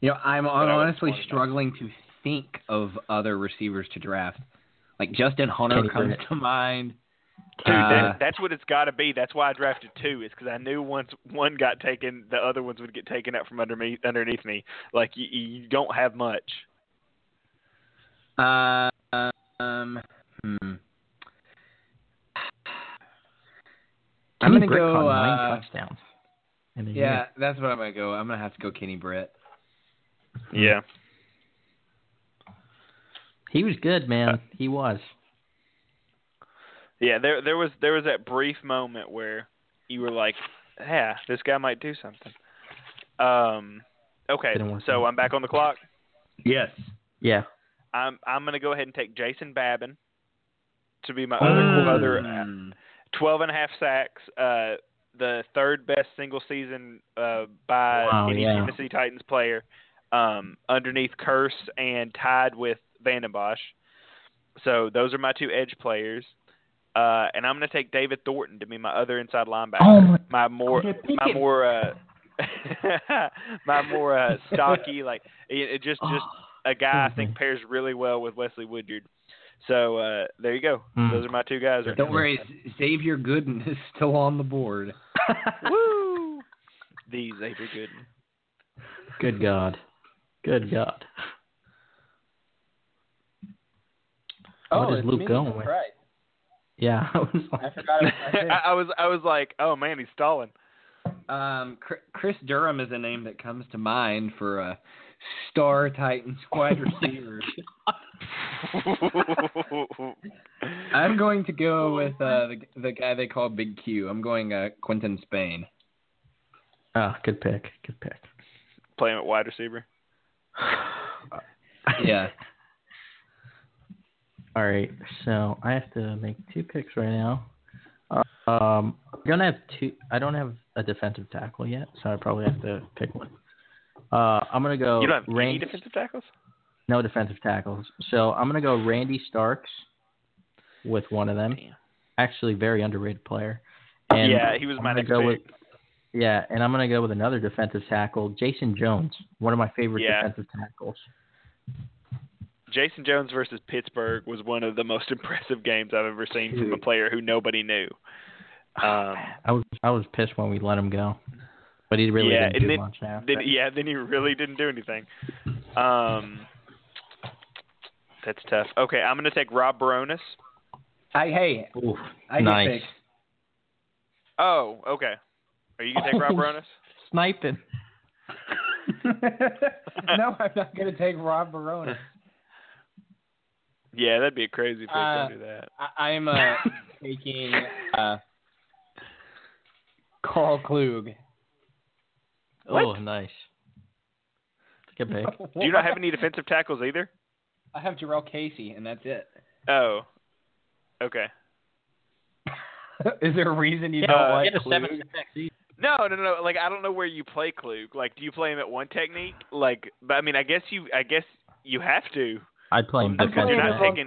S5: You know, I'm, I'm honestly struggling to think of other receivers to draft. Like Justin Hunter comes to mind.
S2: Dude, uh, that, that's what it's got to be. That's why I drafted two, is because I knew once one got taken, the other ones would get taken out from under me, underneath me. Like you, you don't have much
S5: um, hmm. I'm
S3: going to go. Uh, touchdowns.
S5: Yeah, year. that's what I'm going to go. I'm going to have to go Kenny Britt.
S2: Yeah.
S3: He was good, man. Uh, he was.
S2: Yeah, there there was there was that brief moment where you were like, "Yeah, this guy might do something." Um, okay, so I'm back on the clock.
S5: Yes.
S3: Yeah.
S2: I'm I'm going to go ahead and take Jason Babin to be my mm. other oh. other uh, 12 and a half sacks, uh, the third best single season uh, by
S3: wow, any yeah.
S2: Tennessee Titans player, um, underneath Kearse and tied with Vanden Bosch. So those are my two edge players. Uh, and I'm going to take David Thornton to be my other inside linebacker. Oh my, my more, my more, uh, my more uh, stocky, like it, it just just oh a guy mm-hmm. I think mm-hmm. pairs really well with Wesley Woodyard. So uh, there you go. Mm. Those are my two guys. Right
S5: Don't now. worry, Xavier Gooden is still on the board.
S2: Woo! The Xavier Gooden.
S3: Good God. Good God.
S5: Oh, what is Luke going with? Right.
S3: Yeah,
S2: I
S3: was like, I forgot.
S2: I, I, was I was like, oh man, he's stalling.
S5: Um, Chris Durham is a name that comes to mind for a star Titans wide receiver. I'm going to go with uh, the the guy they call Big Q. I'm going uh, Quinton Spain.
S3: Ah, oh, good pick. Good pick.
S2: Playing at wide receiver.
S5: yeah. All
S3: right, so I have to make two picks right now. Um, I'm gonna have two. I going to have 2 i do not have a defensive tackle yet, so I probably have to pick one. Uh, I'm gonna
S2: go. You don't have Randy, any defensive tackles.
S3: No defensive tackles. So I'm gonna go Randy Starks with one of them. Damn. Actually, very underrated player. And
S2: yeah, he was my favorite.
S3: yeah, and I'm gonna go with another defensive tackle, Jason Jones, one of my favorite yeah. defensive tackles.
S2: Jason Jones versus Pittsburgh was one of the most impressive games I've ever seen Dude. from a player who nobody knew. Um, I was I
S3: was pissed when we let him go. But he really
S2: yeah,
S3: didn't do then, much after. Then,
S2: yeah, then he really didn't do anything. Um, that's tough. Okay, I'm going to take Rob Bironas.
S5: I hey, Oof, I
S3: nice.
S2: Oh, okay. Are you going to take Rob Bironas?
S5: Sniping. no, I'm not going to take Rob Bironas.
S2: Yeah, that'd be a crazy pick. Uh, do that. I,
S5: am uh, taking uh, Carl Klug.
S3: What? Oh, nice. Do
S2: you not have any defensive tackles either?
S5: I have Jurrell Casey, and that's it.
S2: Oh. Okay.
S5: Is there a reason you yeah, don't like Klug?
S2: No, no, no. Like I don't know where you play Klug. Like, do you play him at one technique? Like, but I mean, I guess you, I guess you have to.
S3: i play him because you're
S2: not taking.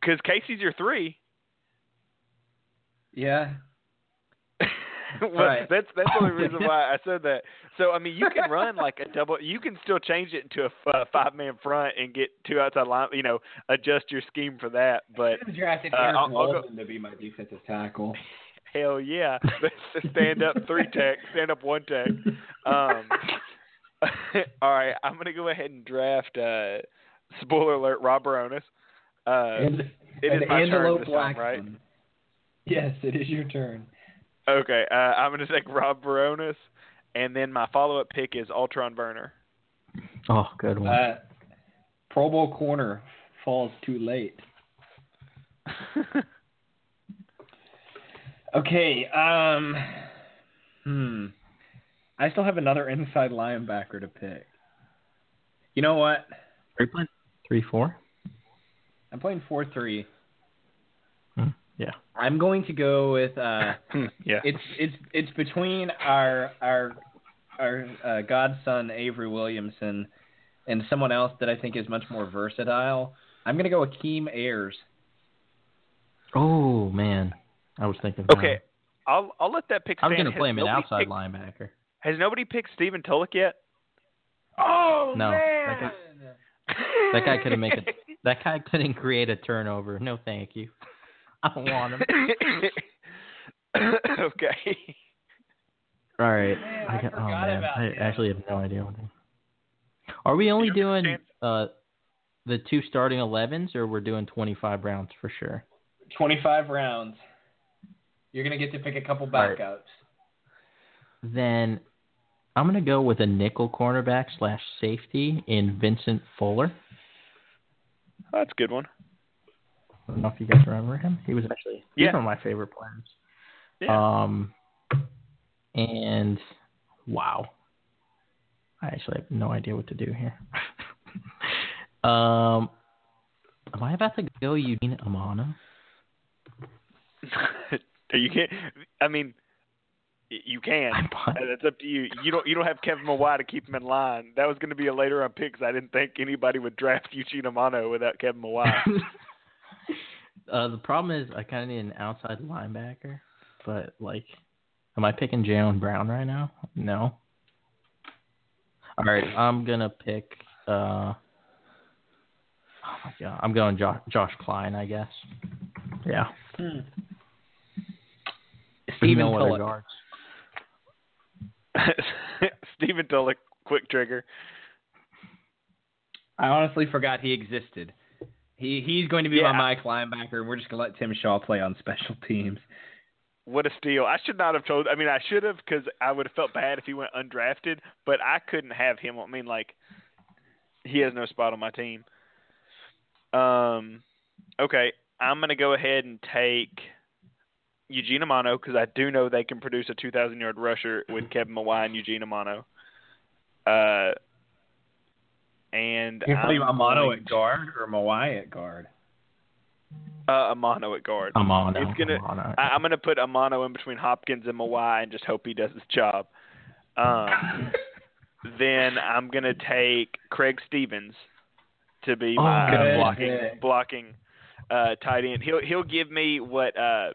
S2: Because Casey's your three.
S5: Yeah,
S2: well, right. That's that's the only reason why I said that. So I mean, you can run like a double. You can still change it into a uh, five man front and get two outside line. You know, adjust your scheme for that. But I
S5: uh, I'll, I'll go, to be my defensive tackle.
S2: Hell yeah! stand up three tech, stand up one tech. Um, all right, I'm gonna go ahead and draft. Uh, spoiler alert: Rob Bironas. Uh, and, it is my turn this time, right?
S5: Yes, it is your turn.
S2: Okay, uh, I'm going to take Rob Bironas, and then my follow-up pick is Alterraun Verner.
S3: Oh, good one. Uh,
S5: Pro Bowl corner falls too late. okay. Um. Hmm. I still have another inside linebacker to pick. You know what?
S3: Three, three four? I'm playing four three. Yeah. I'm
S5: going to go with uh, yeah. It's it's it's between our our our uh, godson Avery Williamson and someone else that I think is much more versatile. I'm going to go Akeem Ayers.
S3: Oh man, I was thinking.
S2: Okay,
S3: that.
S2: I'll I'll let that pick. I am
S3: going to play him an outside picked, linebacker.
S2: Has nobody picked Stephen Tulloch yet?
S5: Oh
S3: no, man. That guy, that guy couldn't make it. That guy couldn't create a turnover. No, thank you. I don't want them. okay. All right. Man, I,
S2: got, I
S3: oh man, I actually have no idea what. Are we only doing uh, the two starting 11s, or we're doing 25 rounds for sure?
S5: 25 rounds. You're gonna get to pick a couple backups.
S3: Then I'm gonna go with a nickel cornerback slash safety in Vincent Fuller.
S2: That's a good one.
S3: I don't know if you guys remember him. He was actually yeah.
S2: one
S3: of my favorite players. Yeah. Um, and wow, I actually have no idea what to do here. um, am I about to go Eugene
S2: Amano?
S3: you can't.
S2: I mean, you can. That's up to you. You don't. You don't have Kevin Mawae to keep him in line. That was going to be a later on pick because I didn't think anybody would draft Eugene Amano without Kevin Mawae.
S3: Uh, the problem is I kind of need an outside linebacker, but like, am I picking Jalen Brown right now? No. All right, I'm gonna pick. Uh, oh my god, I'm going Josh, Josh Kline, I guess. Yeah. Hmm.
S5: Stephen no Tulloch. Stephen
S2: Tulloch, quick trigger.
S5: I honestly forgot he existed. He he's going to be yeah. my Mike linebacker, and we're just gonna let Tim Shaw play on special teams.
S2: What a steal! I should not have told. I mean, I should have because I would have felt bad if he went undrafted, but I couldn't have him. I mean, like he has no spot on my team. Um, okay, I'm gonna go ahead and take Eugene Amano because I do know they can produce a 2,000 yard rusher with Kevin Mawae and Eugene Amano. Uh, and you play Amano
S5: at guard or Mawae at guard?
S2: Uh,
S5: Amano at guard.
S2: Amano. It's gonna. Amano. I, am gonna put Amano in between Hopkins and Mawae and just hope he does his job. Um, then I'm gonna take Craig Stevens to be oh, my good, blocking good. blocking uh, tight end. He'll he'll give me what uh,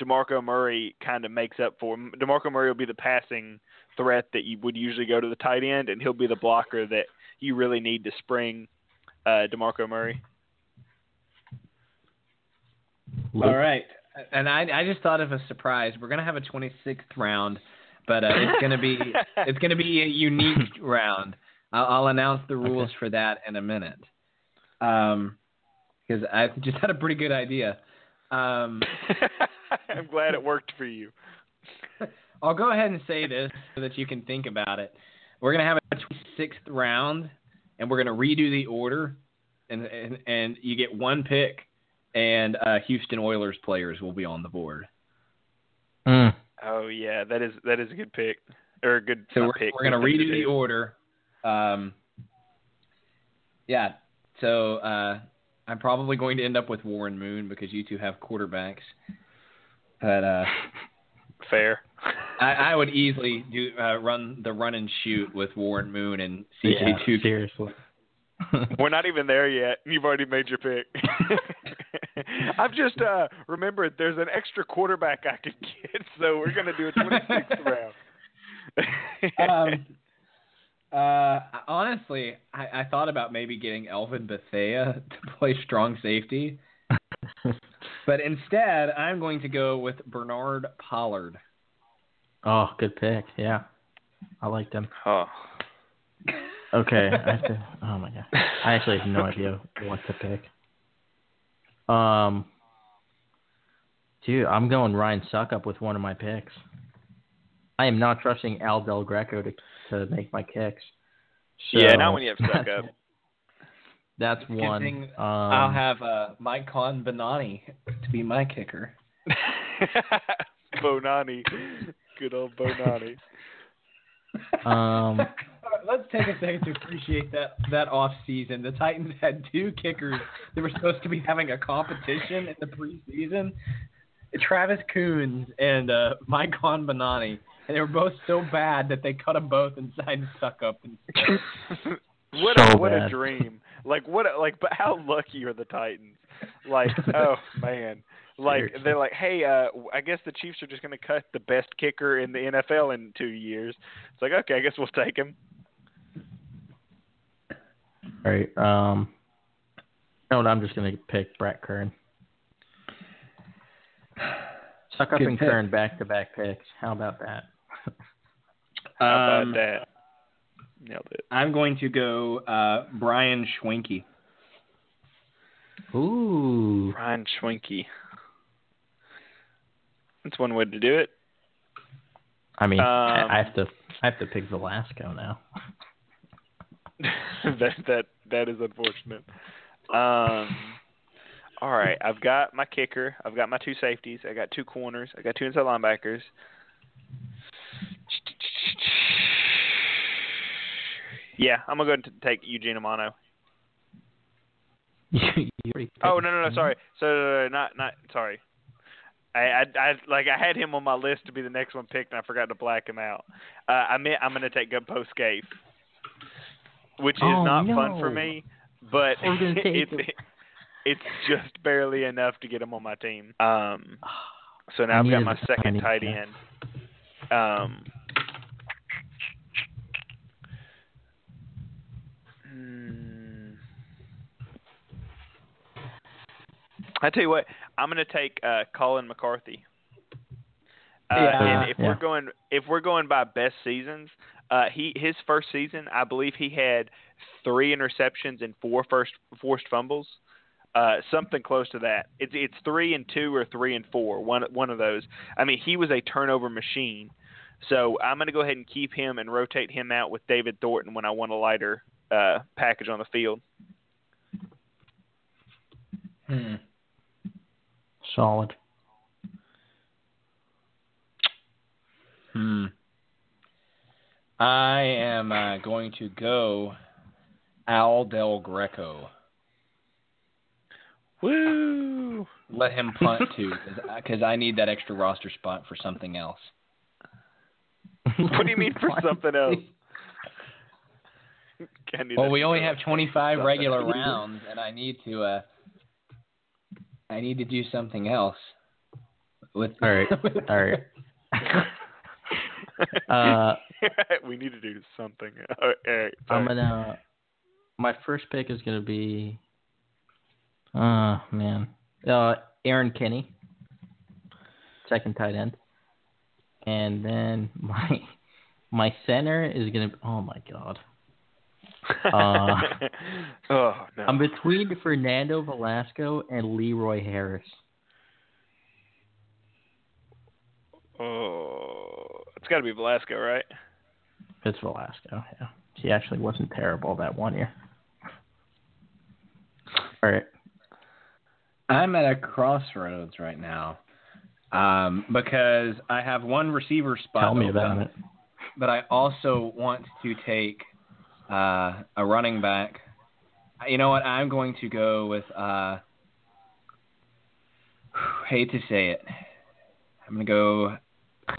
S2: Demarco Murray kind of makes up for. Demarco Murray will be the passing threat that you would usually go to the tight end, and he'll be the blocker that you really need to spring uh, Demarco Murray.
S5: All right, and I, I just thought of a surprise. We're gonna have a 26th round, but uh, it's gonna be it's gonna be a unique round. I'll, I'll announce the rules okay. for that in a minute, because um, I just had a pretty good idea. Um,
S2: I'm glad it worked for you.
S5: I'll go ahead and say this so that you can think about it. We're going to have a sixth round, and we're going to redo the order, and, and and you get one pick, and uh, Houston Oilers players will be on the board.
S3: Mm.
S2: Oh yeah, that is that is a good pick or a good.
S5: So we're,
S2: pick,
S5: we're going to redo the order. Um, yeah, so uh, I'm probably going to end up with Warren Moon because you two have quarterbacks. But uh,
S2: fair.
S5: I, I, would easily do uh, run the run and shoot with Warren Moon and
S3: CK2. Yeah, seriously.
S2: We're not even there yet. You've already made your pick. I've just uh, remembered there's an extra quarterback I could get, so we're going to do a 26th
S5: round. um, uh, honestly, I, I, thought about maybe getting Elvin Bethea to play strong safety, but instead, I'm going to go with Bernard Pollard.
S3: Oh, good pick. Yeah, I like them.
S2: Oh.
S3: Okay. I have to, oh my god. I actually have no idea what to pick. Um, dude, I'm going Ryan Succop with one of my picks. I am not trusting Al Del Greco to to make my kicks. So,
S2: yeah, not when you have
S3: Succop. that's one. um, I'll
S5: have uh, Maikon Bonani to be my kicker.
S2: Bonani. Good old Bonani. Um,
S5: Let's take a second to appreciate that that off season. The Titans had two kickers They were supposed to be having a competition in the preseason. Travis Coons and uh, Mike Bonani, and they were both so bad that they cut them both and and Succop. And
S2: what so a, what a dream! Like what? A, like but how lucky are the Titans? Like oh man, like Seriously. they're like, hey, uh, I guess the Chiefs are just going to cut the best kicker in the NFL in two years. It's like, okay, I guess we'll take him.
S3: All right. Um, no, I'm just going to pick Brett Kern.
S5: Succop Good and pick. Kern back to back picks. How about that?
S2: How about um, that? Nailed it.
S5: I'm going to go uh, Brian Schwenke.
S3: Ooh.
S2: Brian Schwenke. That's one way to do it.
S3: I mean, um, I have to I have to pick Velasco now.
S2: that that that is unfortunate. Um, all right, I've got my kicker. I've got my two safeties. I got two corners. I got two inside linebackers. Yeah, I'm gonna go and take Eugene Amano. oh no no no sorry. So no, no, no, not not sorry. I, I, I like I had him on my list to be the next one picked, and I forgot to black him out. Uh, I meant I'm going to take Gunpo Scaife, which is oh, not no. fun for me, but it's it's just barely enough to get him on my team. Um, so now I've got my second tight end. Um, hmm. I tell you what, I'm going to take uh, Colin McCarthy. Uh, yeah, and if yeah. we're going if we're going by best seasons, uh, he his first season, I believe he had three interceptions and four first forced fumbles, uh, something close to that. It's it's three and two or three and four, one one of those. I mean, he was a turnover machine. So I'm going to go ahead and keep him and rotate him out with David Thornton when I want a lighter uh, package on the field.
S3: Hmm. Solid.
S5: Hmm. I am uh, going to go Al Del Greco.
S3: Woo!
S5: Let him punt too, because I need that extra roster spot for something else.
S2: what do you mean for something else?
S5: well, we only have 25 regular rounds, and I need to uh, I need to do something else. With
S3: all right, all right. uh,
S2: we need to do something. right, all
S3: I'm gonna. My first pick is gonna be. Oh man, uh, Erron Kinney, second tight end, and then my my center is gonna. Oh my god. Uh,
S2: oh, no.
S3: I'm between Fernando Velasco and Leroy Harris.
S2: Oh, it's got to be Velasco, right?
S3: It's Velasco. Yeah, he actually wasn't terrible that one year. All right. I'm
S5: at a crossroads right now um, because I have one receiver spot.
S3: Tell me open, about it.
S5: But I also want to take uh, a running back. You know what? I'm going to go with. Uh, hate to say it. I'm gonna go.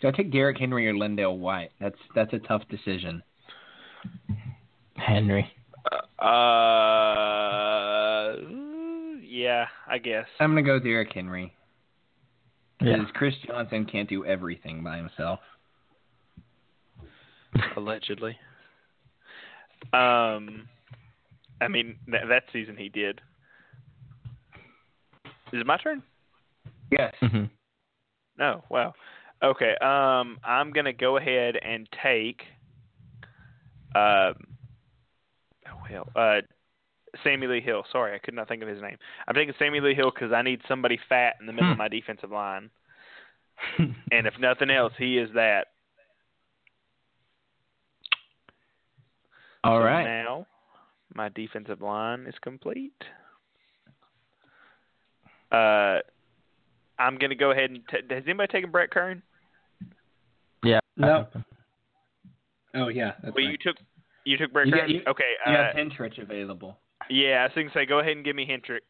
S5: Do I take Derrick Henry or LenDale White? That's that's a tough decision.
S3: Henry. Uh,
S2: yeah, I guess.
S5: I'm gonna go Derrick Henry. Because yeah. Chris Johnson can't do everything by himself.
S2: Allegedly. Um, I mean th- that season he did. Is it my turn?
S5: Yes. Mm-hmm.
S2: No. Oh, wow. Okay. Um, I'm gonna go ahead and take. Uh, um, oh, well, uh, Sammie Lee Hill. Sorry, I could not think of his name. I'm taking Sammie Lee Hill because I need somebody fat in the middle hmm. of my defensive line. and if nothing else, he is that.
S3: All so right.
S2: Now my defensive line is complete. Uh, I'm going to go ahead and t- has anybody taken Brett
S3: Kern?
S5: Yeah. No.
S2: Oh yeah.
S5: well, right.
S2: you took you took Brett
S5: you
S2: Kern. Got,
S5: you,
S2: okay.
S5: You uh, have Hentrich available.
S2: Yeah, I was going to say go ahead and give me Hentrich.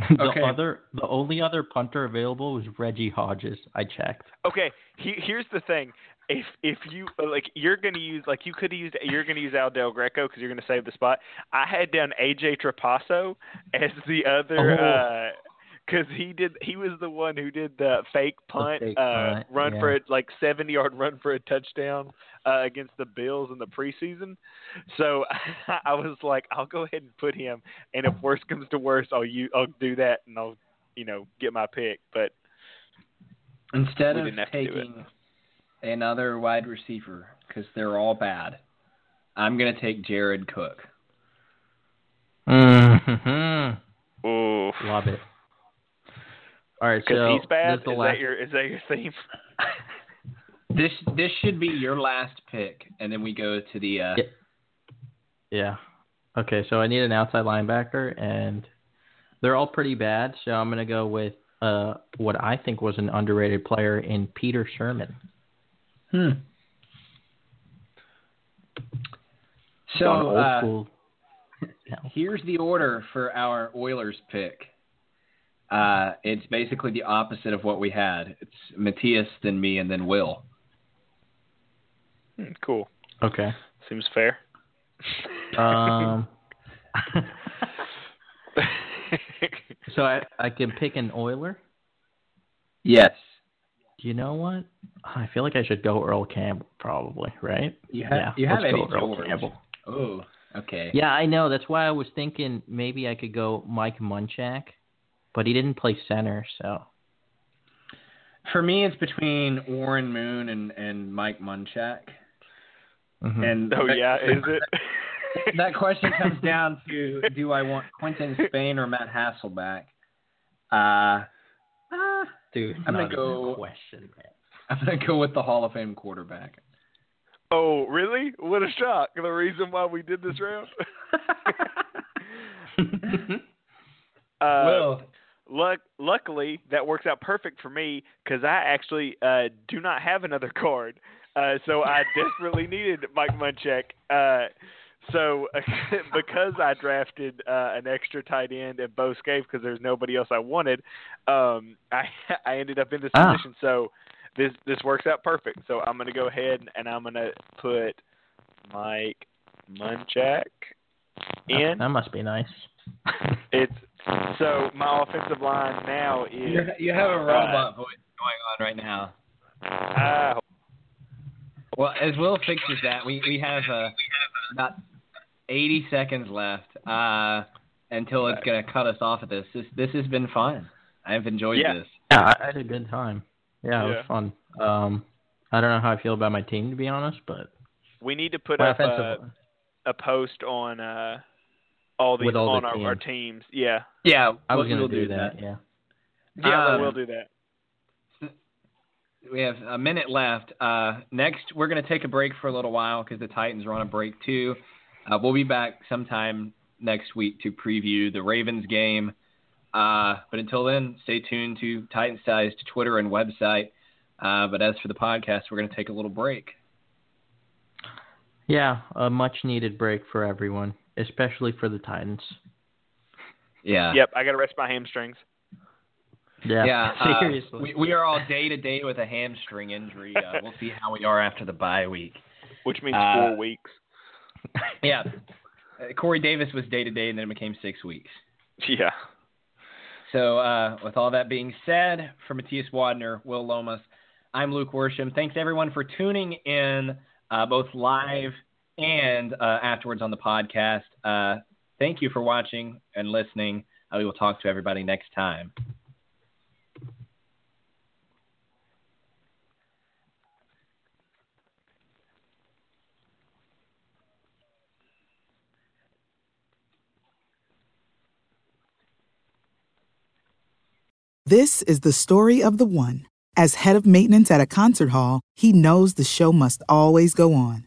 S3: the okay. other, the only other punter available was Reggie Hodges. I checked.
S2: Okay, he, here's the thing: if if you like, you're gonna use like you could use you're gonna use Al Del Greco because you're gonna save the spot. I had down AJ Trapasso as the other. Oh. Uh, because he did. He was the one who did the fake punt, the fake uh, run yeah. for it, like seventy yard run for a touchdown uh, against the Bills in the preseason. So I was like, I'll go ahead and put him, and if worse comes to worse, I'll you I'll do that, and I'll you know get my pick. But
S5: instead of taking another wide receiver because they're all bad, I'm gonna take Jared Cook.
S3: Mm-hmm. Oof. Love it. All right,
S2: so he's bad. Is, last... that your, is that your theme?
S5: this this should be your last pick, and then we go to the. Uh...
S3: Yeah. Okay, so I need an outside linebacker, and they're all pretty bad. So I'm gonna go with uh, what I think was an underrated player in Peter Sirmon.
S5: Hmm. So uh, here's the order for our Oilers pick. Uh, it's basically the opposite of what we had. It's Matthias, then me, and then Will.
S2: Hmm, cool.
S3: Okay.
S2: Seems fair.
S3: Um. so I, I can pick an oiler?
S5: Yes.
S3: You know what? I feel like I should go Earl Campbell, probably, right?
S5: You have, yeah, you have Eddie Earl George. Campbell. Oh, okay.
S3: Yeah, I know. That's why I was thinking maybe I could go Mike Munchak but he didn't play center, so.
S5: For me, it's between Warren Moon and, and Mike Munchak. Mm-hmm. And
S2: oh yeah, is it?
S5: that question comes down to do I want Quinton Spain or Matt Hasselbeck? Uh,
S3: ah, dude, I'm gonna go question. I'm
S5: gonna go with the Hall of Fame quarterback.
S2: Oh really? What a shock! The reason why we did this round. uh, well, luckily, that works out perfect for me because I actually uh, do not have another card, uh, so I desperately needed Mike Munchak. Uh, so because I drafted uh, an extra tight end at Bo Scaife because there's nobody else I wanted, um, I I ended up in this ah. position. So this this works out perfect. So I'm gonna go ahead and I'm gonna put Mike Munchak in.
S3: That must be nice.
S2: it's so my offensive line now is. You're,
S5: you have a uh, robot uh, voice going on right now.
S2: Uh,
S5: well, as Will fixes that, we we have uh, about 80 seconds left uh, until it's going to cut us off of this. This this has been fun. I've enjoyed
S3: yeah.
S5: this.
S3: Yeah, I had a good time. Yeah, it yeah. was fun. Um, I don't know how I feel about my team to be honest, but
S2: we need to put up a, a, post on uh, all these all on the our, teams. our, teams. Yeah.
S5: Yeah, I was going to do, do that. that. Yeah. Yeah,
S2: um, we'll do that.
S5: We have a minute left. Uh, next, we're going to take a break for a little while because the Titans are on a break too. Uh, we'll be back sometime next week to preview the Ravens game. Uh, but until then, stay tuned to Titan Size to Twitter and website. Uh, but as for the podcast, we're going to take a little break.
S3: Yeah, a much needed break for everyone especially for the Titans.
S5: Yeah.
S2: Yep, I got to rest my hamstrings.
S5: Yeah, yeah uh, seriously. we, we are all day to day with a hamstring injury. Uh, we'll see how we are after the bye week,
S2: which means uh, four weeks.
S5: Yeah, uh, Corey Davis was day to day, and then it became six weeks.
S2: Yeah.
S5: So, uh, with all that being said, for Matthias Wadner, Will Lomas, I'm Luke Worsham. Thanks everyone for tuning in, uh, both live and uh, afterwards on the podcast. Uh, thank you for watching and listening. Uh, we will talk to everybody next time. This is the story of the one. As head of maintenance at a concert hall, he knows the show must always go on.